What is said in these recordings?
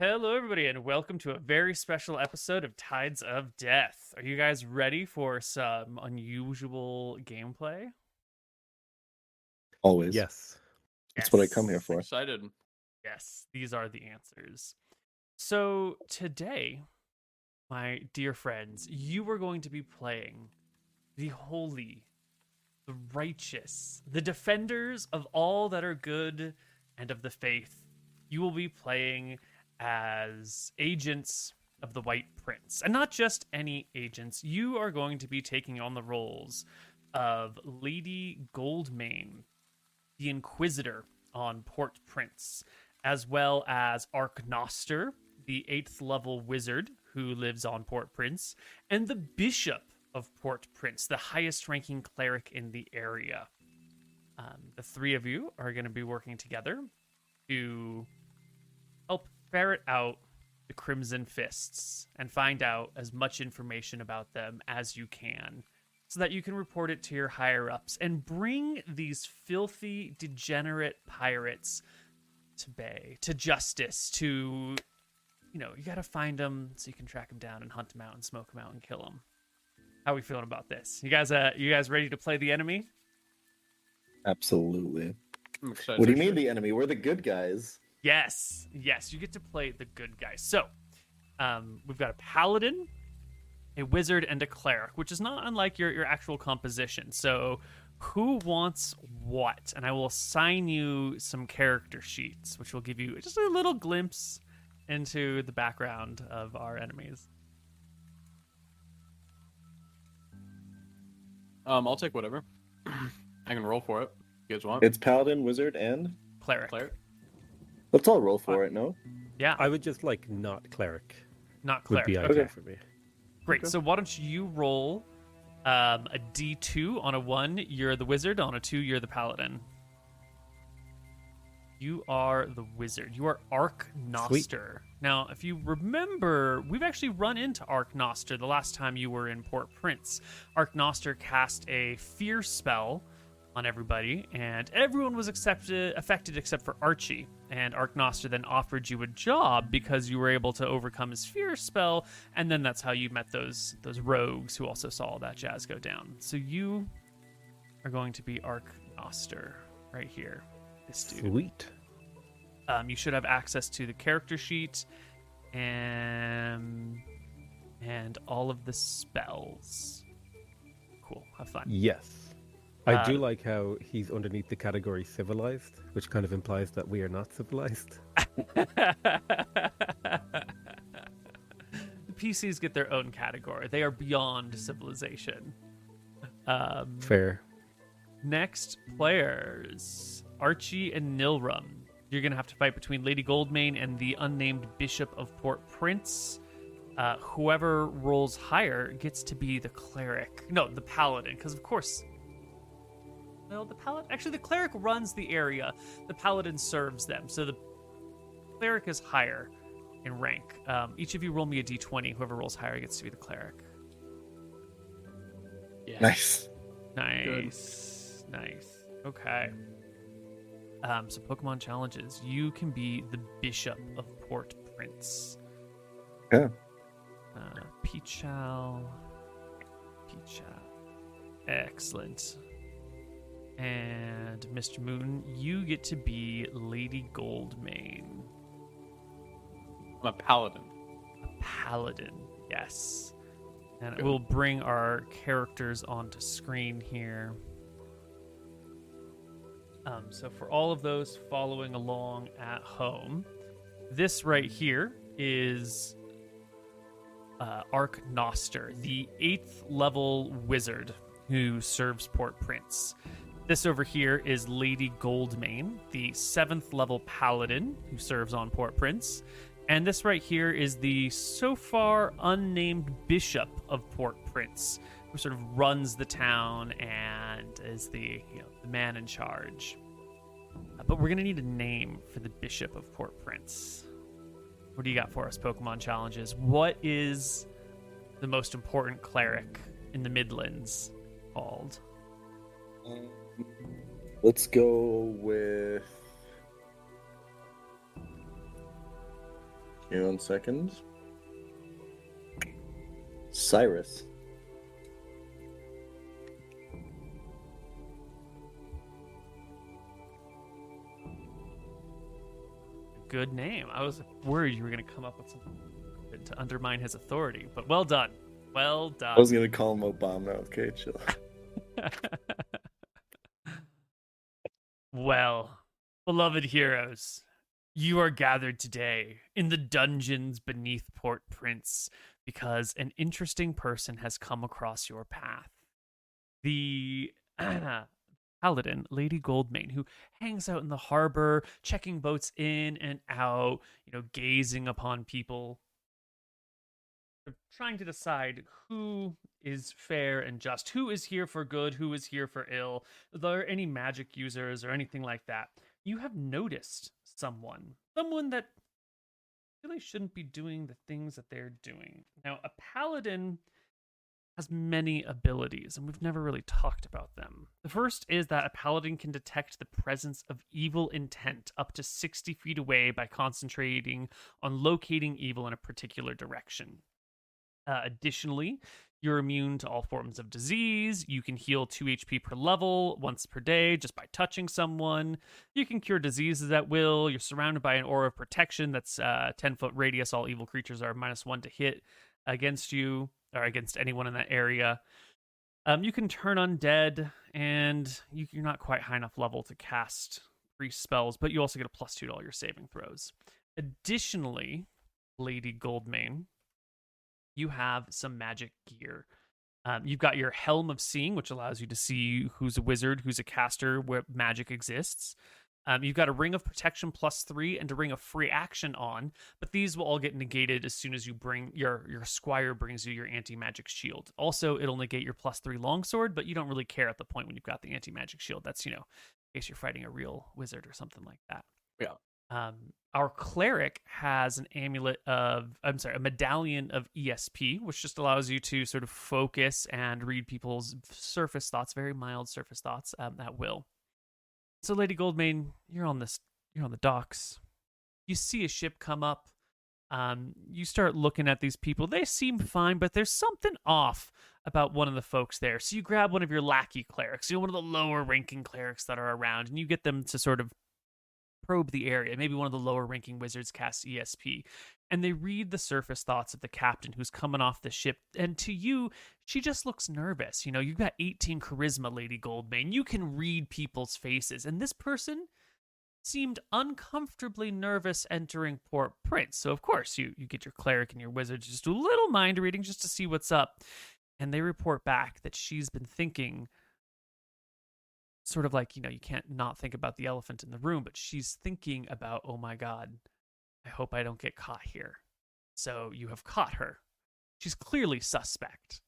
Hello, everybody, and welcome to a very special episode of Tides of Death. Are you guys ready for some unusual gameplay? Always. Yes. That's what I come here for. Excited. Yes, these are the answers. So, today, my dear friends, you are going to be playing the holy, the righteous, the defenders of all that are good and of the faith. You will be playing as agents of the White Prince. And not just any agents, you are going to be taking on the roles of Lady Goldmane, the Inquisitor on Port Prince, as well as Arknoster, the eighth level wizard who lives on Port Prince, and the Bishop of Port Prince, the highest ranking cleric in the area. Um, the three of you are going to be working together to ferret out the Crimson Fists and find out as much information about them as you can so that you can report it to your higher ups and bring these filthy, degenerate pirates to bay, to justice, to, you know, you got to find them so you can track them down and hunt them out and smoke them out and kill them. How are we feeling about this? You guys, uh, you guys ready to play the enemy? Absolutely. I'm excited. What do you mean the enemy? We're the good guys. Yes, yes, you get to play the good guys. So, um, we've got a paladin, a wizard, and a cleric, which is not unlike your your actual composition. So, who wants what? And I will assign you some character sheets, which will give you just a little glimpse into the background of our enemies. Um, I'll take whatever. I can roll for it. You guys want? It's paladin, wizard, and Cleric, Cleric. Let's all roll for it. No. yeah, I would just like not cleric. not cleric. Would be Okay. ideal Okay. for me. Great. Okay. So why don't you roll um, a d2 on a one? You're the wizard. On a two, you're the paladin. You are the wizard. You are Arknoster. Now, if you remember, we've actually run into Arknoster the last time you were in Port Prince. Arknoster cast a fear spell on everybody, and everyone was accepted, affected except for Archie. And Arknoster then offered you a job because you were able to overcome his fear spell, and then that's how you met those those rogues who also saw all that jazz go down. So you are going to be Arknoster right here. This dude. Sweet. Um, you should have access to the character sheet and and all of the spells. Cool. Have fun. Yes. I Uh, do like how he's underneath the category civilized, which kind of implies that we are not civilized. the PCs get their own category. They are beyond civilization. Um, Fair. next players Archie and Nilrum. You're going to have to fight between Lady Goldmane and the unnamed Bishop of Port Prince. Uh, whoever rolls higher gets to be the cleric. No, the paladin, because of course. Well, the paladin. Actually, the cleric runs the area. The paladin serves them. So the cleric is higher in rank. Um, each of you roll me a d20. Whoever rolls higher gets to be the cleric. Yeah. Nice. Nice. Nice. Okay. Um, so Pokemon challenges. You can be the Bishop of Port Prince. Yeah. Uh, Pichal. Pichal. Excellent. And Mr. Moon, you get to be Lady Goldmane. I'm a paladin. A paladin. Yes. And Good. we'll bring our characters onto screen here. Um, so for all of those following along at home, this right here is uh, Arknoster, the eighth level wizard who serves Port Prince. This over here is Lady Goldmane, the seventh level paladin who serves on Port Prince. And this right here is the so far unnamed bishop of Port Prince, who sort of runs the town and is the you know the man in charge. Uh, but we're gonna need a name for the bishop of Port Prince. What do you got for us, Pokemon challenges? What is the most important cleric in the Midlands called? Um, let's go with Give me one second. Cyrus. Good name. I was worried you were going to come up with something to undermine his authority, but well done. Well done. I was gonna call him Obama. Okay, chill. well, beloved heroes, you are gathered today in the dungeons beneath Port Prince because an interesting person has come across your path. The paladin, Lady Goldmane, who hangs out in the harbor, checking boats in and out, you know, gazing upon people, trying to decide who is fair and just, who is here for good, who is here for ill, are there any magic users or anything like that. You have noticed someone, someone that really shouldn't be doing the things that they're doing. Now, a paladin has many abilities, and we've never really talked about them. The first is that a paladin can detect the presence of evil intent up to 60 feet away by concentrating on locating evil in a particular direction. Uh, additionally, you're immune to all forms of disease. You can heal 2 HP per level once per day just by touching someone. You can cure diseases at will. You're surrounded by an aura of protection that's uh, 10 foot radius. All evil creatures are minus 1 to hit against you or against anyone in that area. Um, you can turn undead, and you, you're not quite high enough level to cast priest spells, but you also get a plus 2 to all your saving throws. Additionally, Lady Goldmane, you have some magic gear. Um, you've got your Helm of Seeing, which allows you to see who's a wizard, who's a caster, where magic exists. Um, you've got a Ring of Protection plus three and a Ring of Free Action on, but these will all get negated as soon as you bring your your Squire brings you your Anti Magic Shield. Also, it'll negate your plus three Longsword, but you don't really care at the point when you've got the Anti Magic Shield. That's you know, in case you're fighting a real wizard or something like that. Yeah. Um, our cleric has an amulet of, I'm sorry, a medallion of ESP, which just allows you to sort of focus and read people's surface thoughts, very mild surface thoughts um, at will. So, Lady Goldmane, you're on this, you're on the docks. You see a ship come up. Um, you start looking at these people. They seem fine, but there's something off about one of the folks there. So you grab one of your lackey clerics, you know, one of the lower ranking clerics that are around, and you get them to sort of probe the area. Maybe one of the lower ranking wizards casts ESP. And they read the surface thoughts of the captain who's coming off the ship. And to you, she just looks nervous. You know, you've got 18 charisma, Lady Goldmane. You can read people's faces. And this person seemed uncomfortably nervous entering Port Prince. So of course you you get your cleric and your wizard to just do a little mind reading just to see what's up. And they report back that she's been thinking sort of like you know you can't not think about the elephant in the room but she's thinking about oh my god i hope i don't get caught here. So you have caught her. She's clearly suspect.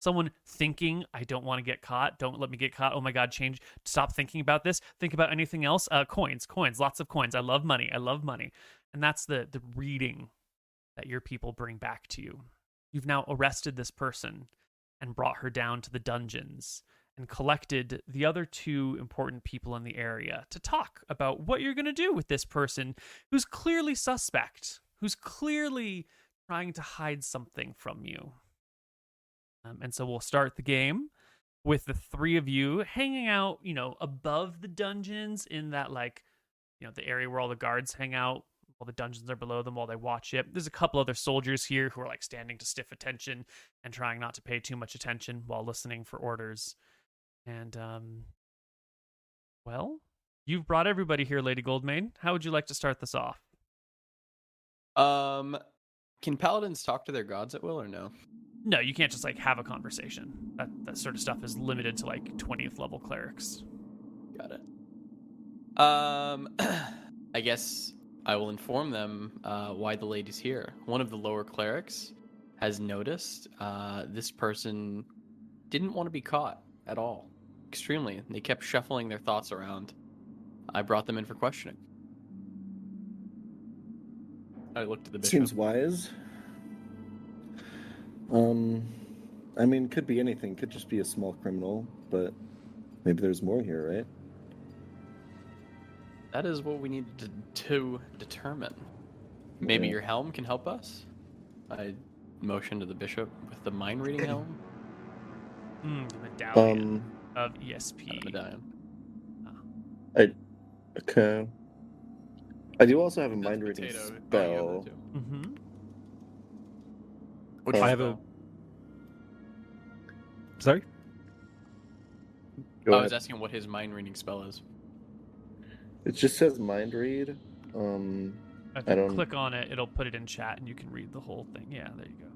Someone thinking i don't want to get caught don't let me get caught oh my god change stop thinking about this think about anything else. Uh coins coins lots of coins. I love money i love money. And that's the the reading that your people bring back to you. You've now arrested this person and brought her down to the dungeons and collected the other two important people in the area to talk about what you're going to do with this person who's clearly suspect, who's clearly trying to hide something from you. Um, and so we'll start the game with the three of you hanging out, you know, above the dungeons in that, like, you know, the area where all the guards hang out while the dungeons are below them while they watch it. There's a couple other soldiers here who are like standing to stiff attention and trying not to pay too much attention while listening for orders. And um well, you've brought everybody here, Lady Goldmane. How would you like to start this off? Um, can paladins talk to their gods at will or no? No, you can't just like have a conversation. That that sort of stuff is limited to like 20th level clerics. Got it. Um, I guess I will inform them uh, why the lady's here. One of the lower clerics has noticed uh, this person didn't want to be caught at all. Extremely. They kept shuffling their thoughts around. I brought them in for questioning. I looked at the bishop. Seems wise. Um, I mean, could be anything. Could just be a small criminal, but maybe there's more here, right? That is what we need to, to determine. Maybe Yeah. your helm can help us. I motion to the bishop with the mind reading helm. Mm, the medallion Um. Of ESP. medallion. Okay. I do also have a mind reading potato. Oh, spell. that. Mm-hmm. Which I have a- Sorry? Go I ahead. was asking what his mind reading spell is. It just says mind read. Um. If I don't- click on it, it'll put it in chat, and you can read the whole thing. Yeah, there you go.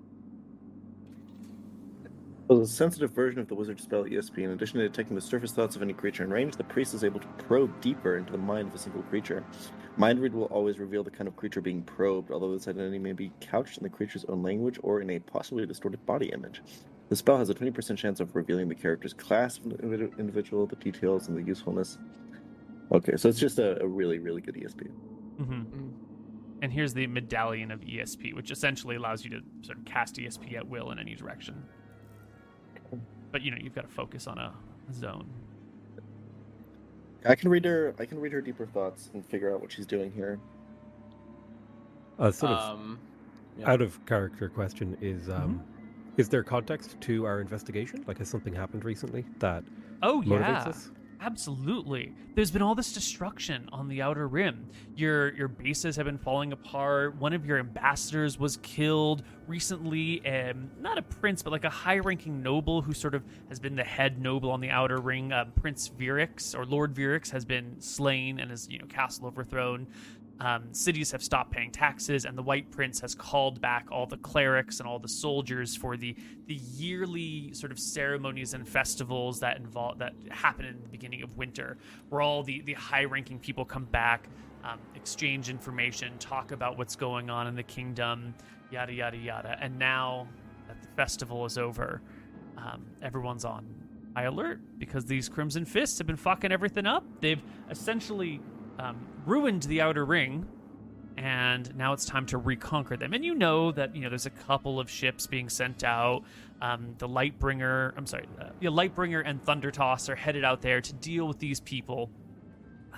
Well, a sensitive version of the wizard spell ESP. In addition to detecting the surface thoughts of any creature in range, the priest is able to probe deeper into the mind of a single creature. Mind read will always reveal the kind of creature being probed, although this identity may be couched in the creature's own language or in a possibly distorted body image. The spell has a 20% chance of revealing the character's class of the individual, the details, and the usefulness. Okay, so it's just a, a really, really good ESP. Mm-hmm. Mm. And here's the medallion of ESP, which essentially allows you to sort of cast ESP at will in any direction. But you know, you've got to focus on a zone. I can read her. I can read her deeper thoughts and figure out what she's doing here. A sort of Um, yeah. out of character question is um, is there context to our investigation? Like, has something happened recently that Oh motivates yeah, us? Absolutely. There's been all this destruction on the outer rim. Your your bases have been falling apart. One of your ambassadors was killed recently. Um, not a prince, but like a high-ranking noble who sort of has been the head noble on the outer ring. Uh, prince Virix or Lord Virix has been slain and his you know castle overthrown. Um, cities have stopped paying taxes, and the White Prince has called back all the clerics and all the soldiers for the the yearly sort of ceremonies and festivals that involve that happen in the beginning of winter, where all the the high ranking people come back, um, exchange information, talk about what's going on in the kingdom, yada yada yada. And now that the festival is over, um, everyone's on high alert because these Crimson Fists have been fucking everything up. They've essentially um, ruined the Outer Ring, and now it's time to reconquer them. And you know that you know there's a couple of ships being sent out. Um, the Lightbringer, I'm sorry, uh, yeah, Lightbringer and Thundertoss are headed out there to deal with these people.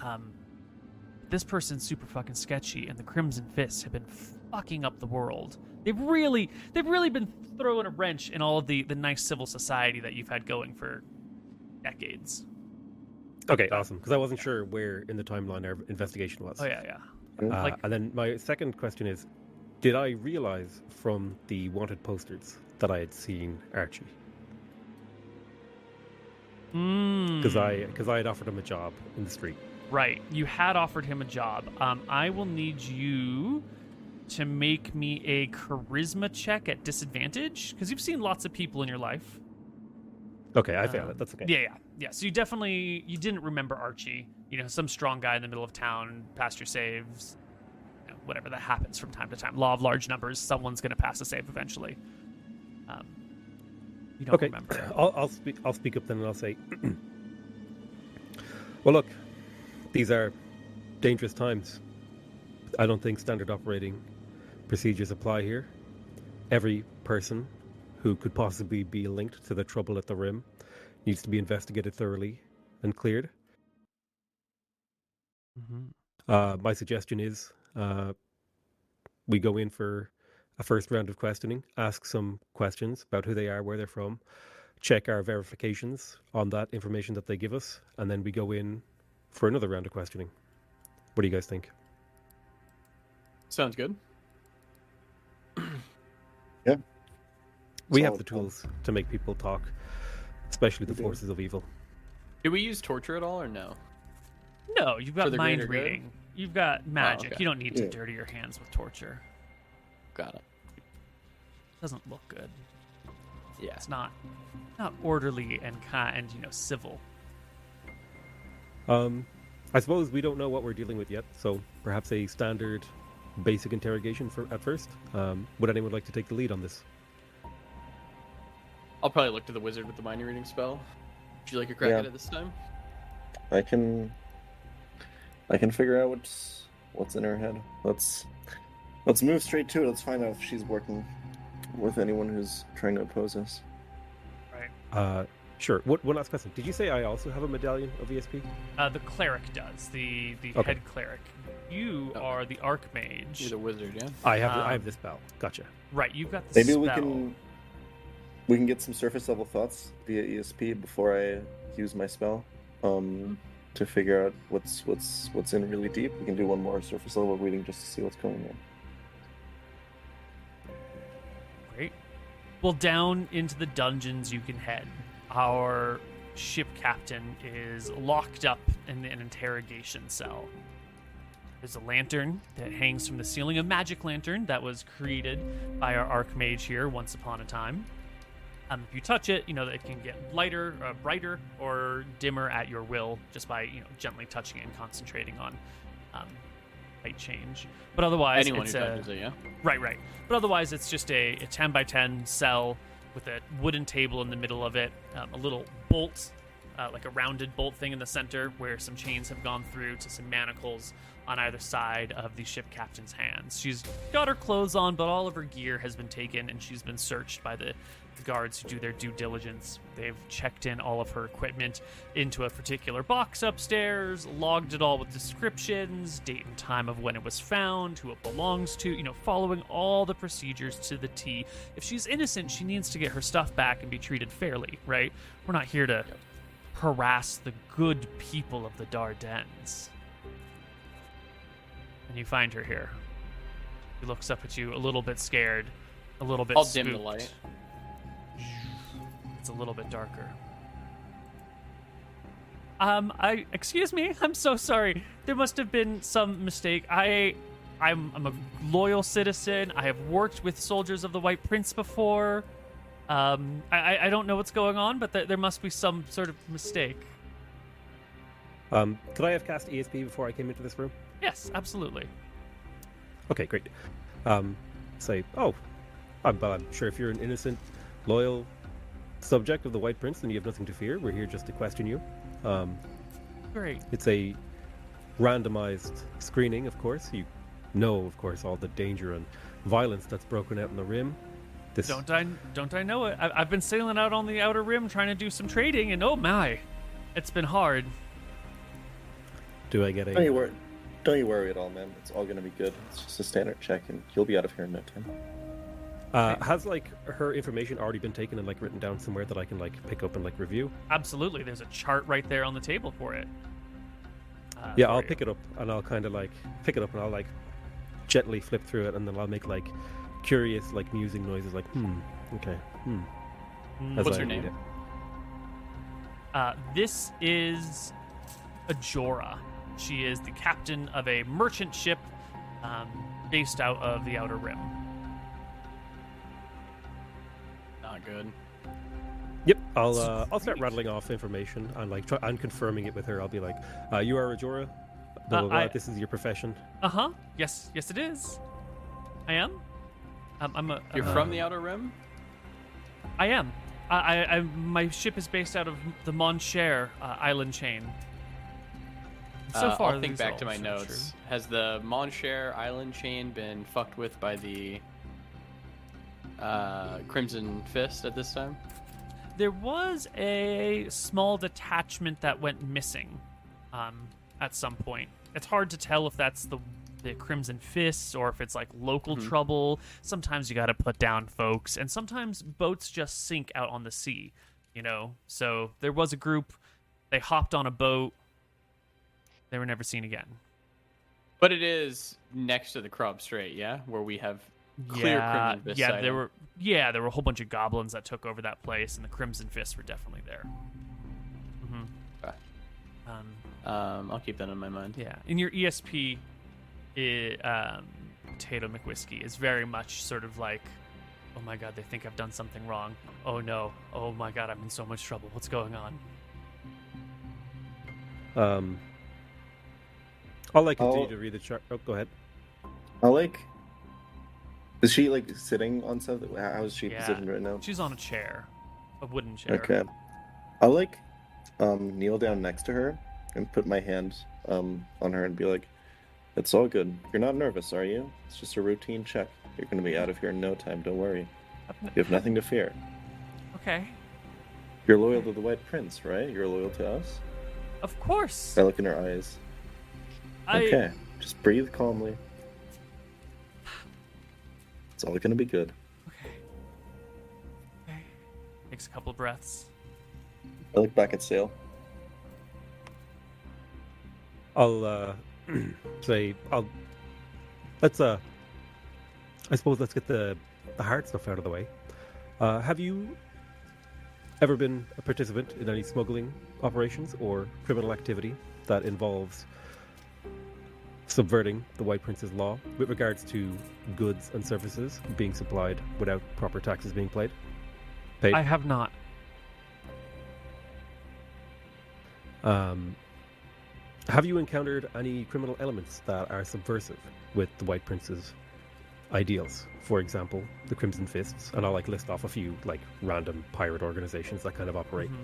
Um, this person's super fucking sketchy, and the Crimson Fists have been fucking up the world. They've really, they've really been throwing a wrench in all of the the nice civil society that you've had going for decades. Okay, awesome. Because I wasn't sure where in the timeline our investigation was. Oh yeah, yeah. Uh, like- and then my second question is, did I realize from the wanted posters that I had seen Archie? Because Mm. I because I had offered him a job in the street. Right. You had offered him a job. Um, I will need you to make me a charisma check at disadvantage because you've seen lots of people in your life. Okay, I failed Um, it. That's okay. Yeah, yeah, yeah. So you definitely you didn't remember Archie. You know, some strong guy in the middle of town, passed your saves. You know, whatever that happens from time to time. Law of large numbers. Someone's going to pass a save eventually. Um, you don't okay, remember. I'll, I'll speak. I'll speak up then, and I'll say, "Well, look, these are dangerous times. I don't think standard operating procedures apply here. Every person who could possibly be linked to the trouble at the rim needs to be investigated thoroughly and cleared. Mhm. Uh, my suggestion is uh, we go in for a first round of questioning, ask some questions about who they are, where they're from, check our verifications on that information that they give us, and then we go in for another round of questioning. What do you guys think? Sounds good. Yeah. We have Solid the plan. tools to make people talk, especially the forces of evil. Did we use torture at all or no? No, you've got mind greater good? Oh, reading. You've got magic. okay. You don't need to Yeah. dirty your hands with torture. Got it. doesn't look good. Yeah. It's not not orderly and kind and you know civil. Um, I suppose we don't know what we're dealing with yet, so perhaps a standard basic interrogation for at first. Um, would anyone like to take the lead on this? I'll probably look to the wizard with the mind reading spell. Would you like a crack Yeah. at it this time? I can. I can figure out what's what's in her head. Let's let's move straight to it. Let's find out if she's working with anyone who's trying to oppose us. Right. Uh, sure. What, one last question. Did you say I also have a medallion of ESP? Uh, the cleric does the the Okay. head cleric. you Oh. are the archmage. You're the wizard, yeah. I have the, I Um, have this spell. Gotcha. Right, you've got the Maybe spell. we can we can get some surface level thoughts via ESP before I use my spell. Um, to figure out what's what's what's in really deep. We can do one more surface level reading just to see what's going on. Great. Well, down into the dungeons you can head. Our ship captain is locked up in an interrogation cell. There's a lantern that hangs from the ceiling, a magic lantern that was created by our archmage here once upon a time. Um, if you touch it, you know that it can get lighter, uh, brighter, or dimmer at your will just by you know gently touching it and concentrating on um, light change. But otherwise, Anyone it's who a, touches it, yeah. Right, right. But otherwise, it's just a, a 10 by 10 cell with a wooden table in the middle of it, um, a little bolt, uh, like a rounded bolt thing in the center where some chains have gone through to some manacles on either side of the ship captain's hands. She's got her clothes on, but all of her gear has been taken and she's been searched by the guards who do their due diligence. They've checked in all of her equipment into a particular box upstairs, logged it all with descriptions, date and time of when it was found, who it belongs to, you know, following all the procedures to the T. If she's innocent, she needs to get her stuff back and be treated fairly, right? We're not here to harass the good people of the Dardannes. And you find her here. She looks up at you a little bit scared, a little bit I'll dim the light. It's a little bit darker. Um, I excuse me. I'm so sorry. There must have been some mistake. I, I'm, I'm a loyal citizen. I have worked with soldiers of the White Prince before. Um, I, I- don't know what's going on, but th- there must be some sort of mistake. Um, could I have cast ESP before I came into this room? Yes, absolutely. Okay, great. Um, say, oh, I'm, I'm sure if you're an innocent, loyal subject of the White Prince, then you have nothing to fear. We're here just to question you. Um, Great. it's a randomized screening, of course. You know, of course, all the danger and violence that's broken out in the rim. This, Don't I? Don't I know it? I, I've been sailing out on the outer rim trying to do some trading, and oh my, it's been hard. do I get Don't you worry. Don't you worry at all, man. It's all gonna be good. It's just a standard check, and you'll be out of here in no time. Uh, has like her information already been taken and like written down somewhere that I can like pick up and like review? Absolutely. There's a chart right there on the table for it. Uh, Yeah, for I'll you. pick it up and I'll kind of like pick it up and I'll like gently flip through it and then I'll make like curious like musing noises like hmm okay hmm. Mm, as What's I her name? Uh, this is Ajora. She is the captain of a merchant ship um, based out of the Outer Rim. Not good. Yep, I'll uh, I'll start rattling off information and like try, and confirming it with her. I'll be like, uh, "You are a Ajora. Blah, Uh, blah, blah. I- This is your profession." Uh huh. Yes, yes, it is. I am. Um, I'm a. You're I'm a- from the Outer Rim? I am. I, I, I, my ship is based out of the Mon Cher uh, island chain. So Uh, far, I'll think back to my notes. true. Has the Monshare island chain been fucked with by the uh, Crimson Fist at this time? There was a small detachment that went missing um, at some point. It's hard to tell if that's the the Crimson Fists or if it's like local Mhm. trouble. Sometimes you got to put down folks, and sometimes boats just sink out on the sea. You know, so there was a group. They hopped on a boat. They were never seen again. But it is next to the Crab Strait, yeah, where we have clear yeah, Crimson Fist yeah, sighting. there were yeah, there were a whole bunch of goblins that took over that place, and the Crimson Fists were definitely there. hmm Okay. Um, Um, I'll keep that in my mind. yeah, in your ESP, i um, Tato McWhiskey is very much sort of like, oh my god, they think I've done something wrong. Oh no, oh my god, I'm in so much trouble. What's going on? Um, I'll like continue I'll- to read the chart. Oh, go ahead. I like. Is she like sitting on something? How is she Yeah. positioned right now? She's on a chair, a wooden chair. Okay. I'll like um, kneel down next to her and put my hand um, on her and be like, "It's all good. You're not nervous, are you? It's just a routine check. You're going to be out of here in no time. Don't worry. You have nothing to fear. Okay, You're loyal to the White Prince, right? You're loyal to us." of course. I look in her eyes. I Okay. Just breathe calmly. It's all gonna be good. Okay. Okay. Takes a couple of breaths. I look back at Sale. I'll uh, say I'll let's uh, I suppose let's get the the hard stuff out of the way. Uh, have you ever been a participant in any smuggling operations or criminal activity that involves subverting the White Prince's law with regards to goods and services being supplied without proper taxes being paid? Paid. I have not. Um, have you encountered any criminal elements that are subversive with the White Prince's ideals? For example, the Crimson Fists, and I'll like list off a few like random pirate organizations that kind of operate. Mhm.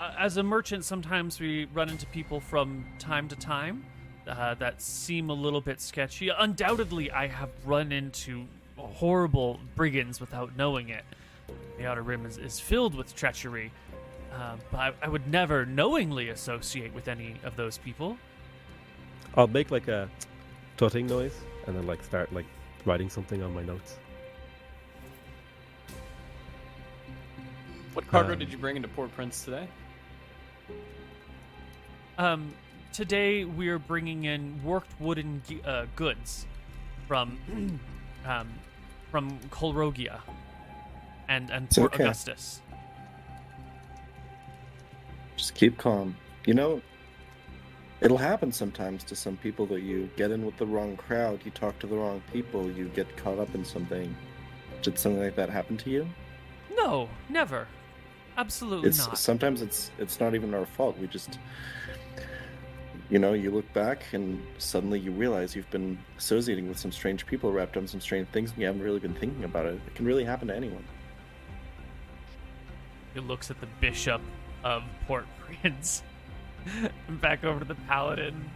Uh, as a merchant, sometimes we run into people from time to time uh, that seem a little bit sketchy. Undoubtedly, I have run into horrible brigands without knowing it. The Outer Rim is, is filled with treachery, uh, but I, I would never knowingly associate with any of those people. I'll make like a tutting noise and then like start like writing something on my notes. What cargo Um, did you bring into Port Prince today? Um, today we're bringing in worked wooden uh, goods from um, from Colrogia and and Port okay. Augustus. Just keep calm. You know, it'll happen sometimes to some people that you get in with the wrong crowd, you talk to the wrong people, you get caught up in something. Did something like that happen to you? No, never. Absolutely It's not. sometimes it's it's not even our fault. We just you know, you look back and suddenly you realize you've been associating with some strange people wrapped up in some strange things and you haven't really been thinking about it. It can really happen to anyone. He looks at the bishop of Port Prince, and back over to the paladin,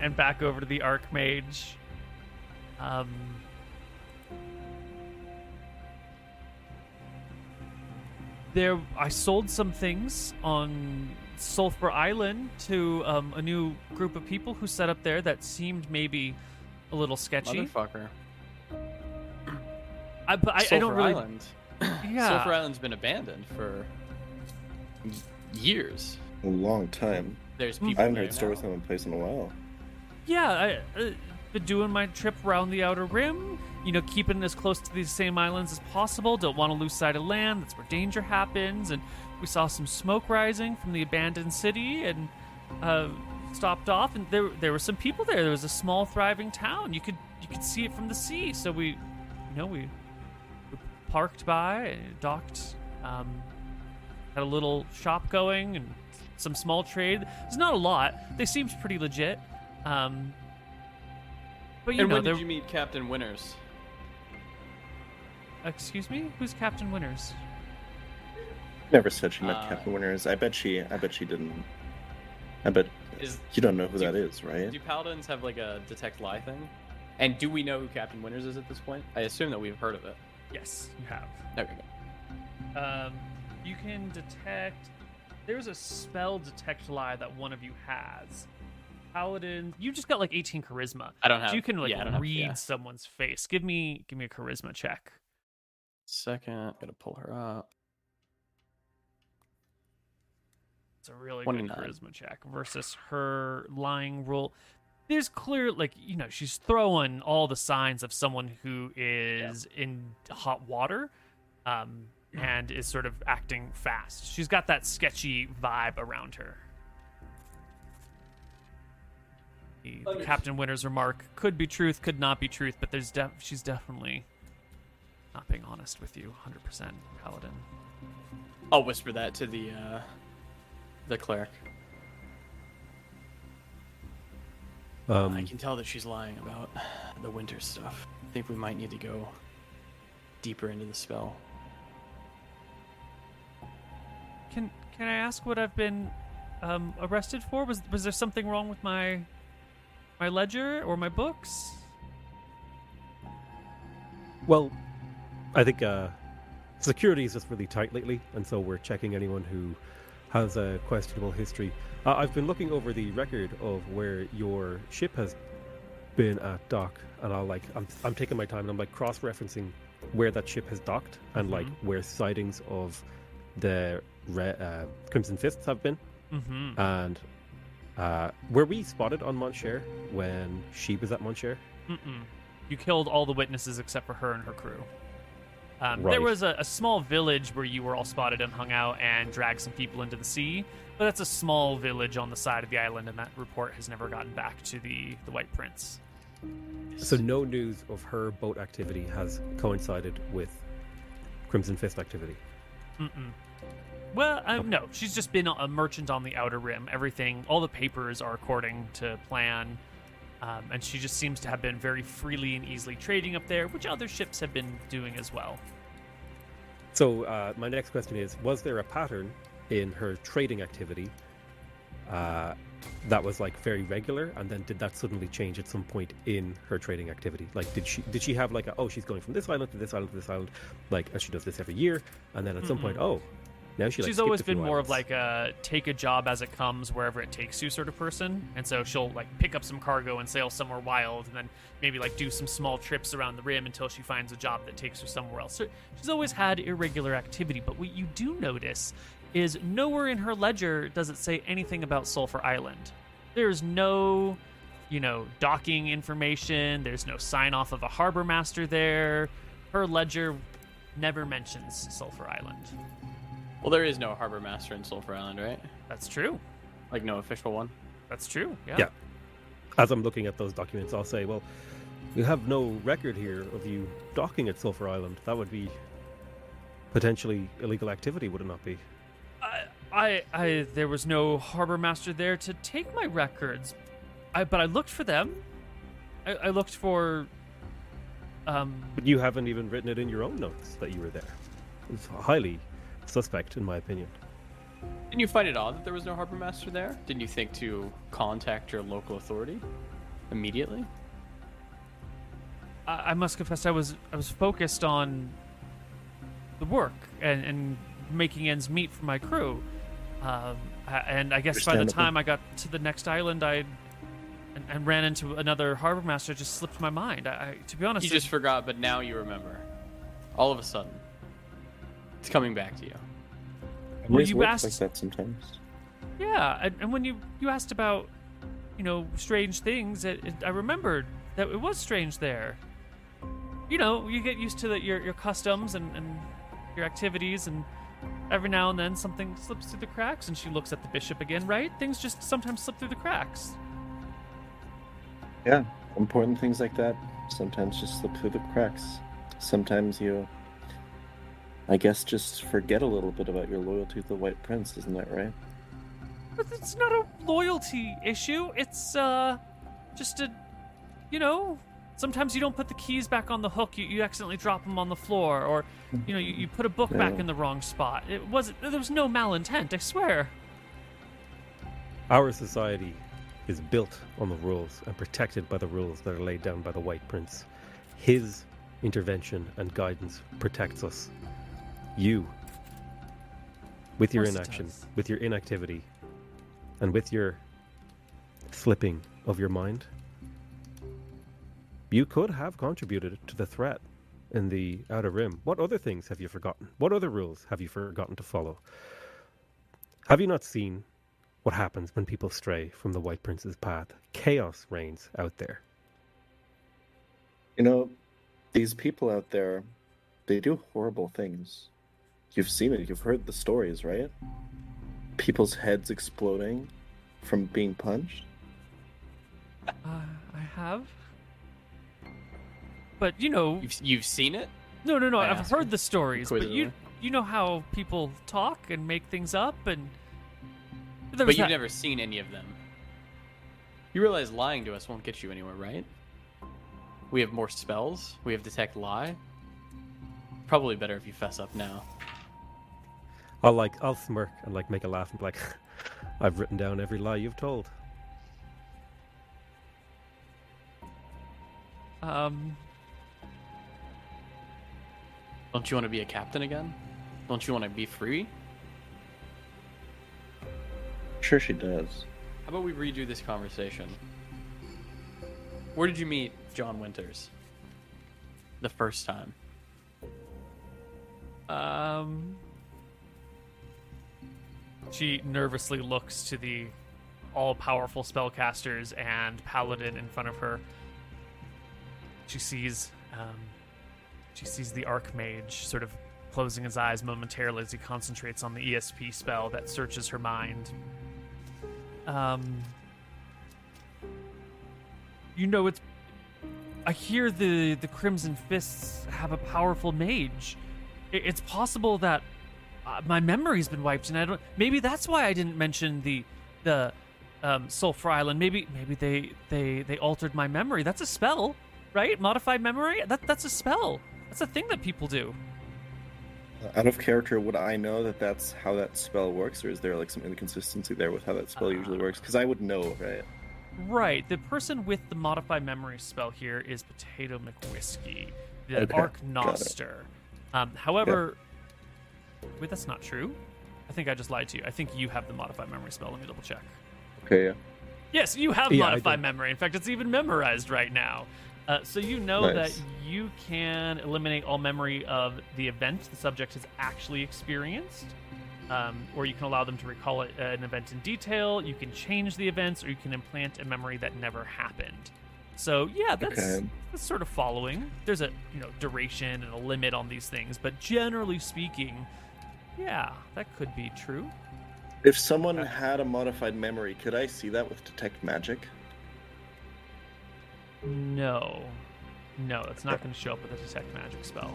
and back over to the archmage. Um, there, I sold some things on Sulphur Island to um, a new group of people who set up there that seemed maybe a little sketchy. Motherfucker. I, but I, I Sulphur don't really. Island. Yeah. Sulphur Island's been abandoned for years. A long time. There's Hmm. people I haven't there heard stories now. from that place in a while. Yeah, I uh, been doing my trip around the outer rim. You know, keeping as close to these same islands as possible. Don't want to lose sight of land. That's where danger happens. And we saw some smoke rising from the abandoned city, and uh, stopped off. And there, there were some people there. There was a small, thriving town. You could, you could see it from the sea. So we, you know, we, we parked by, docked, um, had a little shop going, and some small trade. It's not a lot. They seemed pretty legit. Um, but you And know, when did you meet Captain Winters? Excuse me, who's Captain Winters? Never said she met Uh, Captain Winters. I bet she. I bet she didn't. I bet Is you don't know who Do- that is, right? do paladins have like a detect lie thing? And do we know who Captain Winters is at this point? I assume that we've heard of it. Yes, you have. Okay. good. Um, you can detect. There's a spell detect lie that one of you has. Paladin, you just got like 18 charisma. I don't have. So you can like yeah, I don't have- read yeah. someone's face. Give me, give me a charisma check. Second, gotta pull her up. It's a really good 29. charisma check versus her lying rule. There's clear, like you know, she's throwing all the signs of someone who is in hot water, um, and is sort of acting fast. She's got that sketchy vibe around her. The, the Captain Winter's remark could be truth, could not be truth, but there's def- she's definitely not being honest with you, hundred percent, Paladin. I'll whisper that to the uh, the cleric. I Um, can tell that she's lying about the winter stuff. I think we might need to go deeper into the spell. Can can I ask what I've been um, arrested for? Was was there something wrong with my my ledger or my books? well, I think uh, security is just really tight lately, and so we're checking anyone who has a questionable history. Uh, I've been looking over the record of where your ship has been at dock, and I'll like I'm I'm taking my time and I'm like cross-referencing where that ship has docked and like Mhm. where sightings of the re- uh, Crimson Fists have been. Mm-hmm. And uh, were we spotted on Montshare when she was at? Mm-mm. You killed all the witnesses except for her and her crew. Um, Right. There was a, a small village where you were all spotted and hung out and dragged some people into the sea, but that's a small village on the side of the island, and that report has never gotten back to the, the White Prince. So no news of her boat activity has coincided with Crimson Fist activity. Mm-mm. Well, um, no, she's just been a merchant on the Outer Rim. Everything, all the papers are according to plan, um, and she just seems to have been very freely and easily trading up there, which other ships have been doing as well. So uh, my next question is: Was there a pattern in her trading activity uh, that was like very regular, and then did that suddenly change at some point in her trading activity? Like, did she did she have like a oh she's going from this island to this island to this island, like and she does this every year, and then at some point oh she like, she's always been more of like a take a job as it comes wherever it takes you sort of person. And so she'll like pick up some cargo and sail somewhere wild and then maybe like do some small trips around the rim until she finds a job that takes her somewhere else. So she's always had irregular activity. But what you do notice is nowhere in her ledger does it say anything about sulfur island. There's no you know docking information. There's no sign off of a harbor master there. Her ledger never mentions sulfur island Well, there is no harbor master in Sulphur Island, right? that's true Like no official one. That's true. Yeah. Yeah. as I'm looking at those documents, I'll say, well, you have no record here of you docking at Sulphur Island. That would be potentially illegal activity, would it not be? I, I, I, there was no harbor master there to take my records. I, but I looked for them. I, I looked for. Um. But you haven't even written it in your own notes that you were there. It's highly suspect, in my opinion. Didn't you find it odd that there was no harbor master there? Didn't you think to contact your local authority immediately? I, I must confess, I was, I was focused on the work and, and making ends meet for my crew. Um, and I guess by the time I got to the next island, I. And, and ran into another harbor master. It Just slipped my mind. I, I to be honest, You it- just forgot, but now you remember. All of a sudden, it's coming back to you. It Well, you works asked- like that sometimes. Yeah, and, and when you you asked about, you know, strange things, it, it, I remembered that it was strange there. You know, you get used to the, your your customs and, and your activities, and every now and then something slips through the cracks. And she looks at the bishop again, right? Things just sometimes slip through the cracks. Yeah, important things like that sometimes just slip through the cracks. Sometimes you, I guess, just forget a little bit about your loyalty to the White Prince, isn't that right? But it's not a loyalty issue. It's uh, just a, you know, sometimes you don't put the keys back on the hook. You, you accidentally drop them on the floor, or you know, you, you put a book back in the wrong spot. It wasn't. There was no malintent. I swear. Our society is built on the rules and protected by the rules that are laid down by the White Prince. His intervention and guidance protects us. You, with your inaction, with your inactivity, and with your slipping of your mind, you could have contributed to the threat in the Outer Rim. What other things have you forgotten? What other rules have you forgotten to follow? Have you not seen what happens when people stray from the White Prince's path? Chaos reigns out there. You know, these people out there, they do horrible things. You've seen it, you've heard the stories, right? People's heads exploding from being punched. Uh, I have. But you know, You've you've seen it? no, no, no. I I've asked heard the stories, but you you know how people talk and make things up, and there But you've that- never seen any of them. You realize lying to us won't get you anywhere, right? We have more spells. We have detect lie. Probably better if you fess up now. I'll like I'll smirk and like make a laugh and be like, I've written down every lie you've told. Um, Don't you want to be a captain again? Don't you want to be free? sure she does. How about we redo this conversation? Where did you meet John Winters? The first time. Um, she nervously looks to the all-powerful spellcasters and paladin in front of her. She sees, um, she sees the archmage sort of closing his eyes momentarily as he concentrates on the ESP spell that searches her mind. Um, you know, it's. I hear the the Crimson Fists have a powerful mage. I- It's possible that uh, my memory's been wiped, and I don't. Maybe that's why I didn't mention the the um, Sulphur Island. Maybe maybe they they they altered my memory. That's a spell, right? Modified memory. That that's a spell. That's a thing that people do. Out of character, would I know that that's how that spell works, or is there like some inconsistency there with how that spell usually Uh, works? Because I would know, right? Right. The person with the modified memory spell here is Potato McWhiskey, the Okay, Archnoster. Um, however, wait, that's not true. I think I just lied to you. I think you have the modified memory spell. Let me double check. Okay, yeah. Yes, you have Yeah, modified memory. In fact, it's even memorized right now. Uh, so you know Nice. that you can eliminate all memory of the event the subject has actually experienced, um, or you can allow them to recall it, uh, an event in detail. You can change the events, or you can implant a memory that never happened. So yeah, that's Okay. that's sort of following. There's a you know duration and a limit on these things, but generally speaking, yeah, that could be true. If someone uh, had a modified memory, could I see that with detect magic? No, no, it's not going to show up with a detect magic spell.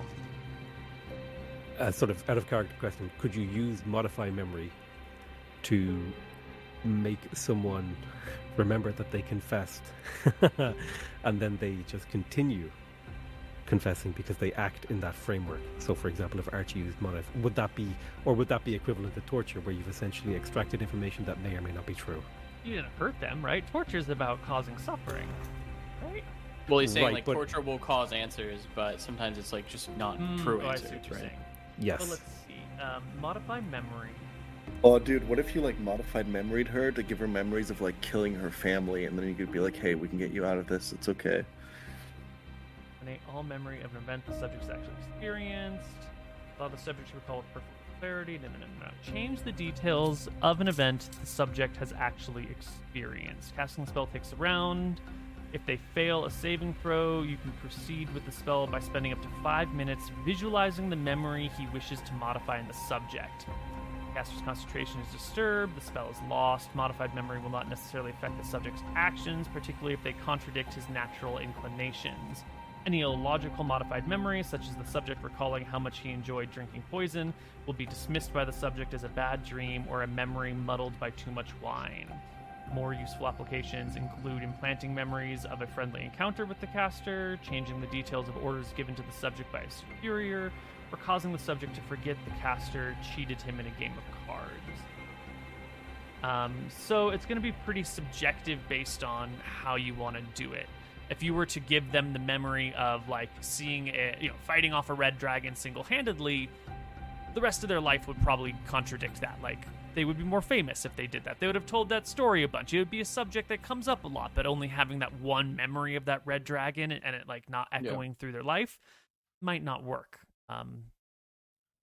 A sort of out of character question: Could you use modify memory to make someone remember that they confessed, and then they just continue confessing because they act in that framework? So, for example, if Archie used modif, would that be, or would that be equivalent to torture, where you've essentially extracted information that may or may not be true? You didn't hurt them, right? Torture is about causing suffering, right? Well, he's saying Right, like but- torture will cause answers, but sometimes it's like just not Mm, true oh, I see answers, what you're right? saying. Yes. Well, let's see. Um, modify memory. Oh, dude, what if you like modified memoried her to give her memories of like killing her family, and then you could be like, "Hey, we can get you out of this. It's okay." Eliminate all memory of an event the subject's actually experienced. Allow the subject to recall with perfect clarity. No, no, no, no. Change the details of an event the subject has actually experienced. Casting the spell takes a round. If they fail a saving throw, you can proceed with the spell by spending up to five minutes visualizing the memory he wishes to modify in the subject. Caster's concentration is disturbed, the spell is lost. Modified memory will not necessarily affect the subject's actions, particularly if they contradict his natural inclinations. Any illogical modified memory, such as the subject recalling how much he enjoyed drinking poison, will be dismissed by the subject as a bad dream or a memory muddled by too much wine. More useful applications include implanting memories of a friendly encounter with the caster, changing the details of orders given to the subject by a superior, or causing the subject to forget the caster cheated him in a game of cards. Um, so it's going to be pretty subjective based on how you want to do it. If you were to give them the memory of like seeing a, you know, fighting off a red dragon single-handedly, the rest of their life would probably contradict that. Like they would be more famous if they did that. They would have told that story a bunch. It would be a subject that comes up a lot, but only having that one memory of that red dragon and it like not Yeah. echoing through their life might not work. Um,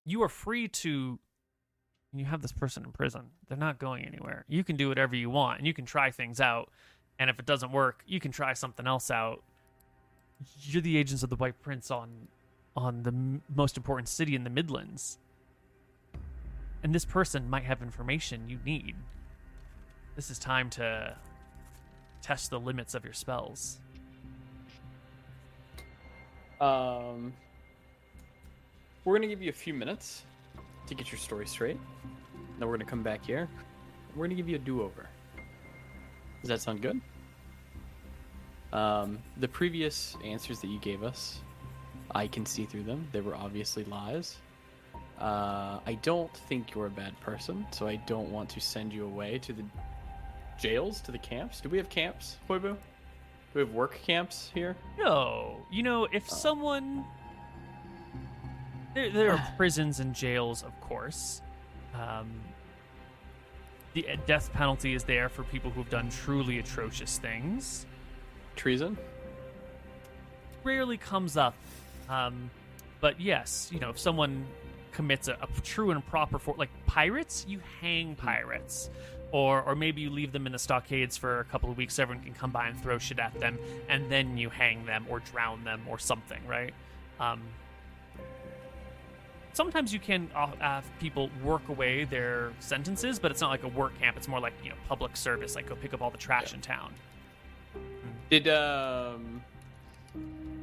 you are free to you have this person in prison. They're not going anywhere. You can do whatever you want and you can try things out. And if it doesn't work, you can try something else out. You're the agents of the White Prince on on the m- most important city in the Midlands. And this person might have information you need. This is time to test the limits of your spells. Um, we're gonna give you a few minutes to get your story straight. Then we're gonna come back here. We're gonna give you a do-over. Does that sound good? Um, the previous answers that you gave us, I can see through them. They were obviously lies. Uh, I don't think you're a bad person, so I don't want to send you away to the jails, to the camps. Do we have camps, Koibu? Do we have work camps here? No, you know, if Oh. someone there, there are prisons and jails, of course. Um, the death penalty is there for people who've done truly atrocious things. Treason? Rarely comes up. Um, but yes, you know, if someone commits a, a true and proper for like pirates, you hang pirates. Or, or maybe you leave them in the stockades for a couple of weeks everyone can come by and throw shit at them and then you hang them or drown them or something right um, sometimes you can uh, have people work away their sentences but it's not like a work camp it's more like you know public service like go pick up all the trash in town Did um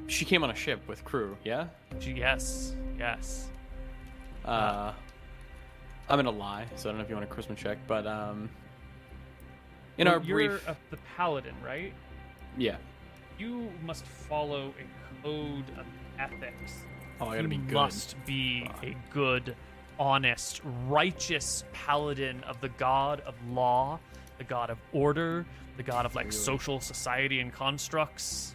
she came on a ship with crew, yeah? Yes yes Uh I'm gonna lie, so I don't know if you want a charisma check, but um in Well, our you're brief a, the paladin right Yeah. you must follow a code of ethics Oh, I gotta you be good. must be a good, honest, righteous paladin of the god of law, the god of order, the god of like social society and constructs.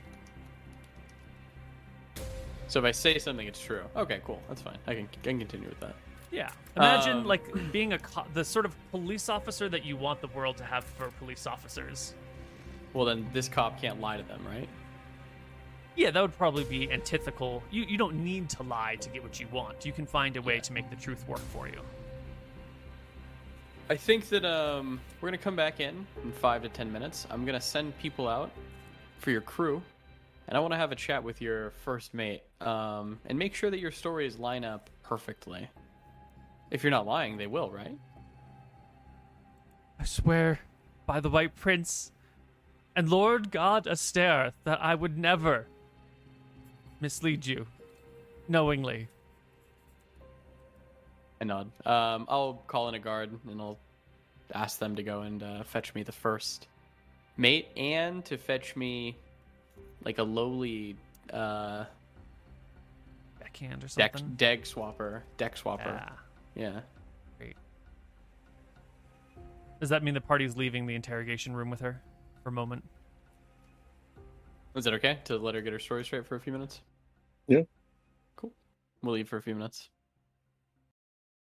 So if I say something it's true. Okay, cool. That's fine. I can, I can continue with that. Yeah. Imagine Um, like being a co- the sort of police officer that you want the world to have for police officers. Well then this cop can't lie to them, right? Yeah, that would probably be antithetical. You you don't need to lie to get what you want. You can find a way Yeah. to make the truth work for you. I think that um, we're gonna come back in in five to ten minutes. I'm gonna send people out for your crew, and I want to have a chat with your first mate, um, and make sure that your stories line up perfectly. If you're not lying, they will, right? I swear by the White Prince and Lord God Astaire that I would never mislead you knowingly. I nod. Um, I'll call in a guard and I'll ask them to go and uh, fetch me the first mate, and to fetch me like a lowly uh, Backhand or something. deck swabber, deck swabber. Ah, Yeah. great. Does that mean the party's leaving the interrogation room with her for a moment? Is it okay to let her get her story straight for a few minutes? Yeah. Cool. We'll leave for a few minutes.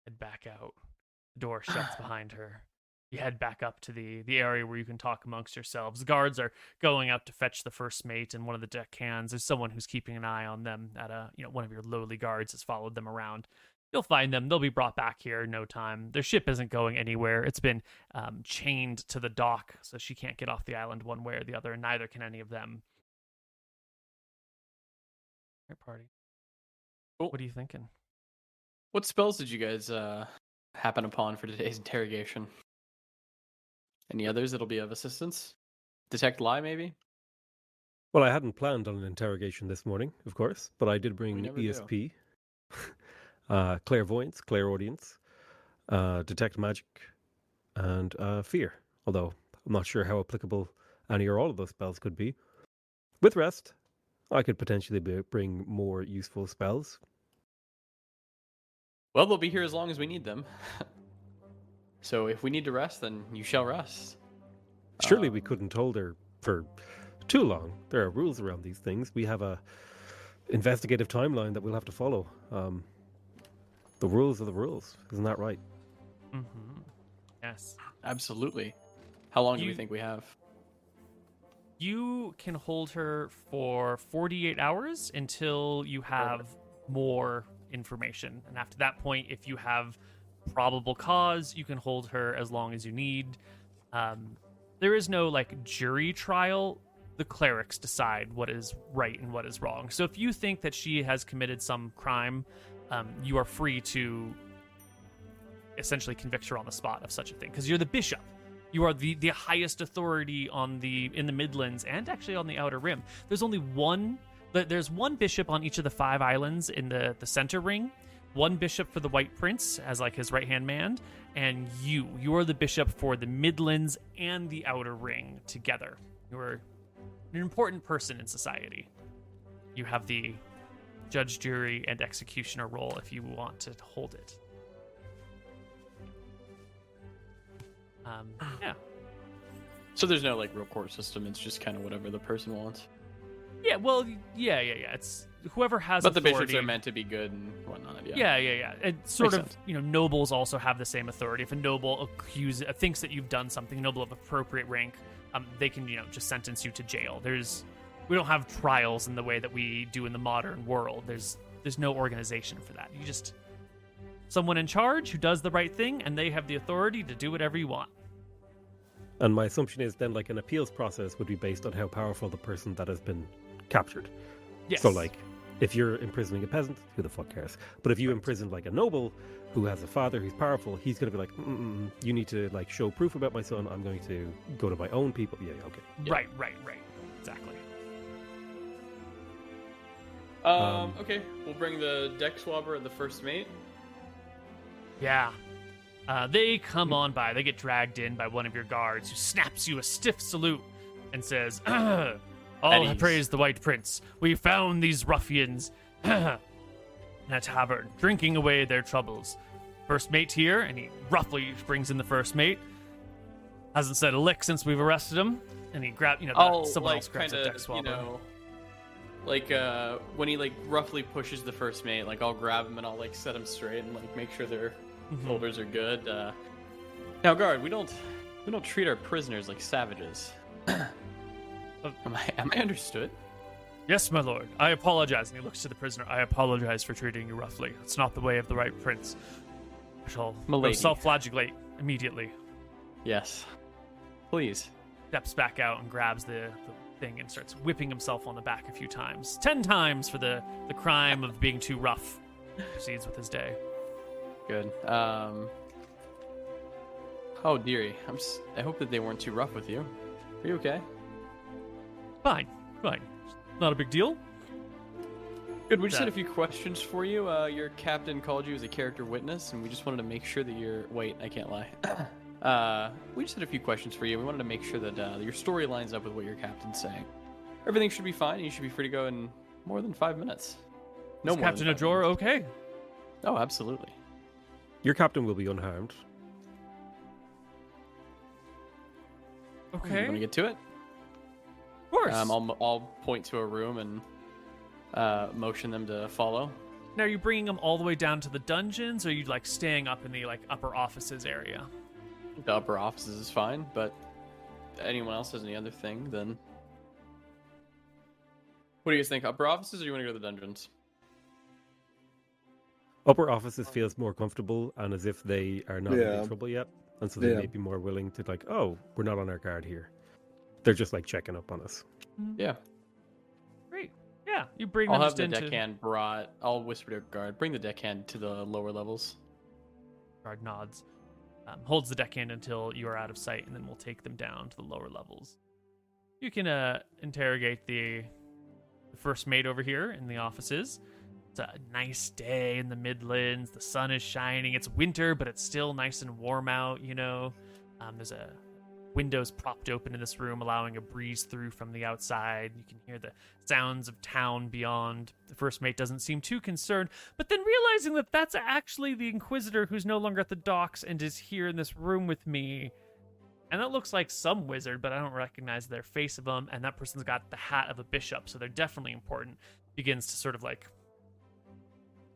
Head back out. The door shuts behind her. You head back up to the the area where you can talk amongst yourselves. The guards are going out to fetch the first mate, and one of the deckhands is someone who's keeping an eye on them. At a you know one of your lowly guards has followed them around. You'll find them. They'll be brought back here in no time. Their ship isn't going anywhere. It's been um, chained to the dock, so she can't get off the island one way or the other, and neither can any of them. Right, party. Cool. What are you thinking? What spells did you guys uh, happen upon for today's interrogation? Any others that'll be of assistance? Detect lie, maybe? Well, I hadn't planned on an interrogation this morning, of course, but I did bring. ESP, uh, clairvoyance, clairaudience, uh, detect magic, and uh, fear. Although I'm not sure how applicable any or all of those spells could be. With rest, I could potentially be, bring more useful spells. Well, they'll be here as long as we need them. so if we need to rest, then you shall rest. Surely Um, we couldn't hold her for too long. There are rules around these things. We have a investigative timeline that we'll have to follow. Um, the rules are the rules, isn't that right? Mm-hmm. Yes. Absolutely. How long do we You- think we have? You can hold her for 48 hours until you have more information. And after that point, if you have probable cause, you can hold her as long as you need. Um, there is no like jury trial. The clerics decide what is right and what is wrong. So if you think that she has committed some crime, um, you are free to essentially convict her on the spot of such a thing because you're the bishop. You are the, the highest authority on the in the Midlands and actually on the Outer Rim. There's only one. Th- There's one bishop on each of the five islands in the the center ring. One bishop for the White Prince as like his right hand man, and you. You are the bishop for the Midlands and the Outer Ring together. You are an important person in society. You have the judge, jury, and executioner role if you want to hold it. Um, yeah. So there's no like real court system. It's just kind of whatever the person wants. Yeah, well, yeah, yeah, yeah. It's whoever has authority. But the authority. bishops are meant to be good and whatnot. Yeah. Yeah, yeah, yeah. It sort Makes of, sense. you know, nobles also have the same authority. If a noble accuses, uh, thinks that you've done something, a noble of appropriate rank, um, they can, you know, just sentence you to jail. There's, we don't have trials in the way that we do in the modern world. There's, there's no organization for that. You just, someone in charge who does the right thing, and they have the authority to do whatever you want. And my assumption is then like an appeals process would be based on how powerful the person that has been captured. Yes. So like if you're imprisoning a peasant, who the fuck cares? But if you imprison like a noble who has a father who's powerful, he's going to be like, Mm-mm, you need to like show proof about my son. I'm going to go to my own people. Yeah, okay. right, right, right. Exactly. Um, Um, okay, we'll bring the deck swabber and the first mate. Yeah. Uh, they come on by. They get dragged in by one of your guards who snaps you a stiff salute and says, All Eddie's. praise the White Prince. We found these ruffians in a tavern, drinking away their troubles. First mate here, and he roughly brings in the first mate. Hasn't said a lick since we've arrested him. And he grab, you know, I'll someone like else grabs kind a deck swabber. you know, like uh when he like roughly pushes the first mate, like I'll grab him and I'll like set him straight and like make sure their shoulders are good. Uh, now, guard, we don't we don't treat our prisoners like savages. am I am I understood? Yes, my lord. I apologize. And he looks to the prisoner. I apologize for treating you roughly. It's not the way of the White Prince. I shall self-flagellate immediately. Yes. Please. Steps back out and grabs the, the thing and starts whipping himself on the back a few times. Ten times for the, the crime of being too rough. Proceeds with his day. Good. Um. Oh, dearie, I'm. S- I hope that they weren't too rough with you. Are you okay? Fine, fine. Not a big deal. Good. We just had a few questions for you. Uh, your captain called you as a character witness, and we just wanted to make sure that you're. Wait, I can't lie. uh, we just had a few questions for you. We wanted to make sure that uh, your story lines up with what your captain's saying. Everything should be fine. and You should be free to go in more than five minutes. No Is more. Captain than five Ajor minutes. okay? Oh, absolutely. Your captain will be unharmed. Okay. You want to get to it? Of course. Um, I'll I'll point to a room and uh, motion them to follow. now, are you bringing them all the way down to the dungeons, or are you like staying up in the like upper offices area? The upper offices is fine, but anyone else has any other thing, then. What do you guys think? Upper offices, or you want to go to the dungeons? Upper offices feels more comfortable and as if they are not in Yeah. any trouble yet. And so they Yeah. may be more willing to like, oh, we're not on our guard here. They're just like checking up on us. Yeah, Great. Yeah, you bring I'll them have just the into deckhand brought. I'll whisper to a guard, bring the deckhand to the lower levels. Guard nods, um, holds the deckhand until you are out of sight, and then we'll take them down to the lower levels. You can uh, interrogate the, the first mate over here in the offices. It's a nice day in the Midlands. The sun is shining. It's winter, but it's still nice and warm out. You know, um, there's a windows propped open in this room, allowing a breeze through from the outside. You can hear the sounds of town beyond. The first mate doesn't seem too concerned, but then realizing that that's actually the Inquisitor who's no longer at the docks and is here in this room with me. And that looks like some wizard, but I don't recognize their face of them. And that person's got the hat of a bishop, so they're definitely important. Begins to sort of like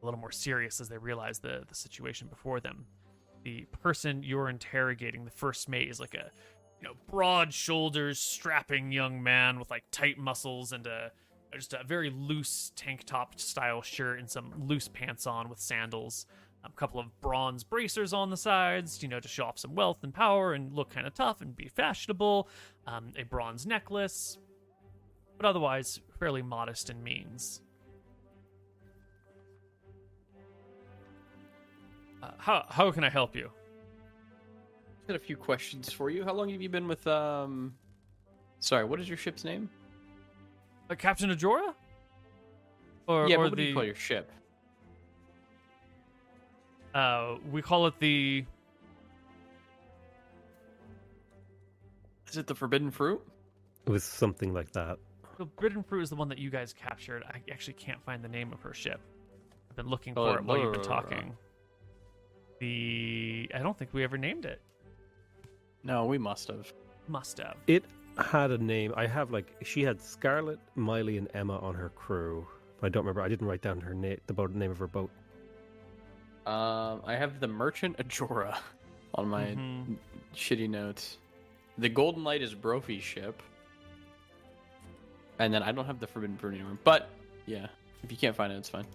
a little more serious as they realize the the situation before them. The person you're interrogating, the first mate, is like a you know broad shoulders, strapping young man with like tight muscles and a just a very loose tank top style shirt and some loose pants on with sandals. A couple of bronze bracers on the sides, you know, to show off some wealth and power and look kind of tough and be fashionable. Um, a bronze necklace, but otherwise fairly modest in means. Uh, how how can I help you? Got a few questions for you. How long have you been with um? Sorry, what is your ship's name? Uh, Captain Ajora? Or, yeah, or what the do you call your ship? uh, we call it the Is it the Forbidden Fruit? It was something like that. the Forbidden Fruit is the one that you guys captured. I actually can't find the name of her ship. I've been looking Oh, for it while you've been uh, talking. The I don't think we ever named it. No, we must have. Must have. It had a name. I have like she had Scarlet, Miley, and Emma on her crew. but I don't remember. I didn't write down her name, the boat, name of her boat. Um, I have the Merchant Ajora on my Mhm. shitty notes. The Golden Light is Brophy's ship. And then I don't have the Forbidden Fruit anymore. But, yeah. If you can't find it, it's fine.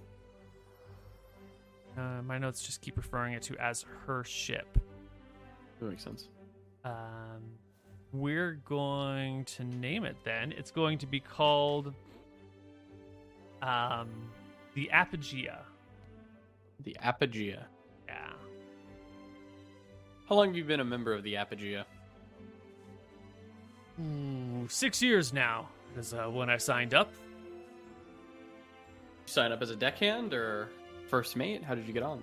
Uh, my notes just keep referring it to as her ship. That makes sense. Um, we're going to name it then. It's going to be called um, the Apogea. The Apogea. Yeah. How long have you been a member of the Apogea? Ooh, six years now is uh, when I signed up. You sign up as a deckhand or first mate? How did you get on?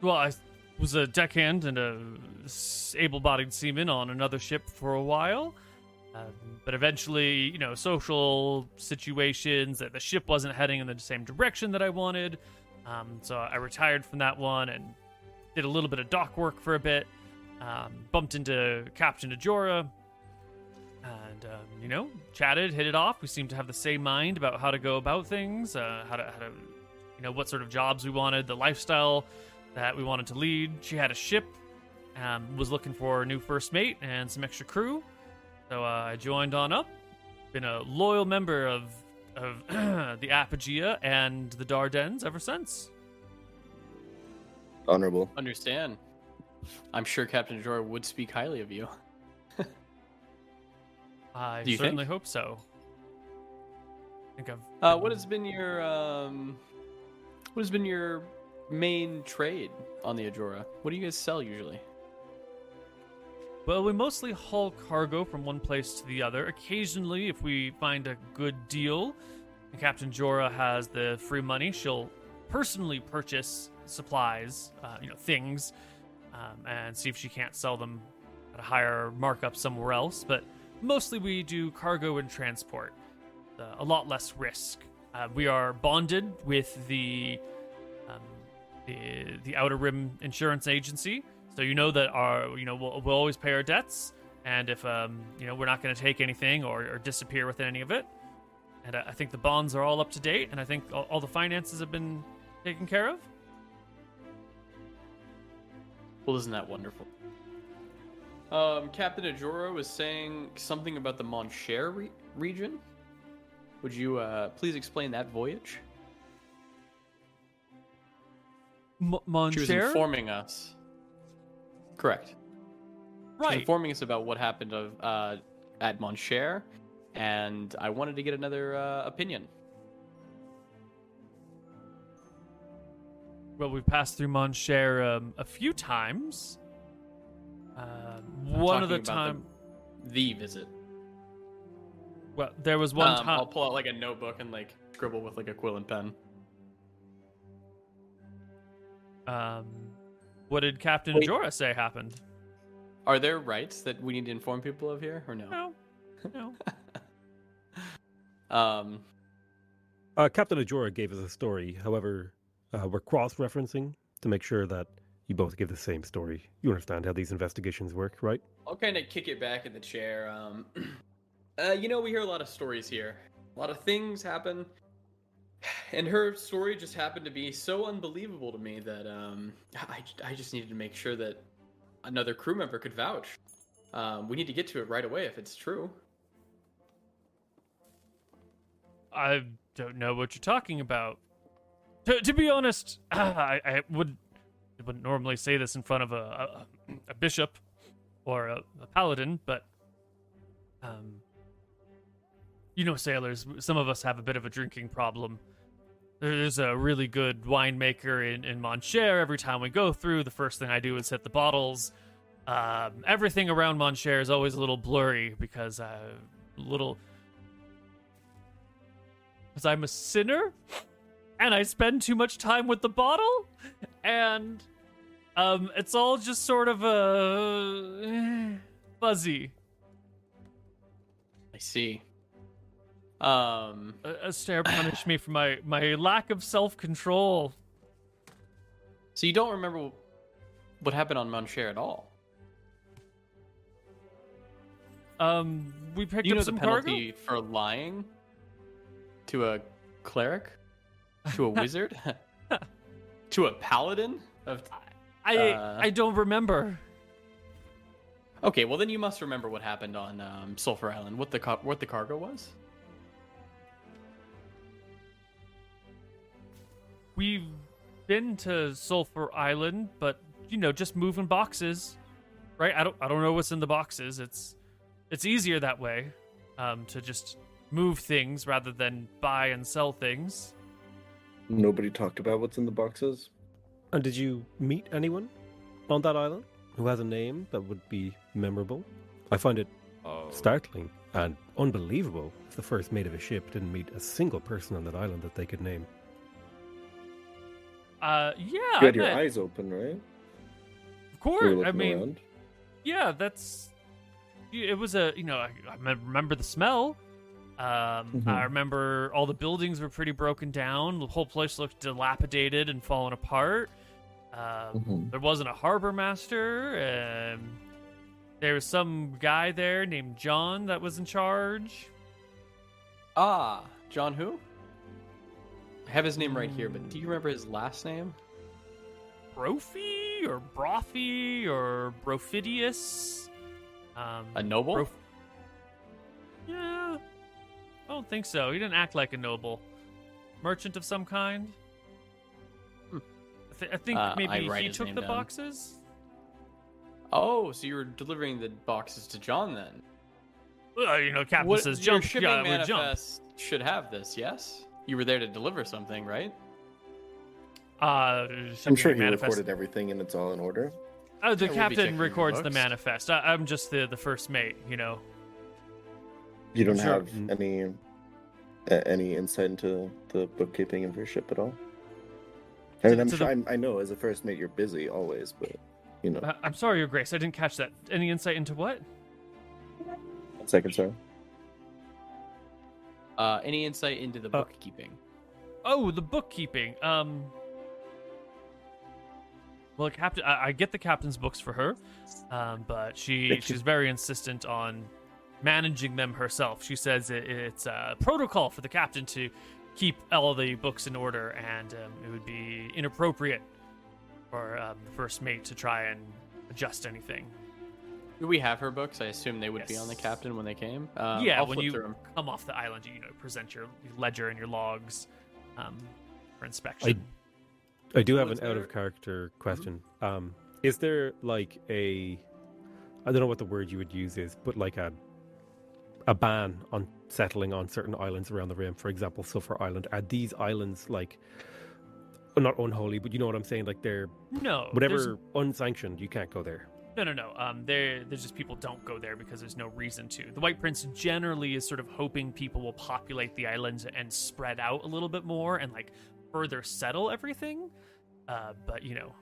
Well, I was a deckhand and a able-bodied seaman on another ship for a while. Um, but eventually, you know, social situations that the ship wasn't heading in the same direction that I wanted. Um, so I retired from that one and did a little bit of dock work for a bit. Um, bumped into Captain Ajora, and um, you know, chatted, hit it off. We seemed to have the same mind about how to go about things, uh, how to, how to, you know, what sort of jobs we wanted, the lifestyle that we wanted to lead. She had a ship, um, was looking for a new first mate and some extra crew. So uh, I joined on up. Been a loyal member of of the Apogea and the Dardanelles ever since. Honorable. Understand. I'm sure Captain Ajora would speak highly of you. I you certainly hope so. I think I've. Uh, what has been your um, what has been your main trade on the Ajora? What do you guys sell usually? Well, we mostly haul cargo from one place to the other. Occasionally, if we find a good deal, and Captain Jorah has the free money, she'll personally purchase supplies, uh, you know, things, um, and see if she can't sell them at a higher markup somewhere else. But mostly, we do cargo and transport. Uh, a lot less risk. Uh, we are bonded with the um, the the Outer Rim Insurance Agency, so you know that our you know we'll, we'll always pay our debts, and if um you know we're not going to take anything or, or disappear with any of it, and I, I think the bonds are all up to date, and I think all, all the finances have been taken care of. Well, isn't that wonderful? Um, Captain Ajora was saying something about the Moncher re- region. Would you uh, please explain that voyage? M- She was informing us. Correct. Right? informing us about what happened of uh, at Moncher, and I wanted to get another uh, opinion. Well, we've passed through Moncher um, a few times. I'm one of the time, The visit. well, there was one Um, time. I'll pull out like a notebook and like scribble with like a quill and pen. Um, what did Captain Wait. Jorah say happened? Are there rights that we need to inform people of here, or no? No, no. Um, Uh, Captain Ajora gave us a story. However, uh, we're cross-referencing to make sure that you both give the same story. You understand how these investigations work, right? I'll kind of kick it back in the chair. Um, uh, you know, we hear a lot of stories here. A lot of things happen, and her story just happened to be so unbelievable to me that um, I, I just needed to make sure that another crew member could vouch. Um, we need to get to it right away if it's true. I don't know what you're talking about. To, to be honest, I, I would I wouldn't normally say this in front of a, a, a bishop or a, a paladin, but um, you know, sailors. Some of us have a bit of a drinking problem. There's a really good winemaker in in Moncher. Every time we go through, the first thing I do is hit the bottles. Um, everything around Moncher is always a little blurry because uh, little because I'm a sinner and I spend too much time with the bottle and um it's all just sort of a fuzzy I see. Um, stare punished me for my my lack of self-control so you don't remember what happened on Moncher at all? um we picked you up know the penalty cargo for lying to a cleric? To a wizard? to a paladin? Of... I Uh. I don't remember. Okay, well then you must remember what happened on um, Sulphur Island. What the car- what the cargo was? We've been to Sulphur Island, but you know, just moving boxes, right? I don't I don't know what's in the boxes. It's it's easier that way, um, to just move things rather than buy and sell things. Nobody talked about what's in the boxes. And did you meet anyone on that island who has a name that would be memorable? I find it Oh, startling and unbelievable if the first mate of a ship didn't meet a single person on that island that they could name. Uh, yeah, You had your eyes open, right? of course. I mean, around. yeah, that's it was a you know I, I remember the smell. Um, Mhm. I remember all the buildings were pretty broken down. The whole place looked dilapidated and falling apart. Um, Mhm. There wasn't a harbor master. Um, there was some guy there named John that was in charge. Ah, John who? I have his name right here, but do you remember his last name? Brophy or Brothy or Brofidius. Um, A noble? Bro- yeah, I don't think so. He didn't act like a noble. Merchant of some kind. Hmm. I, th- I think Uh, maybe write he took the down. boxes. Oh, so you were delivering the boxes to John then? Well, you know, Captain What- says your shipping Yeah, we jump. manifest should have this, yes? You were there to deliver something, right? Uh, I'm sure he manifest- recorded everything and it's all in order. Oh, the Yeah, we'll captain records the books. manifest. I, I'm just the the first mate. You know. You don't Sure. have Mm. any uh, any insight into the bookkeeping of your ship at all. I To- I'm to sure, the- I'm, I know as a first mate you're busy always, but you know, Uh, I'm sorry, Your Grace. I didn't catch that. Any insight into what? second sorry. Uh, any insight into the Uh, bookkeeping? Oh, the bookkeeping. Um. Well, captain, I, I get the captain's books for her, um, but she Thank you. she's very insistent on managing them herself. She says it, it's a protocol for the captain to keep all the books in order, and um, it would be inappropriate for um, the first mate to try and adjust anything. Do we have her books? I assume they would be on the captain when they came. Um, yeah, I'll when you through 'em. come off the island, you, you know present your ledger and your logs um, for inspection. I do have an out of character question. Um, is there like a, I don't know what the word you would use is, but like a, a ban on settling on certain islands around the rim? For example, Sulphur Island. Are these islands like, not unholy, but you know what I'm saying? Like they're no, there's- whatever unsanctioned, you can't go there. No, no, no. Um, there, there's just people don't go there because there's no reason to. The White Prince generally is sort of hoping people will populate the islands and spread out a little bit more and like further settle everything. Uh, but you know,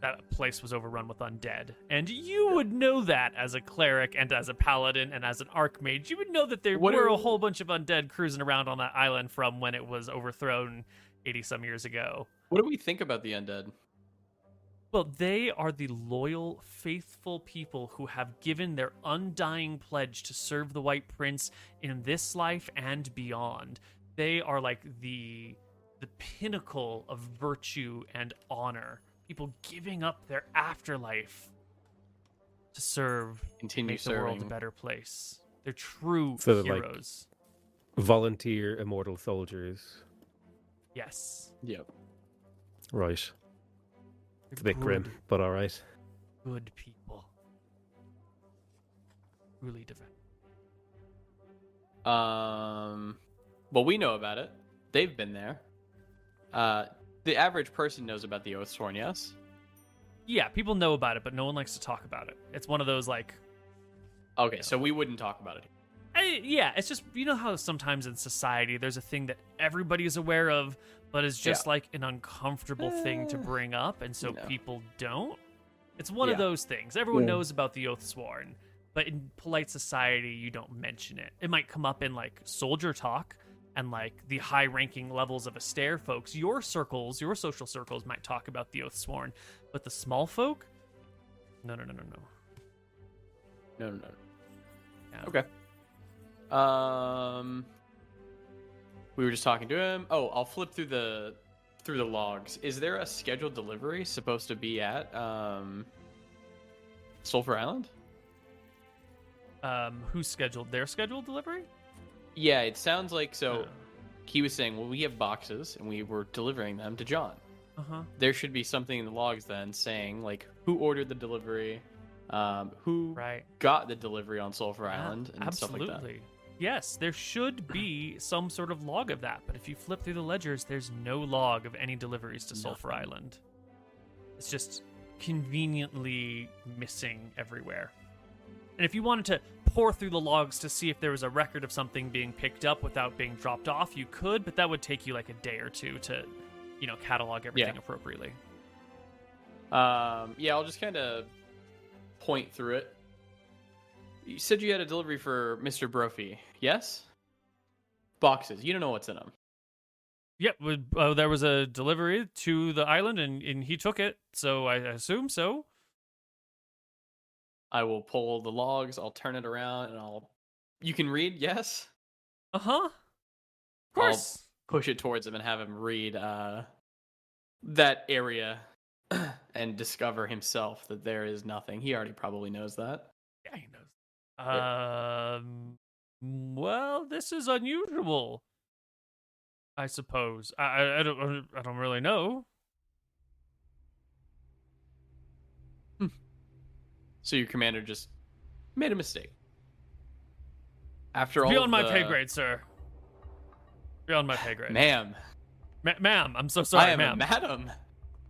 that place was overrun with undead, and you would know that as a cleric and as a paladin and as an archmage. You would know that there What were are- a whole bunch of undead cruising around on that island from when it was overthrown eighty some years ago. What do we think about the undead? Well, they are the loyal, faithful people who have given their undying pledge to serve the White Prince in this life and beyond. They are like the the pinnacle of virtue and honor. People giving up their afterlife to serve, Continue make the world a better place. They're true So they're like- heroes. Volunteer immortal soldiers. yes. Yep. Right. It's a They're bit grim, but all right. Good people. Really different. Um, well, we know about it. They've been there. Uh, the average person knows about the oath sworn. Yes. Yeah, people know about it, but no one likes to talk about it. It's one of those like, Okay, so we wouldn't talk about it. Yeah, it's just you know how sometimes in society there's a thing that everybody is aware of, but is just Yeah. like an uncomfortable thing to Eh, bring up, and so no. people don't. It's one of those things. Everyone Yeah. knows about the oath sworn, but in polite society, you don't mention it. It might come up in like soldier talk and like the high ranking levels of a Astaire folks. Your circles, your social circles might talk about the oath sworn, but the small folk, no, no, no, no, no. No, no, no. Yeah. Okay. Um, we were just talking to him. Oh, I'll flip through the through the logs. Is there a scheduled delivery supposed to be at um, Sulphur Island? Um, who scheduled their scheduled delivery? Yeah, it sounds like so. Uh He was saying, well, we have boxes and we were delivering them to John. Uh-huh. There should be something in the logs then saying like who ordered the delivery, um, who Right. got the delivery on Sulphur Yeah, Island, and stuff like that. Yes, there should be some sort of log of that, but if you flip through the ledgers, there's no log of any deliveries to Sulphur Nothing. Island. It's just conveniently missing everywhere. And if you wanted to pour through the logs to see if there was a record of something being picked up without being dropped off, you could, but that would take you like a day or two to, you know, catalog everything Yeah. appropriately. Um, yeah, I'll just kind of point through it. You said you had a delivery for Mr. Brophy, yes? Boxes. You don't know what's in them. Yep, yeah, uh, there was a delivery to the island, and, and he took it, so I assume so. I will pull the logs. I'll turn it around, and I'll. You can read, yes. Uh huh. Of course. I'll-. Push it towards him and have him read uh, that area, and discover himself that there is nothing. He already probably knows that. Yeah, he knows. Um. Well, this is unusual. I suppose. I, I don't I don't really know. So your commander just made a mistake. After all, Beyond my the- pay grade, sir. Beyond my pay grade, ma'am. Ma- ma'am. I'm so sorry, I am ma'am. madam.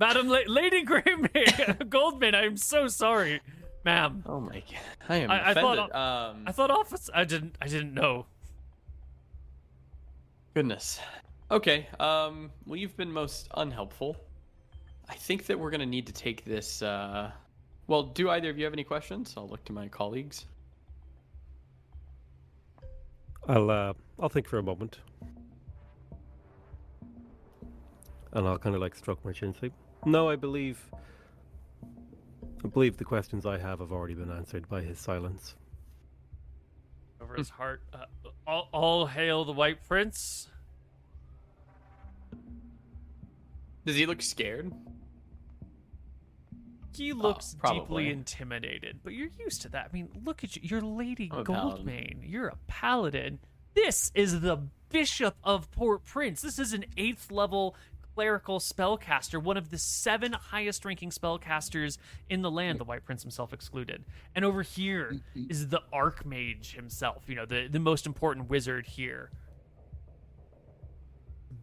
Madam La- Lady Grimmy Goldman. I'm so sorry, ma'am. Oh my god, I am I- I thought- offended. um, I thought office. I didn't. I didn't know. goodness. Okay. Um. Well, you've been most unhelpful. I think that we're gonna need to take this. Uh. Well, do either of you have any questions? I'll look to my colleagues. I'll uh, I'll think for a moment, and I'll kind of like stroke my chin. Say, no, I believe. I believe the questions I have have already been answered by his silence. Over his heart. Uh, all, all hail the White Prince. Does he look scared? He looks deeply intimidated, but you're used to that. I mean, look at you. You're Lady I'm. Goldmane. You're a paladin. This is the Bishop of Port Prince. This is an eighth level clerical spellcaster, one of the seven highest ranking spellcasters in the land, the White Prince himself excluded. And over here is the Archmage himself, you know, the, the most important wizard here.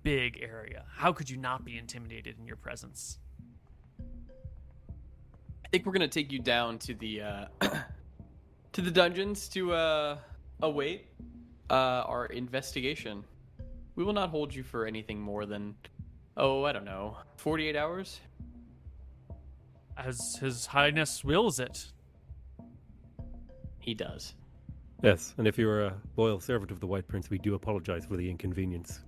Big area. How could you not be intimidated in your presence? I think we're gonna take you down to the uh, to the dungeons to uh, await uh, our investigation. We will not hold you for anything more than oh I don't know forty eight hours. As His Highness wills it. He does. Yes, and if you're a loyal servant of the White Prince, we do apologize for the inconvenience.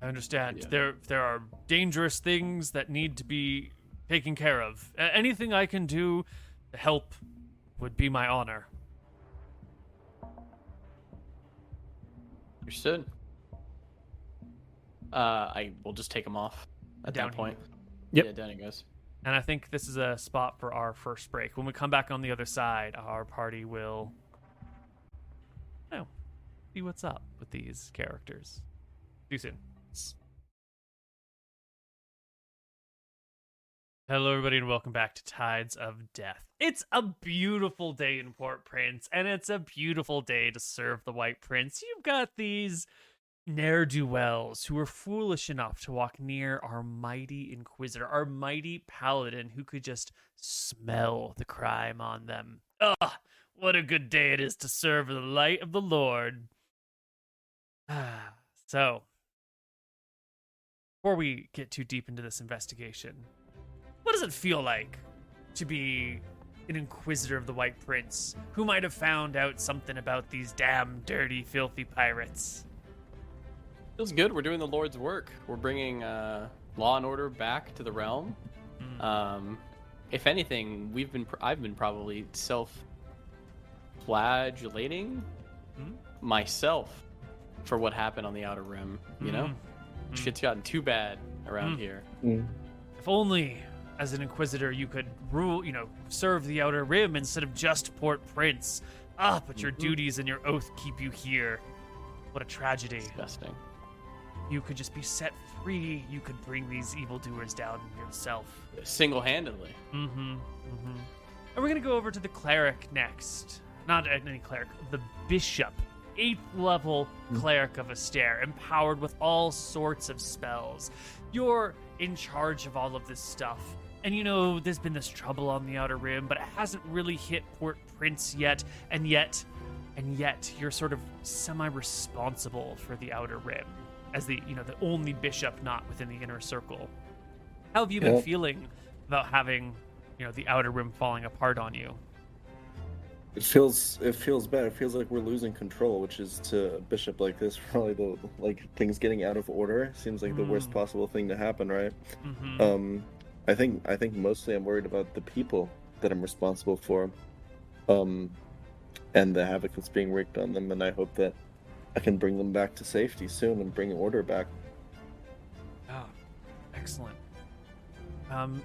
I understand. Yeah. There there are dangerous things that need to be taken care of. Anything I can do to help would be my honor. Understood. Uh, I will just take him off at Down that point. Yep. Yeah, down he goes. And I think this is a spot for our first break. When we come back on the other side, our party will you know, see what's up with these characters. See you soon. Hello, everybody, and welcome back to Tides of Death. It's a beautiful day in Port Prince, and it's a beautiful day to serve the White Prince. You've got these ne'er do wells who were foolish enough to walk near our mighty Inquisitor, our mighty Paladin, who could just smell the crime on them. Ugh, what a good day it is to serve the light of the Lord. So, before we get too deep into this investigation, what does it feel like to be an inquisitor of the White Prince who might have found out something about these damn dirty, filthy pirates? Feels good. We're doing the Lord's work. We're bringing uh, law and order back to the realm. Mm. Um, if anything, we've been pr- I've been probably self flagellating Hmm? myself for what happened on the outer rim. You know, Mm. Mm. shit's gotten too bad around Mm. here. If only, as an inquisitor, you could rule, you know, serve the outer rim instead of just Port Prince. Ah, but your Mhm. duties and your oath keep you here. What a tragedy. Disgusting. You could just be set free. You could bring these evildoers down yourself. Single-handedly. Mm-hmm. Mm-hmm. And we're gonna go over to the cleric next. Not any cleric, the bishop, eighth level cleric of Astaire, empowered with all sorts of spells. You're in charge of all of this stuff. And you know, there's been this trouble on the Outer Rim, but it hasn't really hit Port Prince yet. And yet, and yet, you're sort of semi-responsible for the Outer Rim, as the you know the only bishop not within the inner circle. How have you been Yeah. feeling about having, you know, the Outer Rim falling apart on you? It feels it feels bad. It feels like we're losing control, which is to a bishop like this probably the like things getting out of order seems like the worst Mm. possible thing to happen, right? Mm-hmm. Um, I think I think mostly I'm worried about the people that I'm responsible for, um, and the havoc that's being wreaked on them, and I hope that I can bring them back to safety soon and bring order back. Ah, excellent. Um,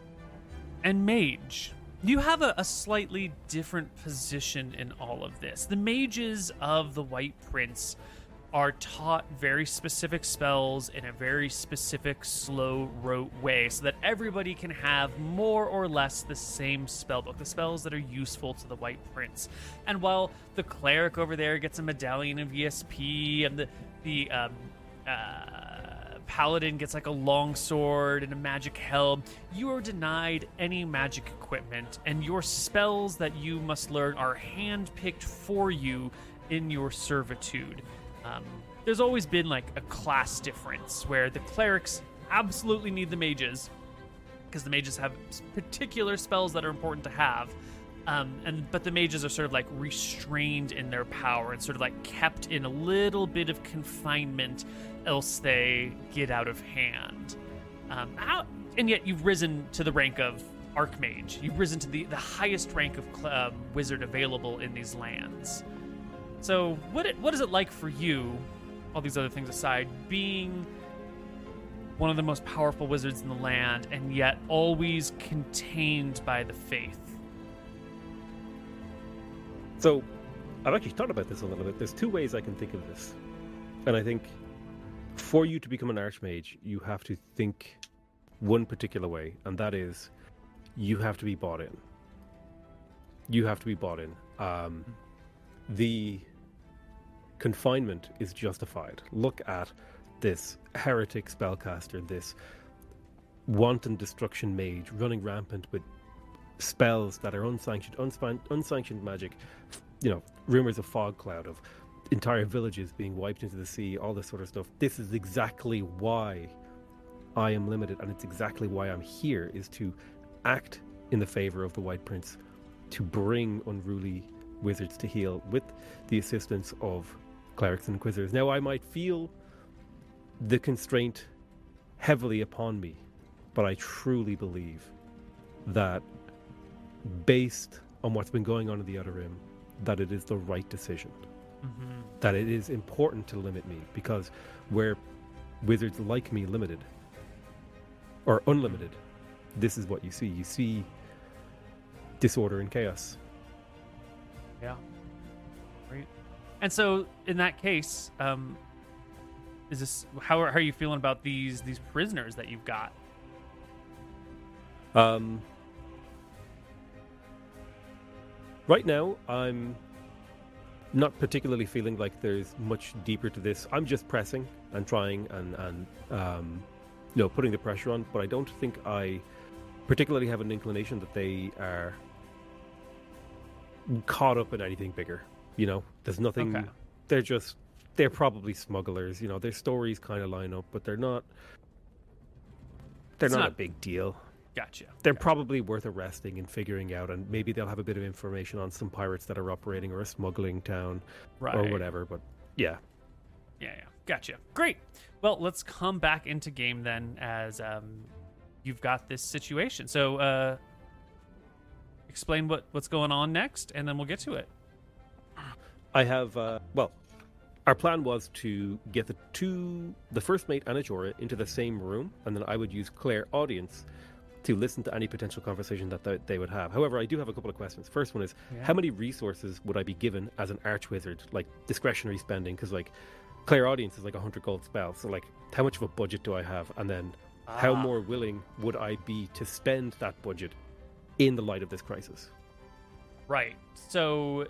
and mage, you have a, a slightly different position in all of this. The mages of the White Prince are taught very specific spells in a very specific, slow rote way so that everybody can have more or less the same spellbook, the spells that are useful to the White Prince. And while the cleric over there gets a medallion of ESP and the, the um, uh, paladin gets like a long sword and a magic helm, you are denied any magic equipment, and your spells that you must learn are handpicked for you in your servitude. Um, there's always been like a class difference where the clerics absolutely need the mages because the mages have particular spells that are important to have. Um, and but the mages are sort of like restrained in their power and sort of like kept in a little bit of confinement, else they get out of hand. Um, how, and yet you've risen to the rank of archmage. You've risen to the, the highest rank of um, wizard available in these lands. So what it, what is it like for you, all these other things aside, being one of the most powerful wizards in the land and yet always contained by the faith? So, I've actually thought about this a little bit. There's two ways I can think of this. And I think for you to become an archmage, you have to think one particular way, and that is you have to be bought in. You have to be bought in. Um, the confinement is justified. Look at this heretic spellcaster, this wanton destruction mage running rampant with spells that are unsanctioned, unspan- unsanctioned magic. You know, rumors of fog cloud, of entire villages being wiped into the sea, all this sort of stuff. This is exactly why I am limited, and it's exactly why I'm here: is to act in the favor of the White Prince, to bring unruly wizards to heel with the assistance of clerics and inquisitors. Now, I might feel the constraint heavily upon me, but I truly believe that based on what's been going on in the Outer Rim, that it is the right decision. Mm-hmm. That it is important to limit me because where wizards like me limited or unlimited, this is what you see. You see disorder and chaos. Yeah. And so, in that case, um, is this how are, how are you feeling about these these prisoners that you've got? Um, right now, I'm not particularly feeling like there's much deeper to this. I'm just pressing and trying and and um, you know putting the pressure on, but I don't think I particularly have an inclination that they are caught up in anything bigger. You know, there's nothing. Okay. They're just they're probably smugglers. You know, their stories kind of line up, but they're not. They're not, not- a big deal Gotcha. they're probably worth arresting and figuring out, and maybe they'll have a bit of information on some pirates that are operating or a smuggling town Right. or whatever. But yeah, Yeah, yeah. Gotcha. Great. Well, let's come back into game then as um, you've got this situation. So, uh, explain what, what's going on next, and then we'll get to it. I have. Uh, well, our plan was to get the two, the first mate and Ajora, into the same room, and then I would use Clairaudience to listen to any potential conversation that th- they would have. However, I do have a couple of questions. First one is, Yeah. how many resources would I be given as an archwizard, like discretionary spending? Because like Clairaudience is like a hundred gold spell, so like how much of a budget do I have, and then how Ah. more willing would I be to spend that budget in the light of this crisis? Right. So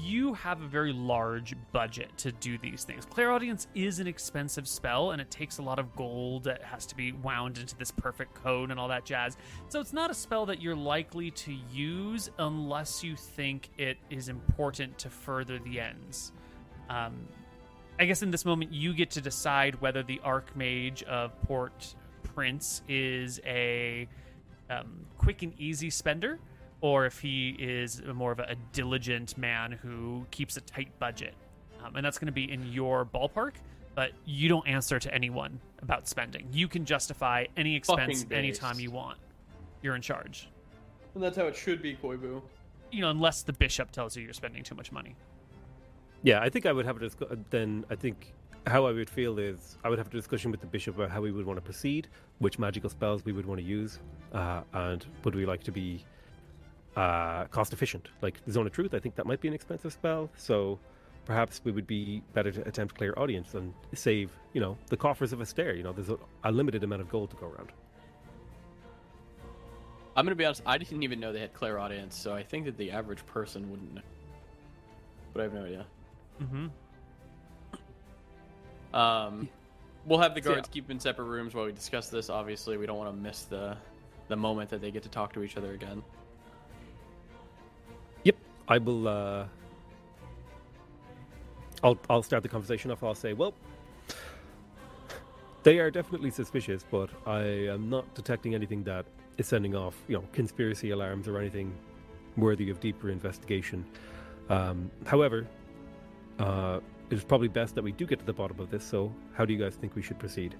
you have a very large budget to do these things. Clairaudience is an expensive spell and it takes a lot of gold that has to be wound into this perfect code and all that jazz. So it's not a spell that you're likely to use unless you think it is important to further the ends. Um, I guess in this moment you get to decide whether the Archmage of Port Prince is a um, quick and easy spender or if he is more of a, a diligent man who keeps a tight budget. Um, and that's going to be in your ballpark, but you don't answer to anyone about spending. You can justify any expense Fucking anytime you want. You're in charge. And that's how it should be, Koibu. You know, unless the bishop tells you you're spending too much money. Yeah, I think I would have a discu- then I think how I would feel is I would have a discussion with the bishop about how we would want to proceed, which magical spells we would want to use, uh, and would we like to be uh, cost efficient? Like the Zone of Truth, I think that might be an expensive spell, so perhaps we would be better to attempt Clairaudience and save, you know, the coffers of Astaire. You know, there's a, a limited amount of gold to go around. I'm gonna be honest. I didn't even know they had Clairaudience, so I think that the average person wouldn't know. But I have no idea. Mm-hmm. Um, we'll have the So, yeah. guards keep in separate rooms while we discuss this. Obviously, we don't want to miss the the moment that they get to talk to each other again. I will. Uh, I'll I'll start the conversation off. I'll say, well, they are definitely suspicious, but I am not detecting anything that is sending off, you know, conspiracy alarms or anything worthy of deeper investigation. Um, however, uh, it is probably best that we do get to the bottom of this. So, how do you guys think we should proceed?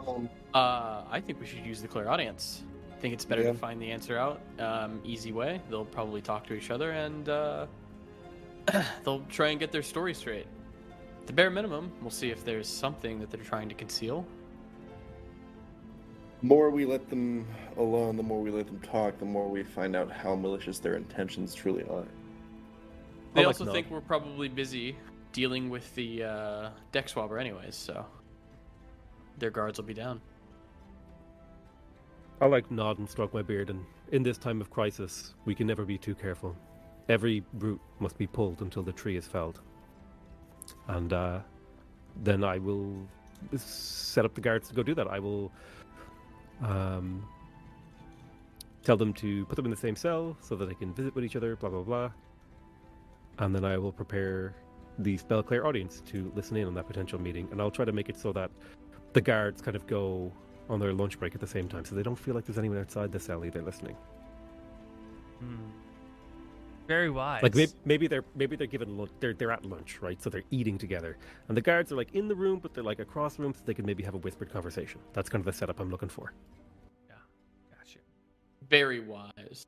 Um, Uh, I think we should use the Clairaudience. I think it's better Yeah. to find the answer out um, easy way. They'll probably talk to each other and uh, they'll try and get their story straight. At the bare minimum, we'll see if there's something that they're trying to conceal. more we let them alone, the more we let them talk, the more we find out how malicious their intentions truly are. They I like also Nod. think we're probably busy dealing with the uh, deck swabber, anyways, so their guards will be down. I like nod and stroke my beard, and in this time of crisis, we can never be too careful. Every root must be pulled until the tree is felled. And uh, then I will set up the guards to go do that. I will um, tell them to put them in the same cell so that they can visit with each other, blah, blah, blah. And then I will prepare the spell Clairaudience to listen in on that potential meeting. And I'll try to make it so that the guards kind of go on their lunch break at the same time, so they don't feel like there's anyone outside the cell either listening. Hmm. Very wise. Like maybe, maybe they're maybe they're given lunch, they're they're at lunch, right? So they're eating together, and the guards are like in the room, but they're like across the room, so they can maybe have a whispered conversation. That's kind of the setup I'm looking for. Yeah, gotcha. Very wise.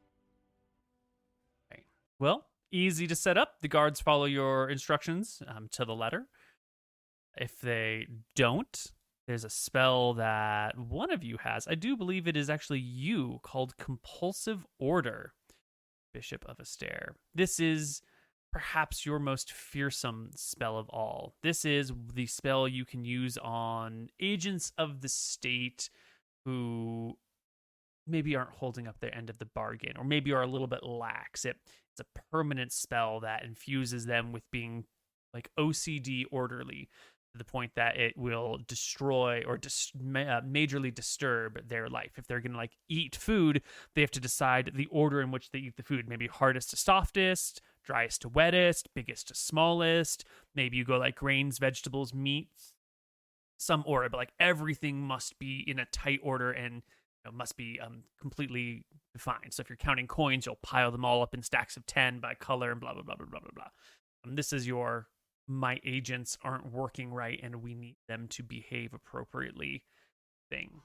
Well, easy to set up. The guards follow your instructions um, to the letter. If they don't, there's a spell that one of you has. I do believe it is actually you called Compulsive Order, Bishop of Astaire. This is perhaps your most fearsome spell of all. This is the spell you can use on agents of the state who maybe aren't holding up their end of the bargain or maybe are a little bit lax. It it's a permanent spell that infuses them with being like OCD orderly to the point that it will destroy or dis- uh, majorly disturb their life. If they're going to like eat food, they have to decide the order in which they eat the food. Maybe hardest to softest, driest to wettest, biggest to smallest. Maybe you go like grains, vegetables, meats, some order, but like everything must be in a tight order and you know, must be um, completely defined. So if you're counting coins, you'll pile them all up in stacks of 10 by color and blah, blah, blah, blah, blah, blah, blah. Um, this is your my agents aren't working right and we need them to behave appropriately thing.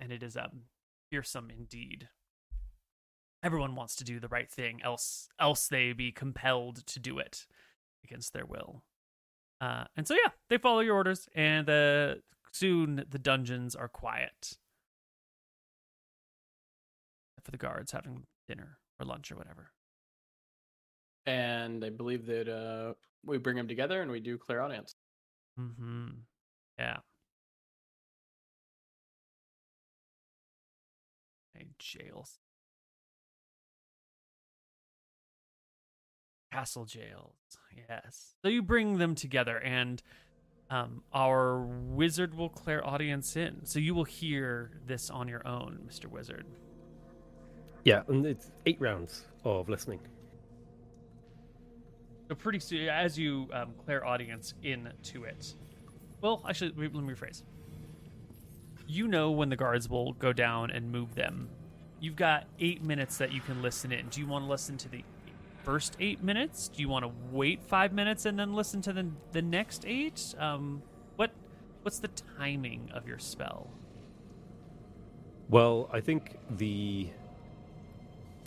And it is um, fearsome indeed. everyone wants to do the right thing, else else they be compelled to do it against their will. Uh, and so yeah, they follow your orders, and the soon the dungeons are quiet. For the guards having dinner or lunch or whatever. And I believe that uh, we bring them together and we do Clairaudience. Mm-hmm. Yeah. Hey, jails. Castle jails. Yes. So you bring them together, and um, our wizard will Clairaudience in. So you will hear this on your own, Mr. Wizard. Yeah, and it's eight rounds of listening. So pretty soon, as you um, Clairaudience into it, well, actually, let me rephrase. You know when the guards will go down and move them. You've got eight minutes that you can listen in. Do you want to listen to the first eight minutes? Do you want to wait five minutes and then listen to the the next eight? Um, what what's the timing of your spell? Well, I think the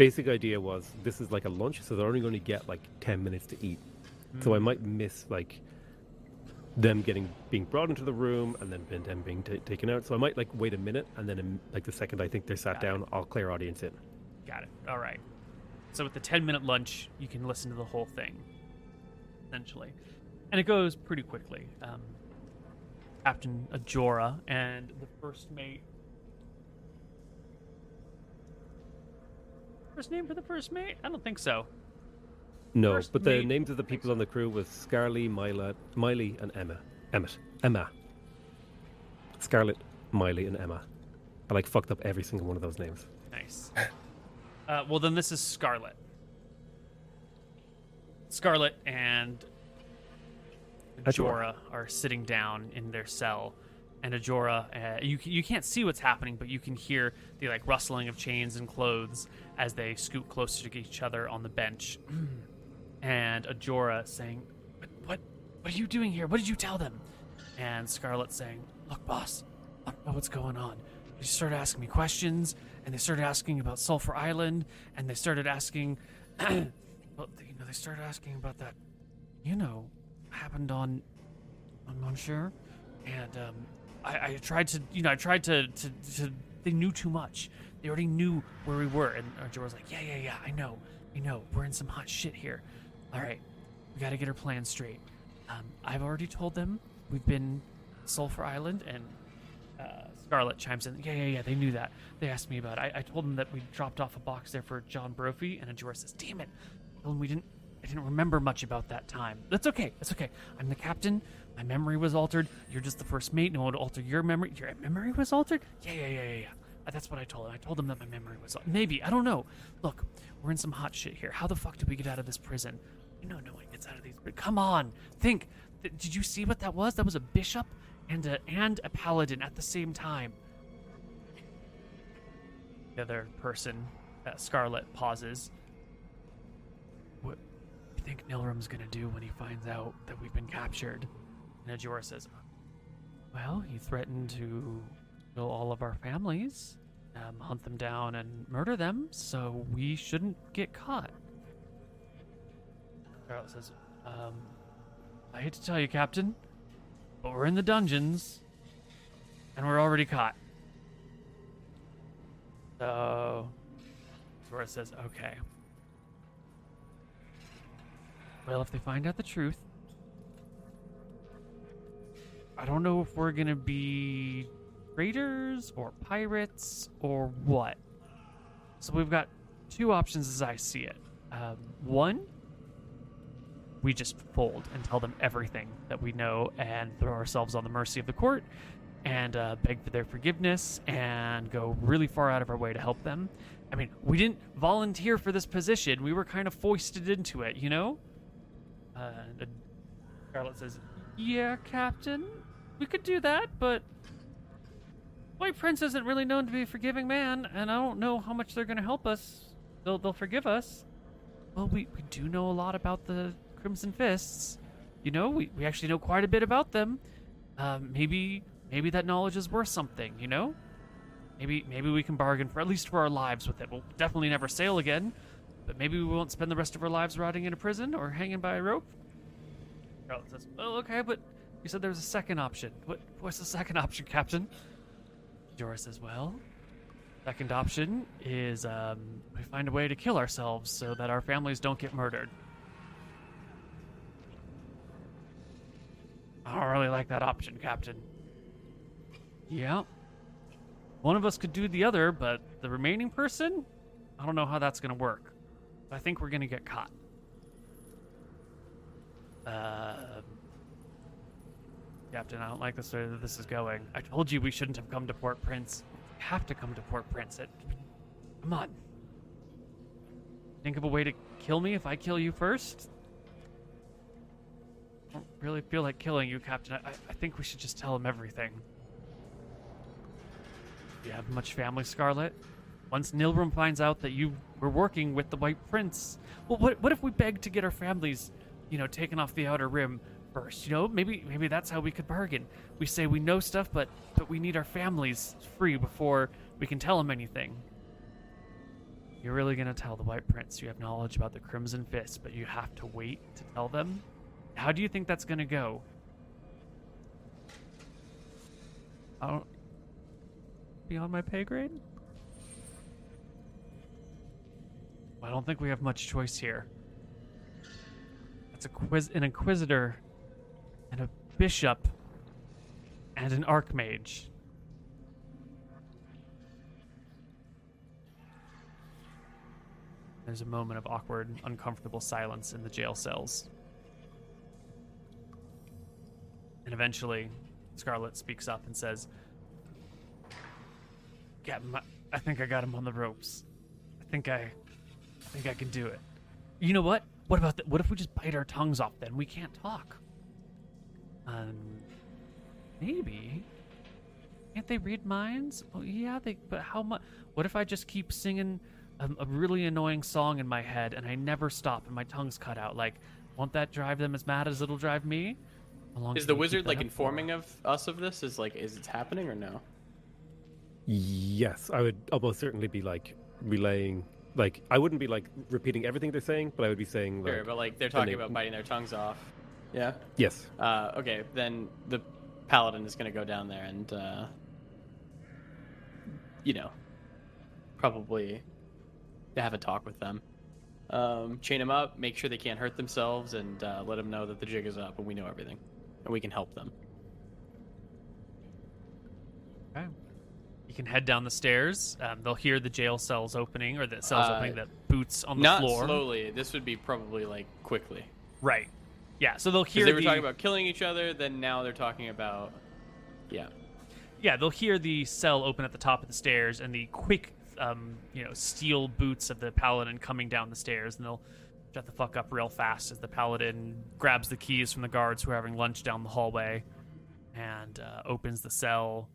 basic idea was this is like a lunch, so they're only going to get like 10 minutes to eat. So I might miss like them getting being brought into the room and then them being ta taken out. So I might like wait a minute and then like the second I think they're sat Got it. down, I'll Clairaudience in. Got it. All right. So with the 10 minute lunch, you can listen to the whole thing, essentially. And it goes pretty quickly. Um, Captain Ajora and the first mate. First name for the first mate? I don't think so. No, First but the mate- names of the people on the crew was Scarly, Mila, Miley, and Emma. Emmett. Emma. Scarlet, Miley, and Emma. I like fucked up every single one of those names. Nice. Uh, well, then this is Scarlet. Scarlet and Ajora. are sitting down in their cell, and Ajora, uh, you you can't see what's happening, but you can hear the like rustling of chains and clothes as they scoot closer to each other on the bench, and Ajora saying, "What what what are you doing here? What did you tell them?" And Scarlet saying, "Look, boss, I don't know what's going on. They started asking me questions, and they started asking about Sulphur Island, and they started asking, well, you know, they started asking about that, you know, happened on, on Monsieur, and um, I, I tried to, you know, I tried to, to, to, they knew too much. They already knew where we were, and Jorah was like, yeah, yeah, yeah, I know, I know, we're in some hot shit here. All right, we got to get our plan straight. Um, I've already told them we've been Sulphur Island, and uh, Scarlet chimes in. Yeah, yeah, yeah. They knew that. They asked me about. it. I, I told them that we dropped off a box there for John Brophy, and Ajora says, "Damn it! We didn't. I didn't remember much about that time. That's okay. That's okay. I'm the captain. My memory was altered. You're just the first mate. No one would alter your memory. Your memory was altered. Yeah, yeah, yeah, yeah, yeah. That's what I told him. I told him that my memory was al- maybe. I don't know. Look, we're in some hot shit here. How the fuck did we get out of this prison? You know, no one gets out of these. Come on, think. Th- Did you see what that was? That was a bishop and a and a paladin at the same time. The other person, uh, Scarlet, pauses. What do you think Nilram's gonna do when he finds out that we've been captured? And Ajora says, "Well, he threatened to kill all of our families, um, hunt them down, and murder them. So we shouldn't get caught." Scarlet says, um, I hate to tell you, Captain, but we're in the dungeons, and we're already caught. So, Zora says, okay. Well, if they find out the truth, I don't know if we're gonna be raiders or pirates or what. So we've got two options as I see it. Um, one, we just fold and tell them everything that we know and throw ourselves on the mercy of the court and uh, beg for their forgiveness and go really far out of our way to help them. I mean, we didn't volunteer for this position. We were kind of foisted into it, you know? Uh, says, Yeah, Captain, we could do that, but White Prince isn't really known to be a forgiving man, and I don't know how much they're to help us. They'll, they'll forgive us. Well, we, we do know a lot about the Crimson Fists. You know, we, we actually know quite a bit about them. Um, maybe maybe that knowledge is worth something. You know, maybe maybe we can bargain for at least for our lives with it. We'll definitely never sail again, but maybe we won't spend the rest of our lives rotting in a prison or hanging by a rope. Scarlet says, "Well, okay, but you said there was a second option. What what's the second option, Captain?" Jorah says, "Well, second option is um, we find a way to kill ourselves so that our families don't get murdered." I don't really like that option, Captain. Yeah. One of us could do the other, but the remaining person, I don't know how that's going to work. I think we're going to get caught. Uh, Captain, I don't like this way that this is going. I told you we shouldn't have come to Port Prince. We have to come to Port Prince. It, come on. Think of a way to kill me if I kill you first? I don't really feel like killing you, Captain. I, I think we should just tell him everything. Do you have much family, Scarlet? Once Nilrum finds out that you were working with the White Prince, well, what what if we beg to get our families, you know, taken off the Outer Rim first? You know, maybe maybe that's how we could bargain. We say we know stuff, but but we need our families free before we can tell them anything. You're really gonna tell the White Prince you have knowledge about the Crimson Fist, but you have to wait to tell them? How do you think that's gonna go? I don't beyond my pay grade? I don't think we have much choice here. It's a quiz an inquisitor and a bishop and an archmage. There's a moment of awkward, uncomfortable silence in the jail cells. And eventually, Scarlet speaks up and says, Captain, I- think I got him on the ropes. I think I, I think I can do it. You know what? What about that? What if we just bite our tongues off? Then we can't talk. Um, maybe. Can't they read minds? Oh yeah, they. But how much? What if I just keep singing a, a really annoying song in my head and I never stop and my tongue's cut out? Like, won't that drive them as mad as it'll drive me? How Is the wizard like up for? informing of us of this? Is like is it happening or no? Yes, I would almost certainly be like relaying. Like I wouldn't be like repeating everything they're saying, but I would be saying like, Sure, but like they're talking they- about biting their tongues off. Yeah. yes, Uh, okay, then the paladin is gonna go down there and, uh, you know, probably have a talk with them. Um, chain them up, make sure they can't hurt themselves, and uh, let them know that the jig is up and we know everything, and we can help them. Okay. You can head down the stairs. Um, they'll hear the jail cells opening or the cells Uh, opening. The boots on the Not floor. slowly. This would be probably like quickly. Right. Yeah. So they'll hear they were the, talking about killing each other, then now they're talking about, yeah. yeah they'll hear the cell open at the top of the stairs and the quick um, you know steel boots of the paladin coming down the stairs and they'll shut the fuck up real fast as the paladin grabs the keys from the guards who are having lunch down the hallway and uh, opens the cell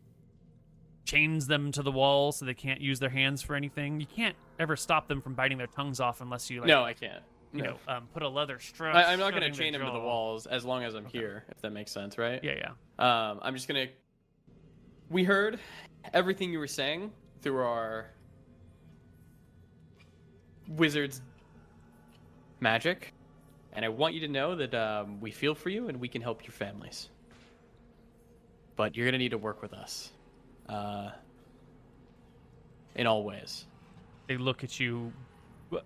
chains them to the wall so they can't use their hands for anything you can't ever stop them from biting their tongues off unless you like no, I can't. You No. know um, put a leather strap I, I'm not going to chain him to the walls as long as I'm here, if that makes sense, right? yeah yeah Um, I'm just gonna. We heard everything you were saying through our wizard's magic, and I want you to know that um, we feel for you and we can help your families. But you're gonna need to work with us, uh, in all ways. they look at you "Wh-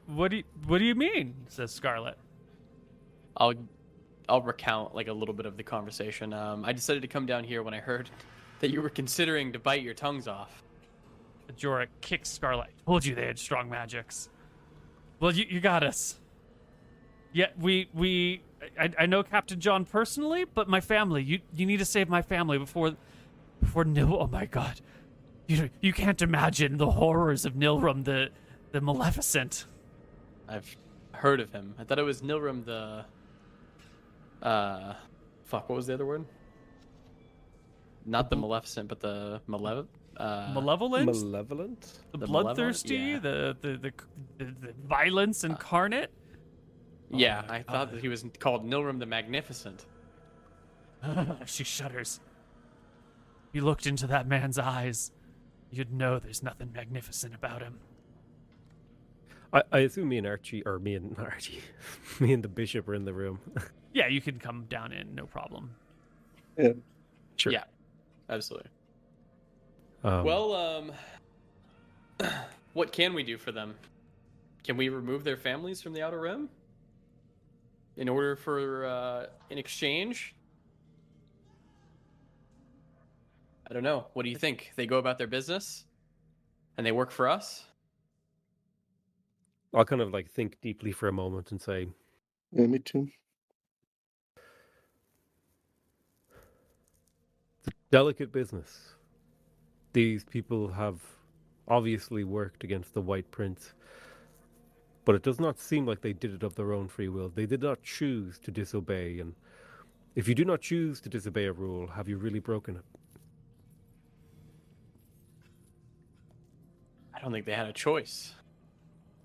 what do you, what do you mean says scarlet I'll I'll recount like a little bit of the conversation. Um, I decided to come down here when I heard that you were considering to bite your tongues off. Jorah kicks Scarlet. Told you they had strong magics. Well, you, you got us. Yeah, we we I, I know Captain John personally, but my family. You you need to save my family before before Nil. Oh my God, you you can't imagine the horrors of Nilrum the the Maleficent. I've heard of him. I thought it was Nilrim the. Uh, fuck. What was the other word? Not the Maleficent, but the Malev. Uh, Malevolent, malevolent. the, the bloodthirsty, malevolent? the, the, the the the violence incarnate. yeah, my I thought that he was called Nilrim the Magnificent. she shudders. You looked into that man's eyes. you'd know there's nothing magnificent about him. I, I assume me and Archie, or me and Archie, me and the bishop are in the room. Yeah, you can come down in, no problem. Yeah. sure. Yeah, absolutely. Um, well, um, what can we do for them? Can we remove their families from the Outer Rim? In order for, uh, in exchange? I don't know. What do you think? They go about their business? And they work for us? I'll kind of like think deeply for a moment and say, Yeah, me too. The delicate business. These people have obviously worked against the White Prince, but it does not seem like they did it of their own free will. They did not choose to disobey, and if you do not choose to disobey a rule, have you really broken it? I don't think they had a choice.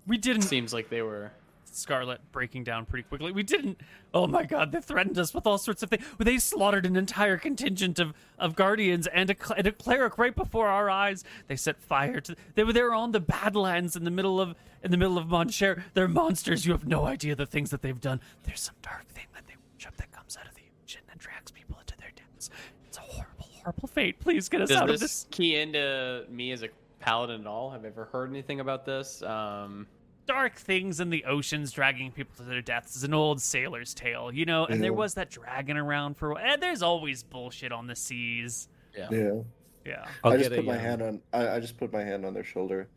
We didn't. Seems like they were. Scarlet breaking down pretty quickly. We didn't. Oh my god, they threatened us with all sorts of things. They slaughtered an entire contingent of, of guardians and a, and a cleric right before our eyes. They set fire to. They were there on the Badlands in the middle of in the middle of Moncher. They're monsters. You have no idea the things that they've done. There's some dark thing that they worship that comes out of the ocean and drags people into their depths. It's a horrible, horrible fate. Please get us Does out this, of this. key into me as a paladin at all? Have you ever heard anything about this? Um, dark things in the oceans dragging people to their deaths is an old sailor's tale, you know. And there was that dragon around for. And there's always bullshit on the seas. yeah. Yeah. Yeah. I'll I just put a, my um, hand on. I, I just put my hand on their shoulder.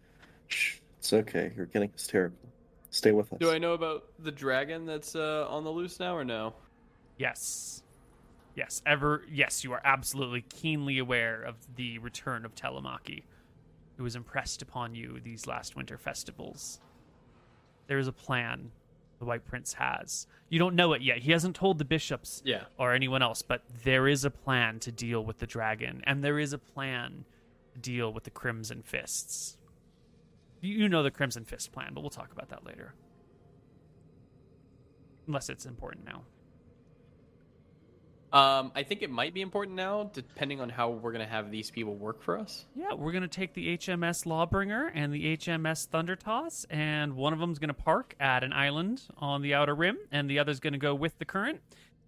Shh, it's okay. You're getting hysterical. Stay with us. Do I know about the dragon that's uh, on the loose now or no? Yes. Yes. Ever. Yes, you are absolutely keenly aware of the return of Telemachy, who was impressed upon you these last winter festivals. There is a plan the White Prince has. You don't know it yet. He hasn't told the bishops Yeah. or anyone else, but there is a plan to deal with the dragon, and there is a plan to deal with the Crimson Fists. You you know the Crimson Fist plan, but we'll talk about that later. Unless it's important now. Um, I think it might be important now, depending on how we're gonna have these people work for us. Yeah, we're gonna take the HMS Lawbringer and the HMS Thunder Toss, and one of them's gonna park at an island on the outer rim, and the other's gonna go with the current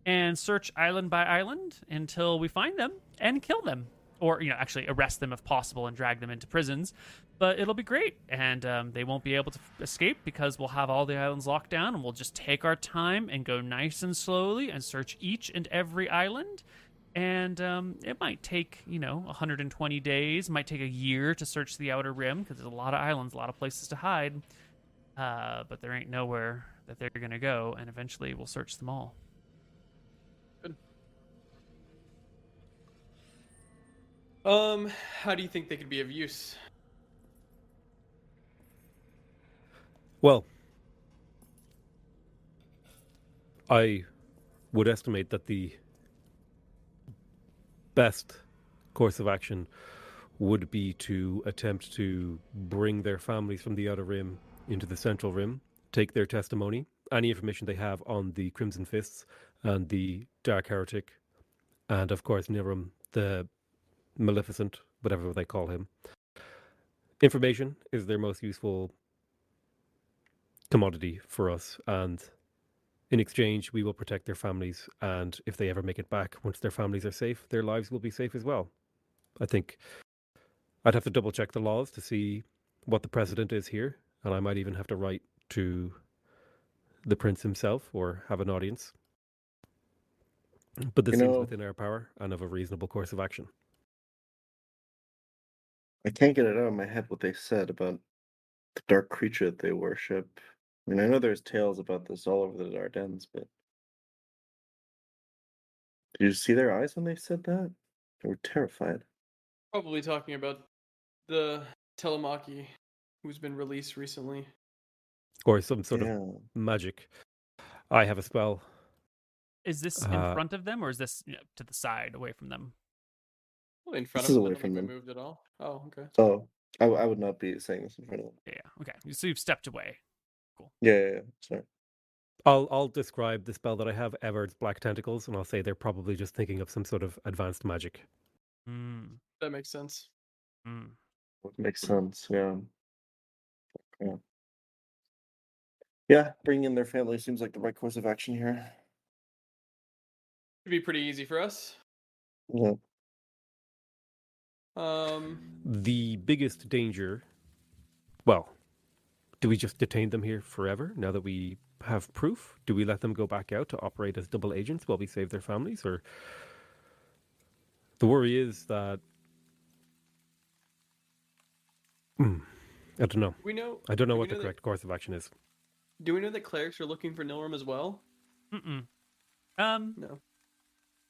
and search island by island until we find them and kill them, or you know, actually arrest them if possible and drag them into prisons. But it'll be great, and um, they won't be able to escape because we'll have all the islands locked down, and we'll just take our time and go nice and slowly and search each and every island. And um, it might take you know 120 days. Might take a year to search the outer rim because there's a lot of islands a lot of places to hide. Uh, but there ain't nowhere that they're gonna go. And eventually we'll search them all Um, how do you think they could be of use? Well, I would estimate that the best course of action would be to attempt to bring their families from the outer rim into the central rim, take their testimony, any information they have on the Crimson Fists and the Dark Heretic, and of course Niram, the Maleficent, whatever they call him. Information is their most useful commodity for us and in exchange we will protect their families and if they ever make it back once their families are safe their lives will be safe as well. I think i'd have to double check the laws to see what the precedent is here and i might even have to write to the prince himself or have an audience. But this You seems within our power and of a reasonable course of action I can't get it out of my head what they said about the dark creature that they worship. I mean, I know there's tales about this all over the Ardennes, but did you see their eyes when they said that? They were terrified. Probably talking about the Telemachy who's been released recently. or some sort yeah. of magic i have a spell is this in Uh, front of them or is this you know, to the side away from them Well, in front This is of them, away from think them. moved at all. Oh, okay. Oh, I would not be saying this in front of them. yeah okay so you've stepped away Cool. Yeah, yeah, yeah. Sorry. I'll I'll describe the spell that I have, Everard's Black Tentacles, and I'll say they're probably just thinking of some sort of advanced magic. mm, That makes sense. mm. Would make sense. Yeah. Yeah. Yeah, bringing in their family seems like the right course of action here. Should be pretty easy for us. Yeah. Um, The biggest danger. Well, do we just detain them here forever now that we have proof? Do we let them go back out to operate as double agents while we save their families? Or the worry is that. Hmm, I don't know. we know. I don't know do we what the know that- correct course of action is. Do we know that clerics are looking for Nilrim as well? Mm-mm. Um, No,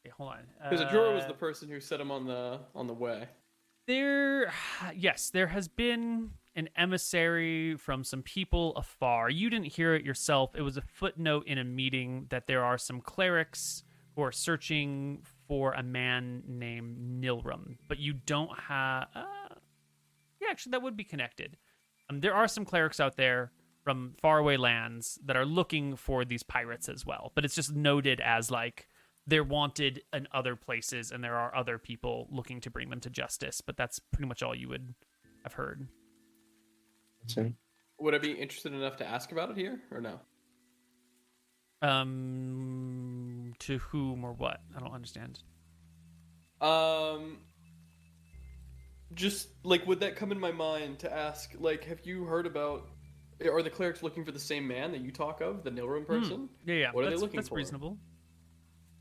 okay, hold on. because Ajora was Uh, the person who set him on the on the way. There, yes, there has been an emissary from some people afar. You didn't hear it yourself. It was a footnote in a meeting that there are some clerics who are searching for a man named Nilram, but you don't have. Uh, yeah, actually, that would be connected. Um, there are some clerics out there from faraway lands that are looking for these pirates as well, but it's just noted as like they're wanted in other places and there are other people looking to bring them to justice but that's pretty much all you would have heard So, Would I be interested enough to ask about it here or no? um to whom or what i don't understand Um, just like would that come in my mind to ask? Like, have you heard about? Are the clerics looking for the same man that you talk of, the Nilrim person? yeah yeah What are they that's, looking that's for? reasonable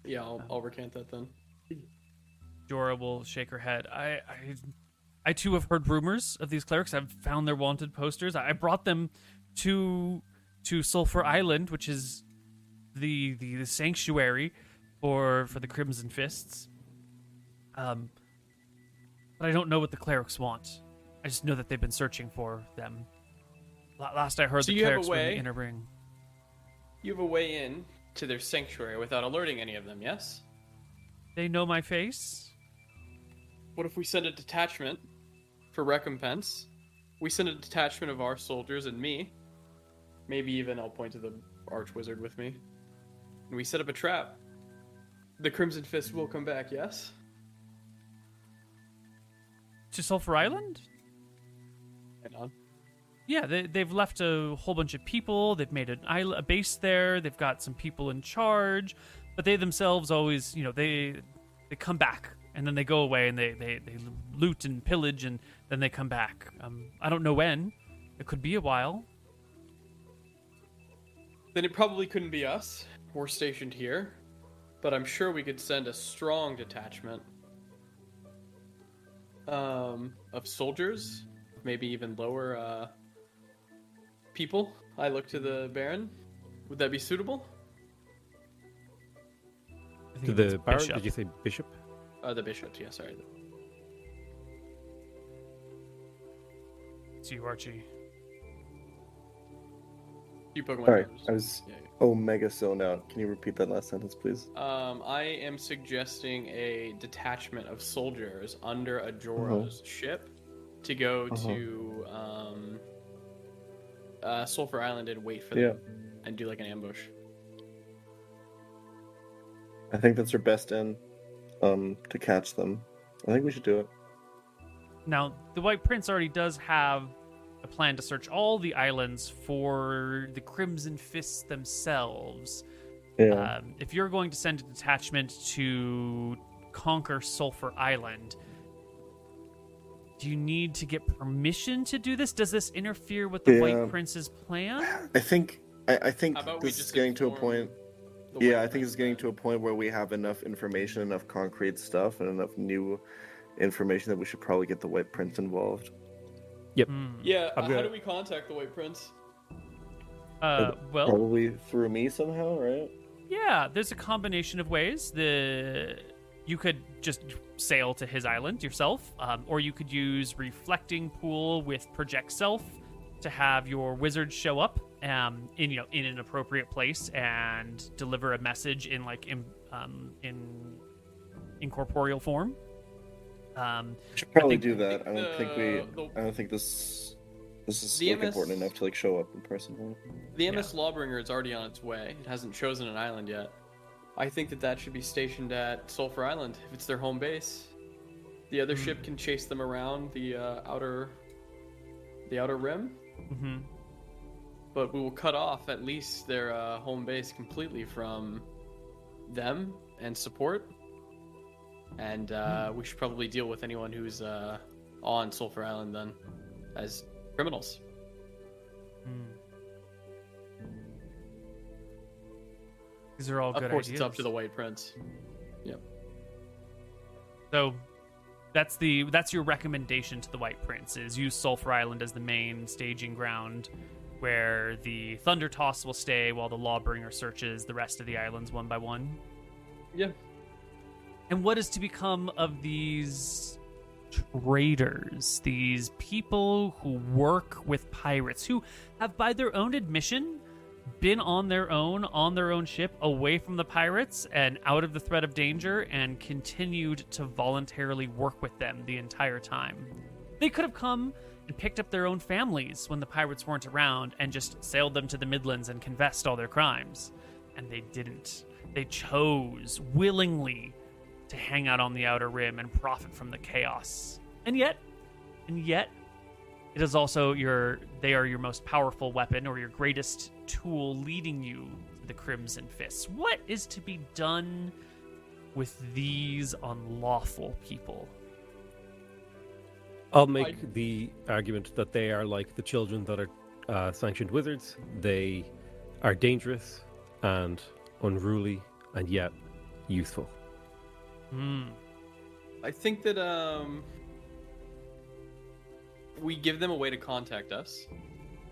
Yeah, I'll, I'll recant that then. Jorah will shake her head. I, I i too have heard rumors of these clerics. I've found their wanted posters. I brought them to to sulphur island which is the the, the sanctuary for for the crimson fists. Um but i don't know what the clerics want. I just know that they've been searching for them. Last i heard So the you have a clerics were in way- the inner ring. You have a way in to their sanctuary without alerting any of them. Yes. they know my face What if we send a detachment for recompense? We send a detachment of our soldiers and me. Maybe even I'll point to the archwizard with me. And we set up a trap. The Crimson Fist will come back, yes? to sulphur island. Yeah, they, they've left a whole bunch of people. They've made an island, a base there. They've got some people in charge, but they themselves always, you know, they they come back and then they go away and they they, they loot and pillage and then they come back. Um, I don't know when. It could be a while. Then it probably couldn't be us. We're stationed here. But I'm sure we could send a strong detachment um, of soldiers, maybe even lower uh, people. I look to the Baron. Would that be suitable? To the Baron, bishop. did you say bishop? Uh, the Bishop, yeah, sorry. It's you, Archie. You Pokemon Sorry, cards. I was Yeah, omega zoned out. Can you repeat that last sentence, please? Um, I am suggesting a detachment of soldiers under Ajora's ship to go Uh-huh. to um, uh, Sulphur Island and wait for Yeah. them and do like an ambush. I think that's our best in um, to catch them. I think we should do it. Now, the White Prince already does have a plan to search all the islands for the Crimson Fists themselves. Yeah. Um, if you're going to send a detachment to conquer Sulphur Island, do you need to get permission to do this? Does this interfere with the Yeah. White Prince's plan? I think I, I think we this is just getting to a point. Yeah, White I think it's getting to a point where we have enough information, enough concrete stuff, and enough new information that we should probably get the White Prince involved. Hmm. Yeah, uh, how do we contact the White Prince? Uh, well, Probably through me somehow, right? yeah, there's a combination of ways. The you could just sail to his island yourself, um, or you could use reflecting pool with project self to have your wizard show up um, in you know in an appropriate place and deliver a message in like in um, in incorporeal form. Um, We should probably think- do that. I don't think we. the- the- I don't think this. This is like, MS important enough to like show up in person. The MS Lawbringer is already on its way. It hasn't chosen an island yet. I think that that should be stationed at Sulphur Island if it's their home base. The other Hmm. ship can chase them around the uh, outer the Outer Rim, hmm but we will cut off at least their uh, home base completely from them and support. And uh, we should probably deal with anyone who's uh, on Sulphur Island then as criminals. These are all Of good course, ideas. it's up to the White Prince. Yep. So that's the that's your recommendation to the White Prince is use Sulphur Island as the main staging ground where the Thunder Toss will stay while the Lawbringer searches the rest of the islands one by one. Yeah. And what is to become of these traders, these people who work with pirates, who have, by their own admission, been on their own, on their own ship, away from the pirates and out of the threat of danger, and continued to voluntarily work with them the entire time? They could have come and picked up their own families when the pirates weren't around and just sailed them to the Midlands and confessed all their crimes. And they didn't. They chose willingly to hang out on the outer rim and profit from the chaos. And yet, and yet, it is also your they are your most powerful weapon or your greatest tool leading you to the Crimson Fists. What is to be done with these unlawful people? I'll make I- the argument that they are like the children that are uh, sanctioned wizards. They are dangerous and unruly, and yet useful. Hmm. I think that um, we give them a way to contact us,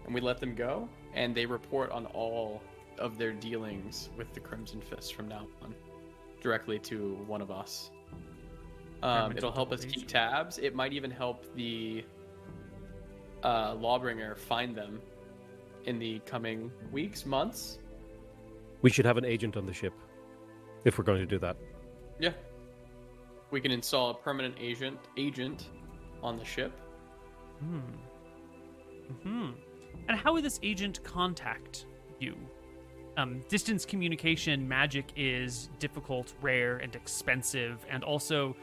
and we let them go, and they report on all of their dealings with the Crimson Fist from now on, directly to one of us. Um, it'll help us keep tabs. It might even help the uh, Lawbringer find them in the coming weeks, months. We should have an agent on the ship if we're going to do that. Yeah. We can install a permanent agent agent on the ship. Hmm. Hmm. And how would this agent contact you? Um, distance communication magic is difficult, rare, and expensive, and also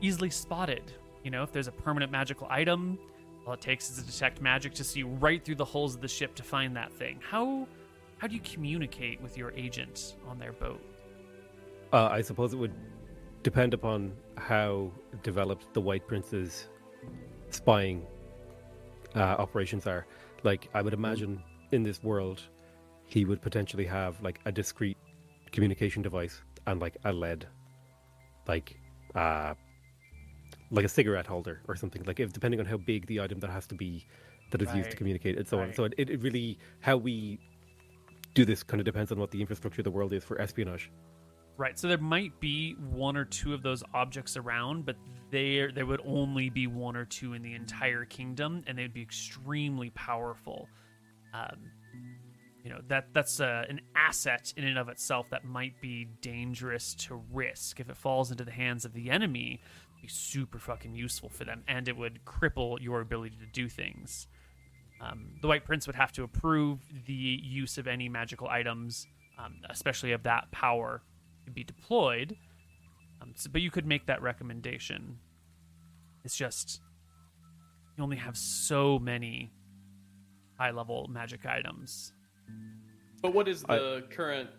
easily spotted. You know, if there's a permanent magical item, all it takes is to detect magic to see right through the holes of the ship to find that thing. How how do you communicate with your agent on their boat? Uh, I suppose it would depend upon how developed the White Prince's spying uh, operations are. Like, I would imagine in this world, he would potentially have like a discrete communication device and like a lead, like uh, like a cigarette holder or something. Like, if depending on how big the item that has to be that is used to communicate and so on. So it, it really how we do this kind of depends on what the infrastructure of the world is for espionage. Right. So there might be one or two of those objects around, but there there would only be one or two in the entire kingdom, and they'd be extremely powerful. Um, you know that that's uh, an asset in and of itself that might be dangerous to risk if it falls into the hands of the enemy. Be super fucking useful for them, and it would cripple your ability to do things. Um, the White Prince would have to approve the use of any magical items, um, especially of that power, be deployed. Um, so- but you could make that recommendation. It's just you only have so many high-level magic items. But what is I- the current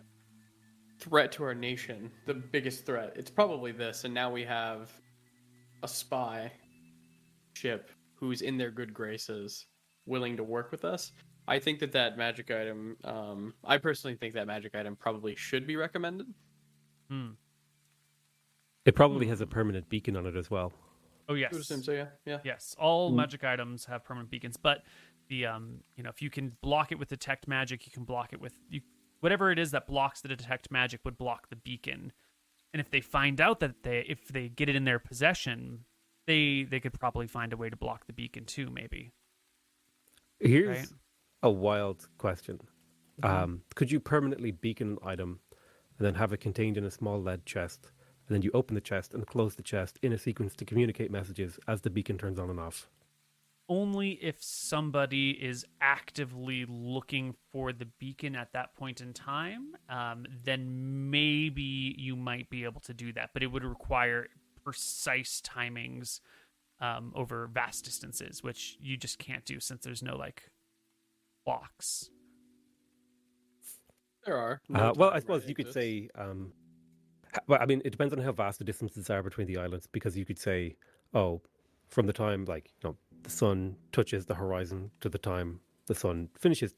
threat to our nation? The biggest threat? It's probably this, and now we have a spy ship who's in their good graces, willing to work with us. I think that that magic item. Um, I personally think that magic item probably should be recommended. Hmm. It probably has a permanent beacon on it as well. Oh I yes, would assume so. Yeah, yeah. Yes, all Mm. magic items have permanent beacons, but the um, you know, if you can block it with detect magic, you can block it with you, whatever it is that blocks the detect magic would block the beacon. And if they find out that they if they get it in their possession, they they could probably find a way to block the beacon too, maybe. Here's Right. a wild question. Um, could you permanently beacon an item and then have it contained in a small lead chest? And then you open the chest and close the chest in a sequence to communicate messages as the beacon turns on and off. Only if somebody is actively looking for the beacon at that point in time, um, then maybe you might be able to do that. But it would require precise timings um, over vast distances, which you just can't do since there's no like blocks. There are. Uh, well, I suppose right you could say. Um, well, I mean, it depends on how vast the distances are between the islands, because you could say, oh, from the time like you know the sun touches the horizon to the time the sun finishes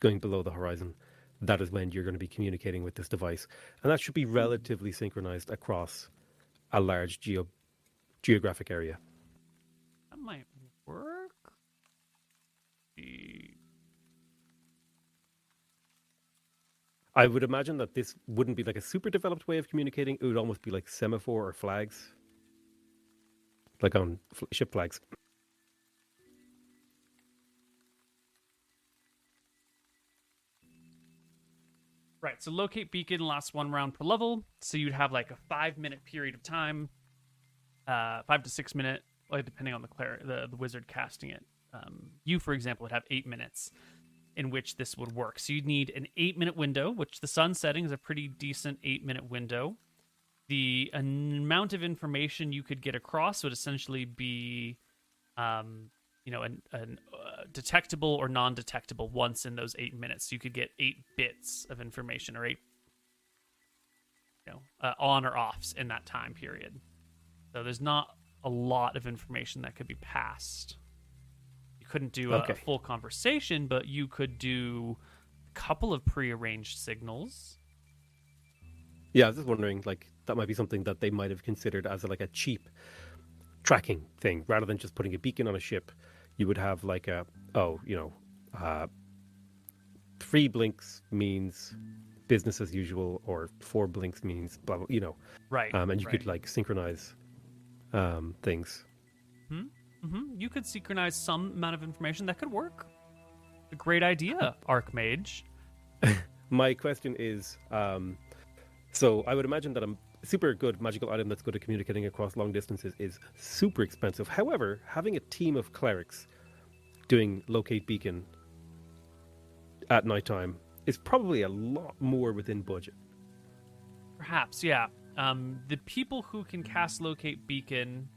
going below the horizon, that is when you're going to be communicating with this device, and that should be relatively synchronized across a large geo geographic area. That might work. The- I would imagine that this wouldn't be like a super developed way of communicating. It would almost be like semaphore or flags, like on fl- ship flags. Right. So locate beacon lasts one round per level. So you'd have like a five minute period of time, uh, five to six minute, well, depending on the cler- the, the wizard casting it. Um, you, for example, would have eight minutes in which this would work. So you'd need an eight minute window, which the sun setting is a pretty decent eight minute window. The amount of information you could get across would essentially be, um, you know, an, an uh, detectable or non-detectable once in those eight minutes. So you could get eight bits of information or eight, you know, uh, on or offs in that time period. So there's not a lot of information that could be passed. You couldn't do a, a full conversation, but you could do a couple of prearranged signals. Yeah, I was just wondering, like that might be something that they might have considered as a, like a cheap tracking thing, rather than just putting a beacon on a ship. You would have like a oh, you know, uh, three blinks means business as usual, or four blinks means blah blah. You know, Right. um, and you right. could like synchronize um, things. hmm You could synchronize some amount of information that could work. A great idea, Archmage. My question is, um, so I would imagine that a super good magical item that's good at communicating across long distances is super expensive. However, having a team of clerics doing locate beacon at nighttime is probably a lot more within budget. Perhaps, yeah. Um, the people who can cast locate beacon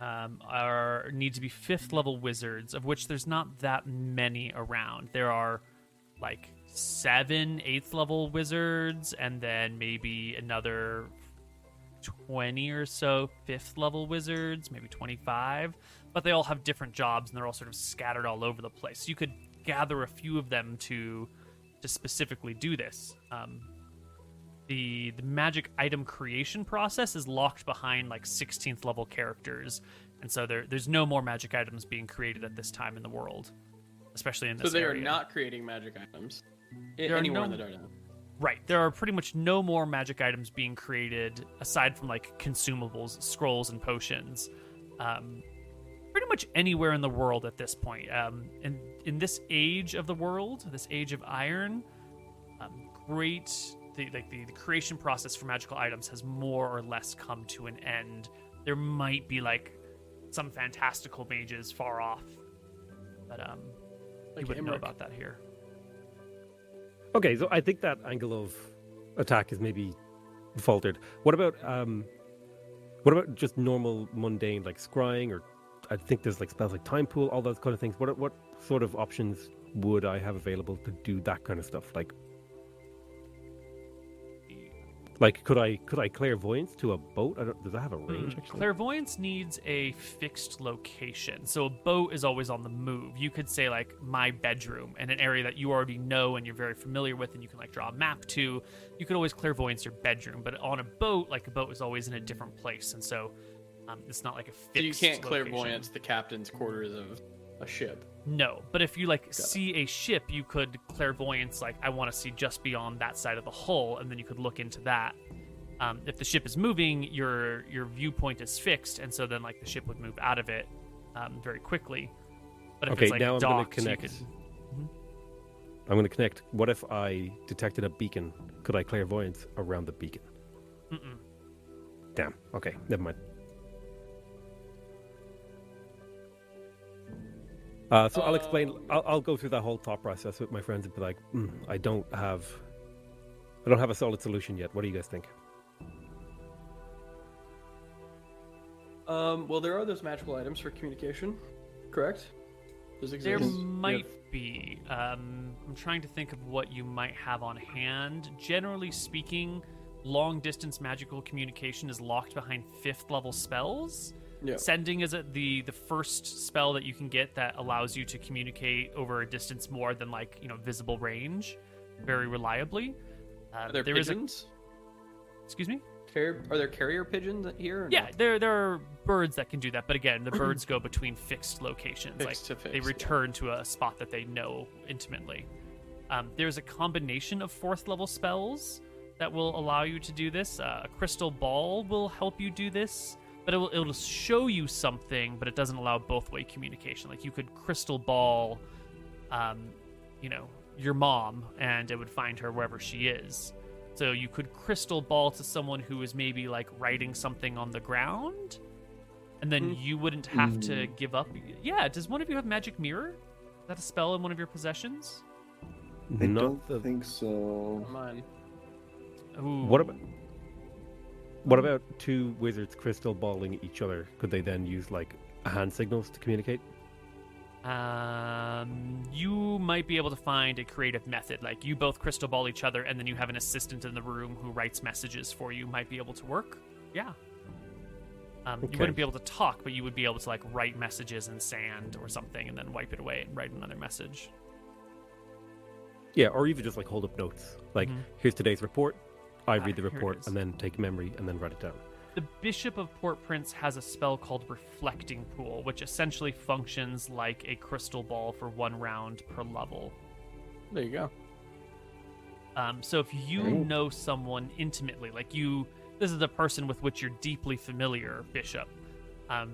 um, are need to be fifth level wizards, of which there's not that many around. There are like seven eighth level wizards, and then maybe another twenty or so fifth level wizards, maybe twenty five. But they all have different jobs, and they're all sort of scattered all over the place. You could gather a few of them to to specifically do this. Um, the the magic item creation process is locked behind like 16th level characters and so there there's no more magic items being created at this time in the world especially in this. So they are not creating magic items There anywhere in the Dardanelles. right there are pretty much no more magic items being created aside from like consumables scrolls and potions um pretty much anywhere in the world at this point um in in this age of the world this age of iron um, great the like the, the creation process for magical items has more or less come to an end there might be like some fantastical mages far off but um Like you wouldn't know about that here Okay, so I think that angle of attack is maybe faltered. What about um, what about just normal mundane like scrying or I think there's like spells like time pool, all those kind of things. What what sort of options would I have available to do that kind of stuff? Like like could I could I clairvoyance to a boat? I don't, does that have a range? Mm, actually? Clairvoyance needs a fixed location. So a boat is always on the move. You could say like my bedroom and an area that you already know and you're very familiar with and you can like draw a map to. You could always clairvoyance your bedroom, but on a boat, like a boat is always in a different place. And so um, it's not like a fixed So you can't location. clairvoyance the captain's quarters of a ship. No, but if you like see a ship, you could clairvoyance like I want to see just beyond that side of the hull, and then you could look into that. Um, if the ship is moving, your your viewpoint is fixed, and so then like the ship would move out of it um, very quickly. But if Okay, it's like now I'm gonna docked, you connect. could I'm going to connect. What if I detected a beacon? Could I clairvoyance around the beacon? Mm-mm. Damn. Okay, never mind. Uh, so I'll explain. Um, I'll, I'll go through that whole thought process with my friends and be like, mm, I don't have, I don't have a solid solution yet. What do you guys think? Um, well, there are those magical items for communication, correct? Those There exist. might be. Um, I'm trying to think of what you might have on hand. Generally speaking, long distance magical communication is locked behind fifth level spells. Yeah. Sending is a, the the first spell that you can get that allows you to communicate over a distance more than like you know visible range, very reliably. Uh, Are there, there is a pigeons? excuse me. Carrier, are there carrier pigeons here? Yeah, no? there there are birds that can do that, but again, the birds go between fixed locations. Fixed like to they fixed, yeah. return to a spot that they know intimately. Um, there's a combination of fourth level spells that will allow you to do this. Uh, a crystal ball will help you do this, but it will it'll show you something, but it doesn't allow both way communication. Like you could crystal ball, um, you know, your mom, and it would find her wherever she is. So you could crystal ball to someone who is maybe like writing something on the ground, and then Hmm. you wouldn't have to give up. Yeah, does one of you have magic mirror? Is that a spell in one of your possessions? I Not don't the- think so. Mine. Ooh. What about what about two wizards crystal balling each other? Could they then use like hand signals to communicate? Um, you might be able to find a creative method. Like you both crystal ball each other, and then you have an assistant in the room who writes messages for you. Might be able to work. Yeah. Um, You wouldn't be able to talk, but you would be able to like write messages in sand or something, and then wipe it away and write another message. Yeah, or even just like hold up notes. Like, Mhm. here's today's report. I Ah, read the here report and then take memory and then write it down. The Bishop of Port Prince has a spell called Reflecting Pool, which essentially functions like a crystal ball for one round per level. There you go. Um, so if you Ooh. know someone intimately, like you, this is a person with which you're deeply familiar, Bishop. Um,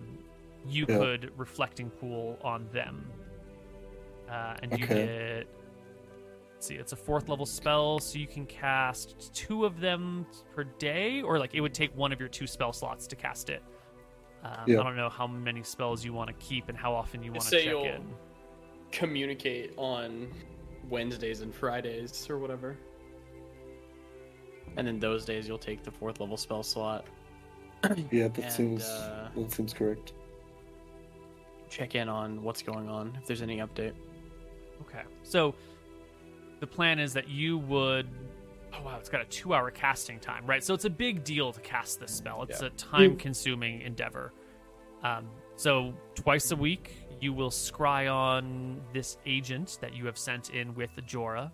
you Yeah. could reflecting pool on them, uh, and you Okay. get. Let's see, it's a fourth level spell, so you can cast two of them per day, or like it would take one of your two spell slots to cast it. Um, Yeah. I don't know how many spells you want to keep and how often you want to check you'll- in. Communicate on Wednesdays and Fridays or whatever. And then those days you'll take the fourth level spell slot. Yeah, that And, seems uh, that seems correct. Check in on what's going on if there's any update. Okay. So the plan is that you would. Oh, wow. It's got a two hour casting time, right? So it's a big deal to cast this spell. It's Yeah. a time consuming endeavor. Um, so twice a week, you will scry on this agent that you have sent in with Jorah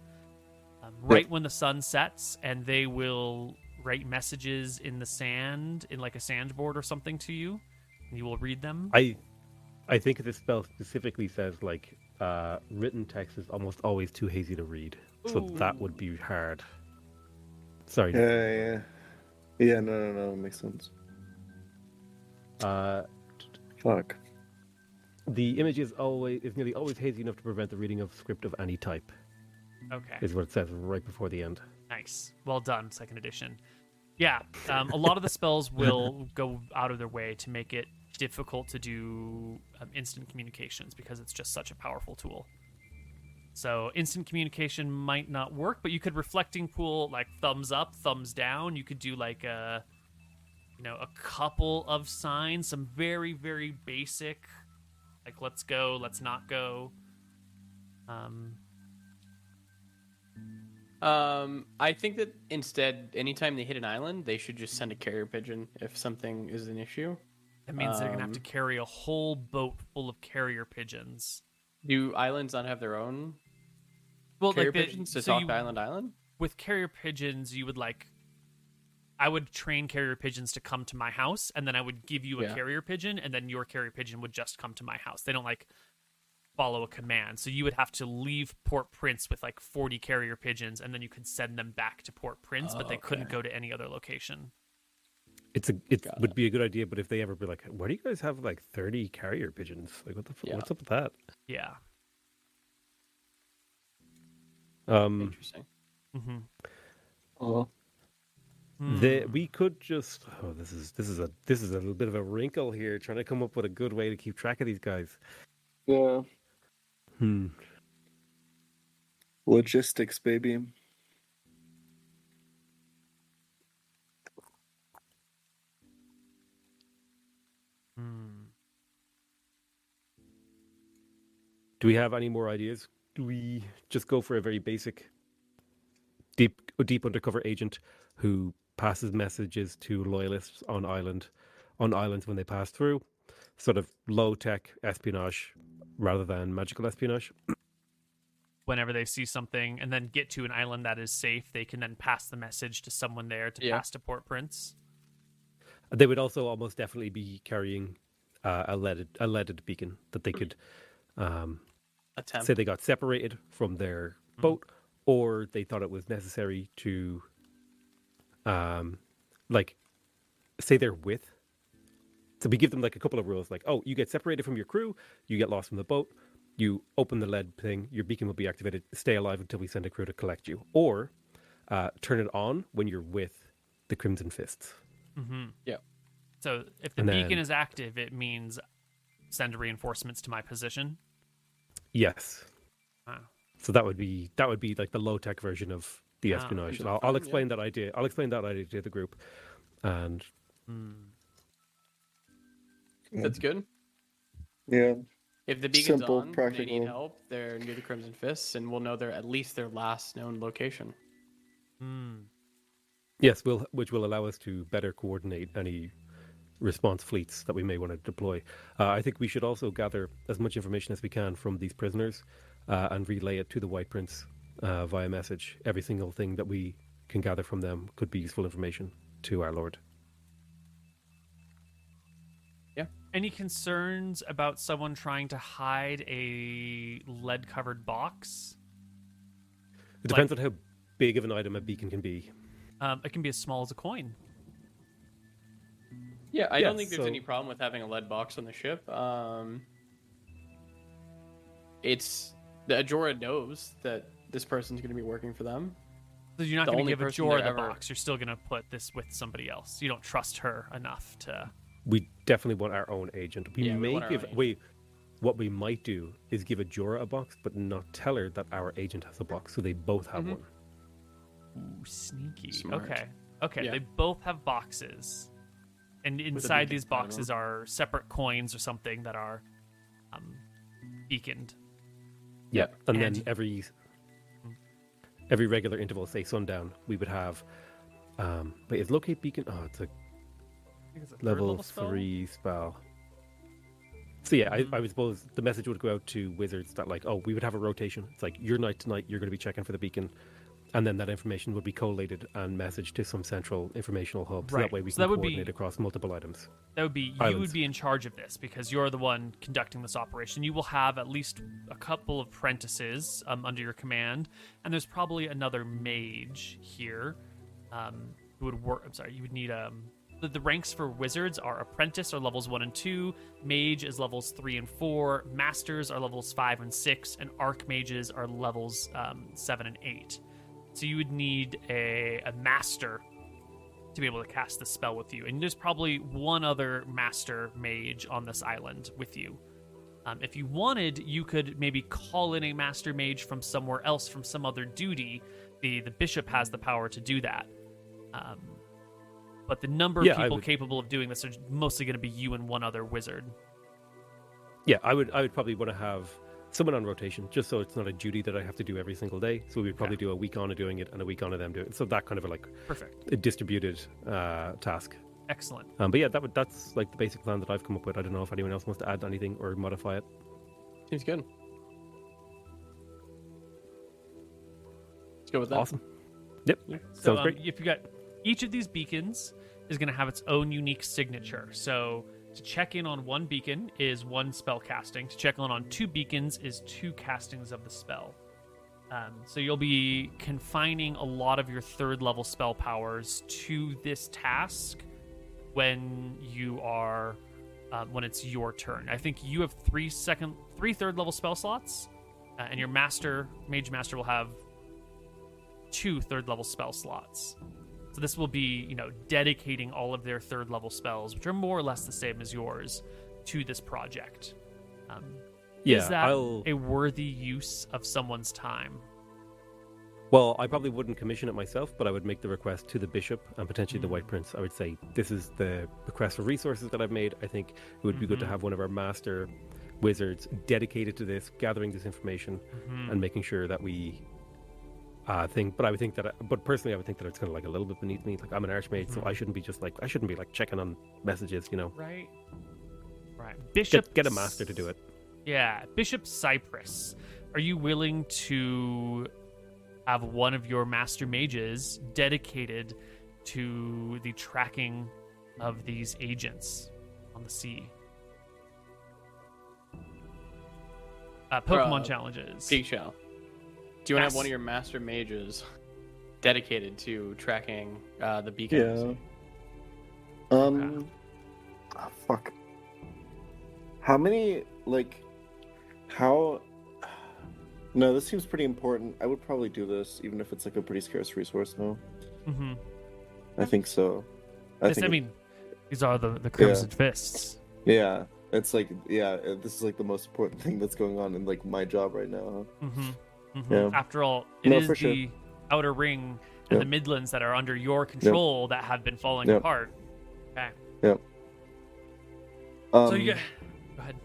um, right when the sun sets, and they will write messages in the sand, in like a sandboard or something to you. And you will read them. I I think this spell specifically says like uh, written text is almost always too hazy to read, so that would be hard. Sorry. Yeah, yeah, yeah. No, no, no. Makes sense. Uh, Fuck. the image is always is nearly always hazy enough to prevent the reading of script of any type. Okay. Is what it says right before the end. Nice. Well done, second edition. Yeah, um, a lot of the spells will go out of their way to make it difficult to do um, instant communications because it's just such a powerful tool. So instant communication might not work, but you could reflecting pool like thumbs up, thumbs down. You could do like a, you know, a couple of signs, some very very basic, like let's go, let's not go. Um, Um, I think that instead, anytime they hit an island, they should just send a carrier pigeon if something is an issue. That means they're gonna have to Um, carry a whole boat full of carrier pigeons. Do islands not have their own Well, carrier like the- pigeons to so talk you- to Island Island? with carrier pigeons, you would like. I would train carrier pigeons to come to my house, and then I would give you a Yeah. carrier pigeon, and then your carrier pigeon would just come to my house. They don't like follow a command, so you would have to leave Port Prince with like forty carrier pigeons, and then you could send them back to Port Prince, but Oh, they couldn't go to any other location. It's a it Got would be a good idea, but if they ever be like, "Why do you guys have like thirty carrier pigeons? Like, what the fu- Yeah. what's up with that?" Yeah. Um, Interesting. Mm-hmm. Oh, the, we could just oh, this is this is a this is a little bit of a wrinkle here, trying to come up with a good way to keep track of these guys. yeah. Hmm. Logistics, baby. Do we have any more ideas? Do we just go for a very basic, deep, deep undercover agent who passes messages to loyalists on island, on islands when they pass through, sort of low tech espionage rather than magical espionage? Whenever they see something and then get to an island that is safe, they can then pass the message to someone there to Yeah. pass to Port Prince. They would also almost definitely be carrying uh, a leaded a leaded beacon that they could um, Attempt. say they got separated from their boat, or they thought it was necessary to, um, like, say they're with. So we give them like a couple of rules, like, oh, you get separated from your crew, you get lost from the boat, you open the lead thing, your beacon will be activated, stay alive until we send a crew to collect you, or uh, turn it on when you're with the Crimson Fists. Mm-hmm. Yeah. So if the And beacon then- is active, it means send reinforcements to my position. Yes. Wow. So that would be that would be like the low tech version of the Ah, espionage. seems I'll, I'll yeah. explain that idea. I'll explain that idea to the group, and Hmm. That's good. Yeah. If the beacon's Simple, on, they practical. need help. They're near the Crimson Fists, and we'll know their at least their last known location. Hmm. yes, will which will allow us to better coordinate any response fleets that we may want to deploy. Uh, I think we should also gather as much information as we can from these prisoners uh, and relay it to the White Prince uh, via message. Every single thing that we can gather from them could be useful information to our lord. Yeah. Any concerns about someone trying to hide a lead covered box? It depends on how big of an item a beacon can be. Um, it can be as small as a coin. Yeah, I Yeah, don't think there's so- any problem with having a lead box on the ship. Um, it's the Ajora knows that this person's going to be working for them. So you're not going to only give person Ajora the ever- box. You're still going to put this with somebody else. You don't trust her enough to. We definitely want our own agent. We Yeah, may want our give own wait. What we might do is give Ajora a box, but not tell her that our agent has a box, so they both have Mhm. one. Ooh, sneaky. Smart. Okay. Okay. Yeah. They both have boxes, and inside these on them. boxes are separate coins or something that are um, beaconed. Yeah, and, And- then every every regular interval, say sundown, we would have. Um, wait, is locate beacon? Oh, it's a I think it's a third level, spell? three spell. So yeah, Mhm. I, I would suppose the message would go out to wizards that like, oh, we would have a rotation. It's like your night tonight, you're going to be checking for the beacon, and then that information would be collated and messaged to some central informational hub. So Right. that way we So can would be- coordinate across multiple items. That would be you would be in charge of this because you're the one conducting this operation. You will have at least a couple of apprentices um, under your command, and there's probably another mage here um, who would work. I'm sorry, you would need um. The, the ranks for wizards are apprentice are levels one and two, mage is levels three and four, masters are levels five and six, and archmages are levels um, seven and eight. So you would need a, a master to be able to cast the spell with you. And there's probably one other master mage on this island with you. Um, if you wanted, you could maybe call in a master mage from somewhere else, from some other duty. The the bishop has the power to do that. Um, but the number of Yeah, I people would- capable of doing this are mostly going to be you and one other wizard. Yeah, I would I would probably want to have someone on rotation, just so it's not a duty that I have to do every single day. So we'd probably do a week on of doing it and a week on of them doing it. So that kind of a like Perfect. a distributed uh, task. Excellent. Um, but yeah, that would that's like the basic plan that I've come up with. I don't know if anyone else wants to add anything or modify it. Seems good. Let's go with that. Awesome. Yep, So sounds um, great. if you got each of these beacons is going to have its own unique signature. So to check in on one beacon is one spell casting. To check in on two beacons is two castings of the spell. Um, so you'll be confining a lot of your third level spell powers to this task when you are um, when it's your turn. I think you have three second three third level spell slots, uh, and your master mage master will have two third level spell slots. So this will be, you know, dedicating all of their third level spells, which are more or less the same as yours, to this project. Um, Yeah, is that I'll. a worthy use of someone's time? Well, I probably wouldn't commission it myself, but I would make the request to the bishop and potentially the Mm. White Prince. I would say, this is the request for resources that I've made. I think it would be good to Mhm. have one of our master wizards dedicated to this, gathering this information Mhm. and making sure that we uh, think. But I would think that, I, but personally, I would think that it's kind of like a little bit beneath me. Like I'm an archmage, so Mhm. I shouldn't be just like I shouldn't be like checking on messages. You know, Right. Right. Bishop. get get a master to do it. Yeah, Bishop Cypress. Are you willing to have one of your master mages dedicated to the tracking of these agents on the sea? Uh, Pokemon Uh, challenges. Geek Chow. Do you want to have one of your master mages dedicated to tracking uh, the beacon? Yeah. Um. ah, fuck. How many like? How? No, this seems pretty important. I would probably do this, even if it's like a pretty scarce resource. No, hmm I think so. I Yes, think. I it- mean, these are the the Crimson Fists. yeah, it's like yeah, uh, this is like the most important thing that's going on in like my job right now. Hmm Yeah. After all, it is No, for sure. the outer ring and Yep. the Midlands that are under your control that have been falling Yep. apart. Okay. Um, so you go ahead.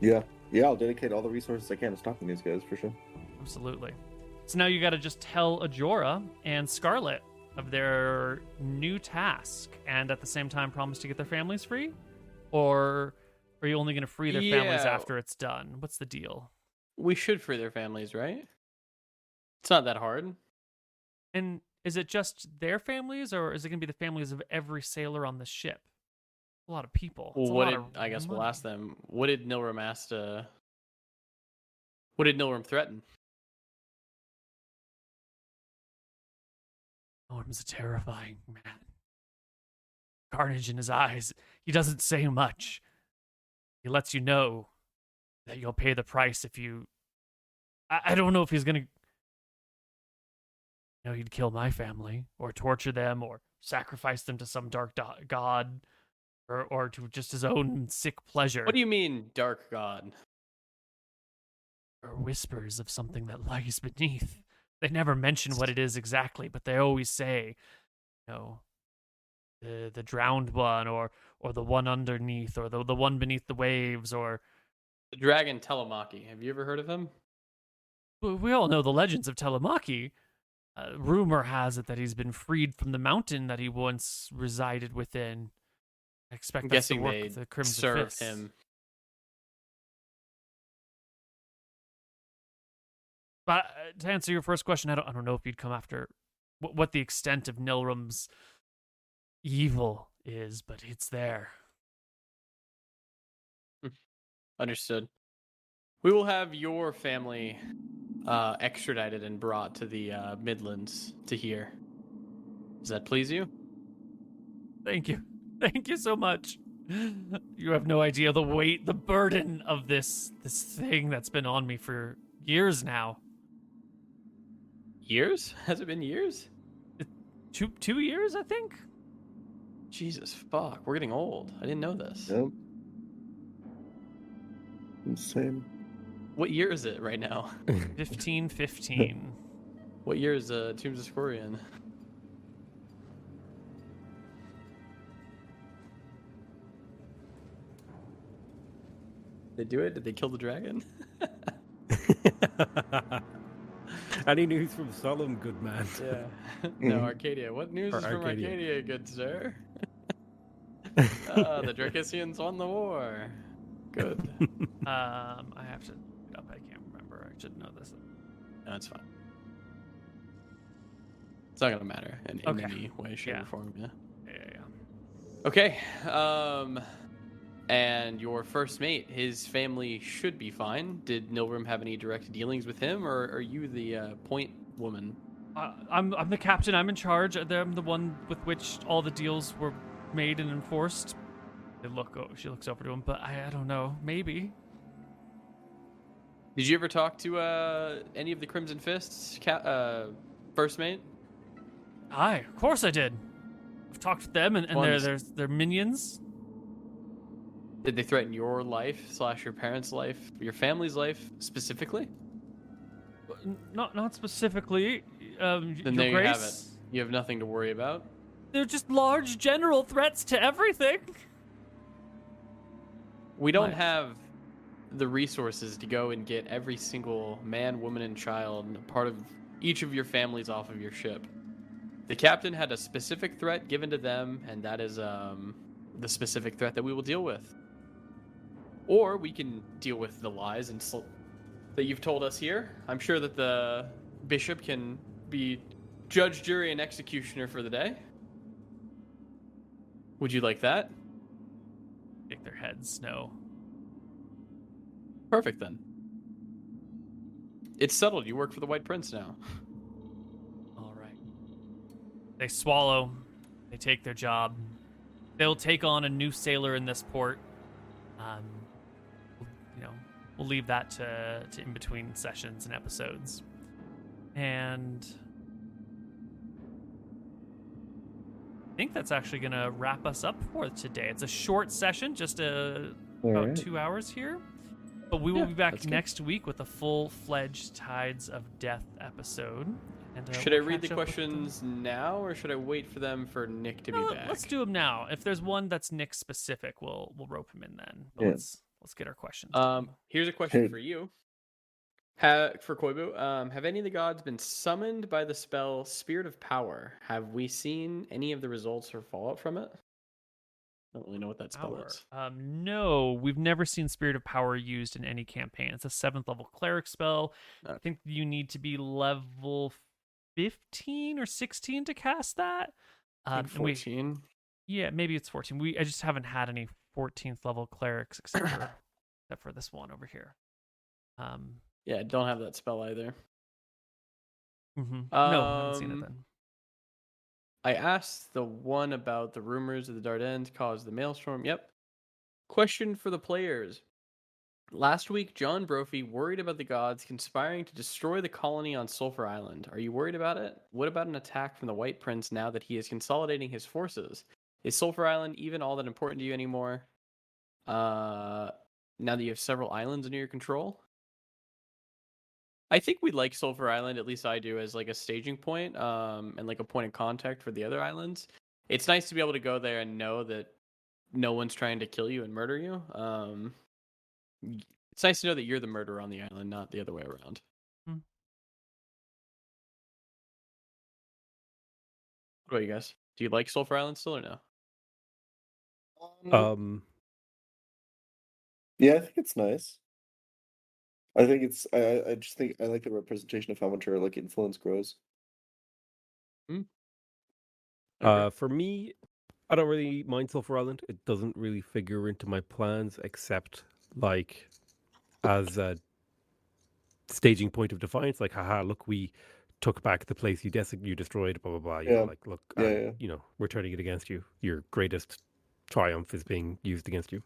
Yeah, yeah, I'll dedicate all the resources I can to stopping these guys for sure. Absolutely. So now you got to just tell Ajora and Scarlet of their new task, and at the same time promise to get their families free, or are you only going to free their families after it's done? What's the deal? We should free their families, right? It's not that hard. And is it just their families, or is it going to be the families of every sailor on the ship? A lot of people. Well, what did I guess we'll ask them? What did Nilram ask to? What did Nilram threaten? Norm's a terrifying man. Carnage in his eyes. He doesn't say much. He lets you know that you'll pay the price if you. I, I don't know if he's gonna. You know, he'd kill my family, or torture them, or sacrifice them to some dark do- god, or or to just his own sick pleasure. What do you mean, Dark God? or whispers of something that lies beneath. They never mention what it is exactly, but they always say, you know, the the drowned one, or or the one underneath, or the the one beneath the waves, or The dragon Telemachy. Have you ever heard of him? we we all know the legends of Telemachy. Uh, rumor has it that he's been freed from the mountain that he once resided within. I expect I'm guessing work they the Crimson serve him. But uh, to answer your first question, I don't, I don't know if you'd come after what, what the extent of Nilrum's evil is, but it's there. Understood. We will have your family uh, extradited and brought to the uh, Midlands to here. Does that please you? Thank you. Thank you so much. You have no idea the weight, the burden of this this thing that's been on me for years now. Years? Has it been years? Two two years, I think. Jesus fuck, we're getting old. I didn't know this. Yep. Insane. What year is it right now? Fifteen fifteen. What year is uh, Tombs of Scorian? Did they do it? Did they kill the dragon? Any news from Solemn, good man? Yeah. no, Arcadia. What news Or is from Arcadia. Arcadia, good sir? Ah, the Dracissians won the war. Good. um, I have to look it up. I can't remember. I should know this. No, it's fine. It's not gonna matter in, in Okay. any way, shape, Yeah. or form. Yeah. Yeah, yeah, yeah. Okay. Um, and your first mate, his family should be fine. Did Nilrim have any direct dealings with him, or are you the uh, point woman? Uh, I'm I'm the captain. I'm in charge. I'm the one with which all the deals were made and enforced. They look. Oh, she looks over to him, but I, I don't know. Maybe. Did you ever talk to uh, any of the Crimson Fists, ca- uh, first mate? Aye, of course I did. I've talked with them and, and their their their minions. Did they threaten your life slash your parents' life, your family's life specifically? Not not specifically. Um, Then there Grace. you have it. You have nothing to worry about. They're just large general threats to everything. We don't have the resources to go and get every single man, woman, and child, part of each of your families off of your ship. The captain had a specific threat given to them, and that is um, the specific threat that we will deal with. Or we can deal with the lies and sl- that you've told us here. I'm sure that the bishop can be judge, jury, and executioner for the day. Would you like that? Shake their heads. No. Perfect then. It's settled. You work for the White Prince now. All right. They swallow. They take their job. They'll take on a new sailor in this port. Um, we'll- you know, we'll leave that to, to in between sessions and episodes. And I think that's actually going to wrap us up for today. It's a short session, just a, about Alright. two hours here. But we will Yeah, be back that's good. next week with a full fledged Tides of Death episode. And, uh, Should I we'll read the catch up with them. questions now, or should I wait for them for Nick to No, be back? Let's do them now. If there's one that's Nick specific, we'll we'll rope him in then. But Yeah. let's let's get our questions. Um, here's a question Hey. for you. Ha- for Koibu, um, have any of the gods been summoned by the spell Spirit of Power? Have we seen any of the results or fallout from it? I don't really know what that spell Power. is. Um, no, we've never seen Spirit of Power used in any campaign. It's a seventh level cleric spell. I think you need to be level fifteen or sixteen to cast that. Um, think and we, 14. yeah, maybe it's fourteen. We I just haven't had any fourteenth level clerics except for except for this one over here. Um, Yeah, I don't have that spell either. mhm. no, I haven't seen it Um, then. I asked the one about the rumors of the Dardannes caused the maelstrom. Yep. Question for the players. Last week, John Brophy worried about the gods conspiring to destroy the colony on Sulphur Island. Are you worried about it? What about an attack from the White Prince now that he is consolidating his forces? Is Sulphur Island even all that important to you anymore? Uh, now that you have several islands under your control? I think we like Sulphur Island, at least I do, as like a staging point, um, and like a point of contact for the other islands. It's nice to be able to go there and know that no one's trying to kill you and murder you. Um, it's nice to know that you're the murderer on the island, not the other way around. Hmm. What about you guys? Do you like Sulphur Island still or no? Um, Um, yeah, I think it's nice. I think it's. I. I- just think I like the representation of how much our like influence grows. uh, for me, I don't really mind Sulphur Island. It doesn't really figure into my plans except like as a staging point of defiance. Like, haha, look, we took back the place you des- you destroyed. Blah blah blah. You know, Yeah. like, look, Yeah, yeah. you know, we're turning it against you. Your greatest triumph is being used against you.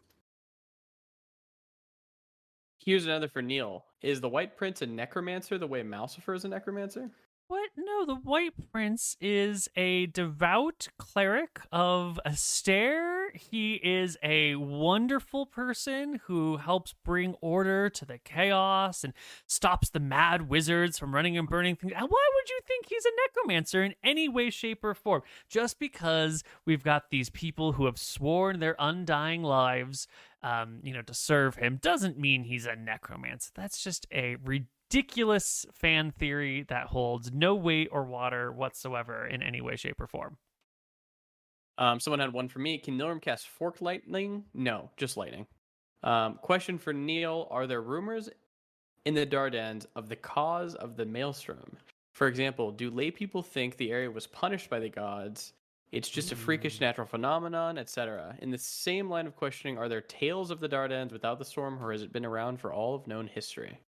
Here's another for Neil. Is the White Prince a necromancer the way Malsifer is a necromancer? What? No, the White Prince is a devout cleric of Astaire. He is a wonderful person who helps bring order to the chaos and stops the mad wizards from running and burning things. Why would you think he's a necromancer in any way, shape, or form? Just because we've got these people who have sworn their undying lives, um, you know, to serve him, doesn't mean he's a necromancer. That's just a ridiculous fan theory that holds no weight or water whatsoever in any way, shape, or form. Um, someone had one for me. Can Nilrim cast fork lightning? No, just lightning. Um, question for Neil: Are there rumors in the Dardannes of the cause of the maelstrom? For example, do lay people think the area was punished by the gods? It's just a freakish Mm. natural phenomenon, etc. In the same line of questioning, are there tales of the Dardannes without the storm, or has it been around for all of known history?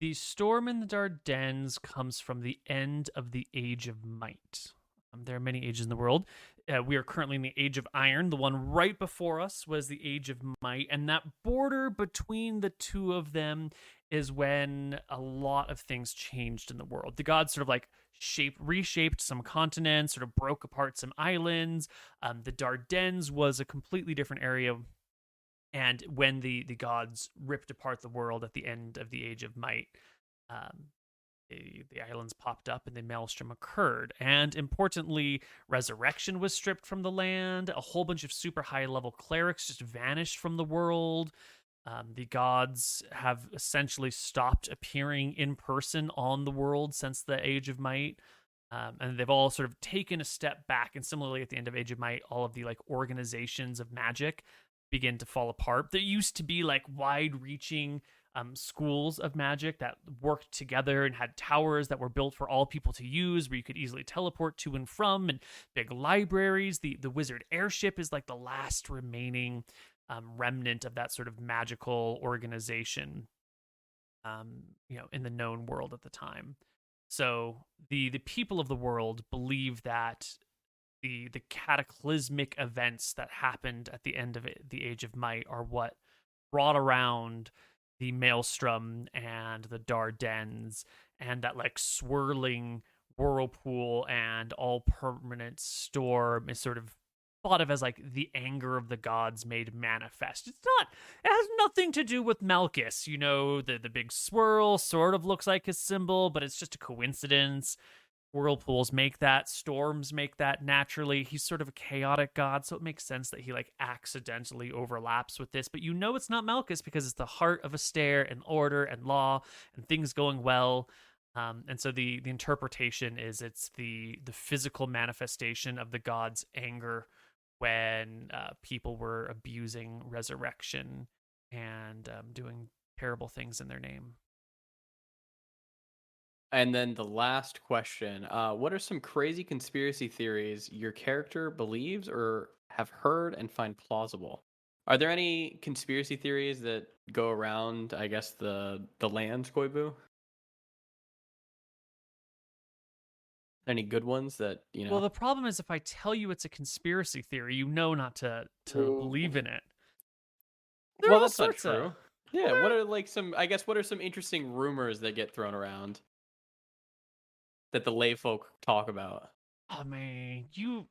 The storm in the Dardannes comes from the end of the Age of Might. Um, there are many ages in the world. Uh, we are currently in the Age of Iron. The one right before us was the Age of Might. And that border between the two of them is when a lot of things changed in the world. The gods sort of like shaped, reshaped some continents, sort of broke apart some islands. Um, the Dardannes was a completely different area and when the the gods ripped apart the world at the end of the age of might um the islands popped up and the maelstrom occurred and importantly resurrection was stripped from the land a whole bunch of super high level clerics just vanished from the world Um, the gods have essentially stopped appearing in person on the world since the Age of Might. Um, and they've all sort of taken a step back. And similarly, at the end of Age of Might, all of the like organizations of magic begin to fall apart. There used to be like wide reaching um, schools of magic that worked together and had towers that were built for all people to use, where you could easily teleport to and from, and big libraries. The the wizard airship is like the last remaining um, remnant of that sort of magical organization, um, you know, in the known world at the time. So the the people of the world believe that the the cataclysmic events that happened at the end of it, the Age of Might are what brought around the Maelstrom and the Dardennes and that like swirling whirlpool and all permanent storm is sort of thought of as like the anger of the gods made manifest. It's not. It has nothing to do with Malchus. You know, the the big swirl sort of looks like his symbol, but it's just a coincidence. Whirlpools make that, storms make that naturally. He's sort of a chaotic god, so it makes sense that he like accidentally overlaps with this. But you know it's not Malchus because it's the heart of Astaire and order and law and things going well. Um, and so the the interpretation is it's the the physical manifestation of the god's anger when uh, people were abusing resurrection and um, doing terrible things in their name. And then the last question uh, What are some crazy conspiracy theories your character believes or have heard and find plausible? Are there any conspiracy theories that go around, I guess, the, the land, Koibu? Any good ones that, you know? Well, the problem is if I tell you it's a conspiracy theory, you know not to to Ooh. believe in it. There well, are all that's not sorts of- true. Yeah, what are like some, I guess, what are some interesting rumors that get thrown around that the lay folk talk about? I man, you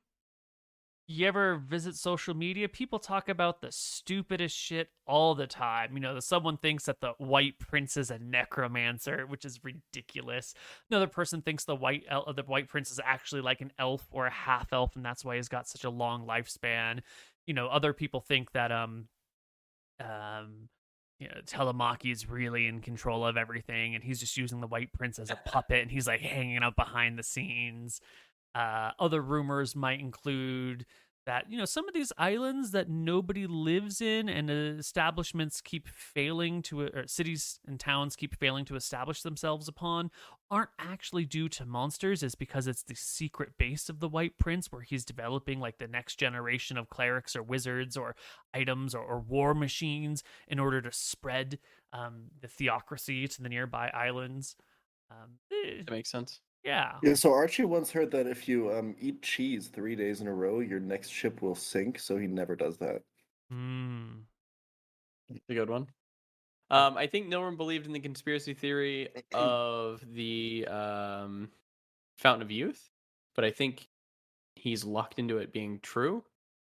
you ever visit social media? People talk about the stupidest shit all the time. You know, that someone thinks that the white prince is a necromancer, which is ridiculous. Another person thinks the white el- the white prince is actually like an elf or a half elf, and that's why he's got such a long lifespan. You know, other people think that um um you know, Telemachy is really in control of everything, and he's just using the White Prince as a puppet, and he's like hanging out behind the scenes. Uh, other rumors might include that you know some of these islands that nobody lives in and establishments keep failing to or cities and towns keep failing to establish themselves upon aren't actually due to monsters. Is because it's the secret base of the white prince where he's developing like the next generation of clerics or wizards or items or, or war machines in order to spread um, the theocracy to the nearby islands. Um, eh, That makes sense. Yeah Yeah, so Archie once heard that if you um, eat cheese three days in a row, your next ship will sink. So he never does that. Hmm. It's a good one. Um, I think no one believed in the conspiracy theory of the um, Fountain of Youth, but I think he's locked into it being true.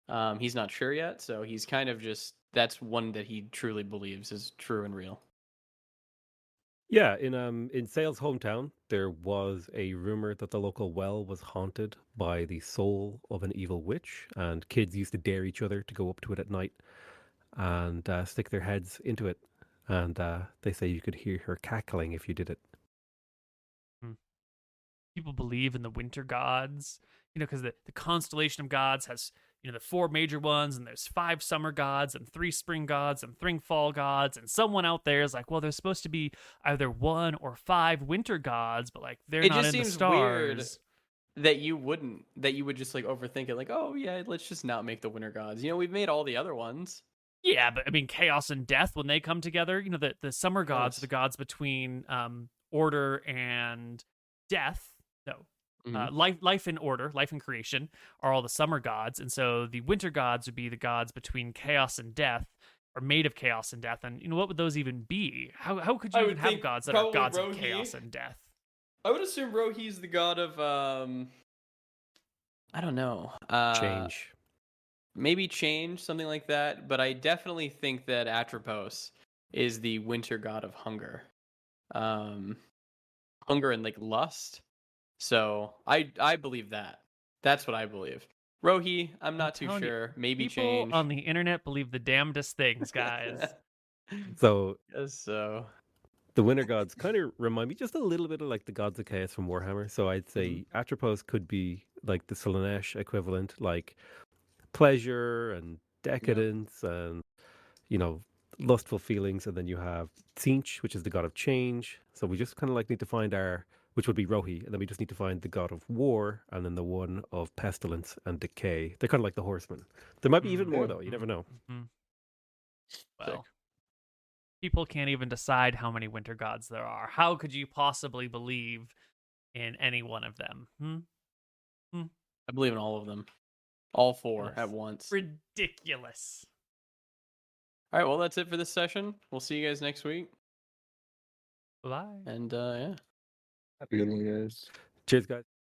Um, he's not sure yet, so he's kind of just that's one that he truly believes is true and real. Yeah, in um in Sale's hometown, there was a rumor that the local well was haunted by the soul of an evil witch, and kids used to dare each other to go up to it at night and uh, stick their heads into it. And uh, they say you could hear her cackling if you did it. people believe in the winter gods you know because the, the constellation of gods has you know the four major ones and there's five summer gods and three spring gods and three fall gods and someone out there is like well there's supposed to be either one or five winter gods but like they're It not just in the seems weird. stars That you wouldn't, that you would just like overthink it, like, oh yeah, let's just not make the winter gods. You know, we've made all the other ones. yeah but i mean chaos and death when they come together you know the, the summer gods the gods between um order and death no Mhm. uh, life life and order life and creation are all the summer gods and so the winter gods would be the gods between chaos and death or made of chaos and death and you know what would those even be how, how could you I even have gods that are probably gods of chaos and death I would assume Rohi's the god of um I don't know. Uh Change. Maybe change, something like that, but I definitely think that Atropos is the winter god of hunger. Um hunger and like lust. So I I believe that. That's what I believe. Rohi, I'm not too telling you, sure. Maybe people change. on the internet believe the damnedest things guys So uh, so the winter gods kind of remind me just a little bit of like the gods of chaos from Warhammer. So I'd mm-hmm. say Atropos could be like the Slaanesh equivalent, like pleasure and decadence and you know lustful feelings. And then you have Tzeentch, which is the god of change. So we just kind of like need to find our, which would be Rohi, and then we just need to find the god of war, and then the one of pestilence and decay. They're kind of like the horsemen. There might be even more though. You never know. Mhm. Sick. Well, people can't even decide how many winter gods there are. How could you possibly believe in any one of them? Hmm? I believe in all of them. All four Yes. at once. Ridiculous. All right, well that's it for this session. We'll see you guys next week. Bye. And uh yeah. Guys. Cheers, guys.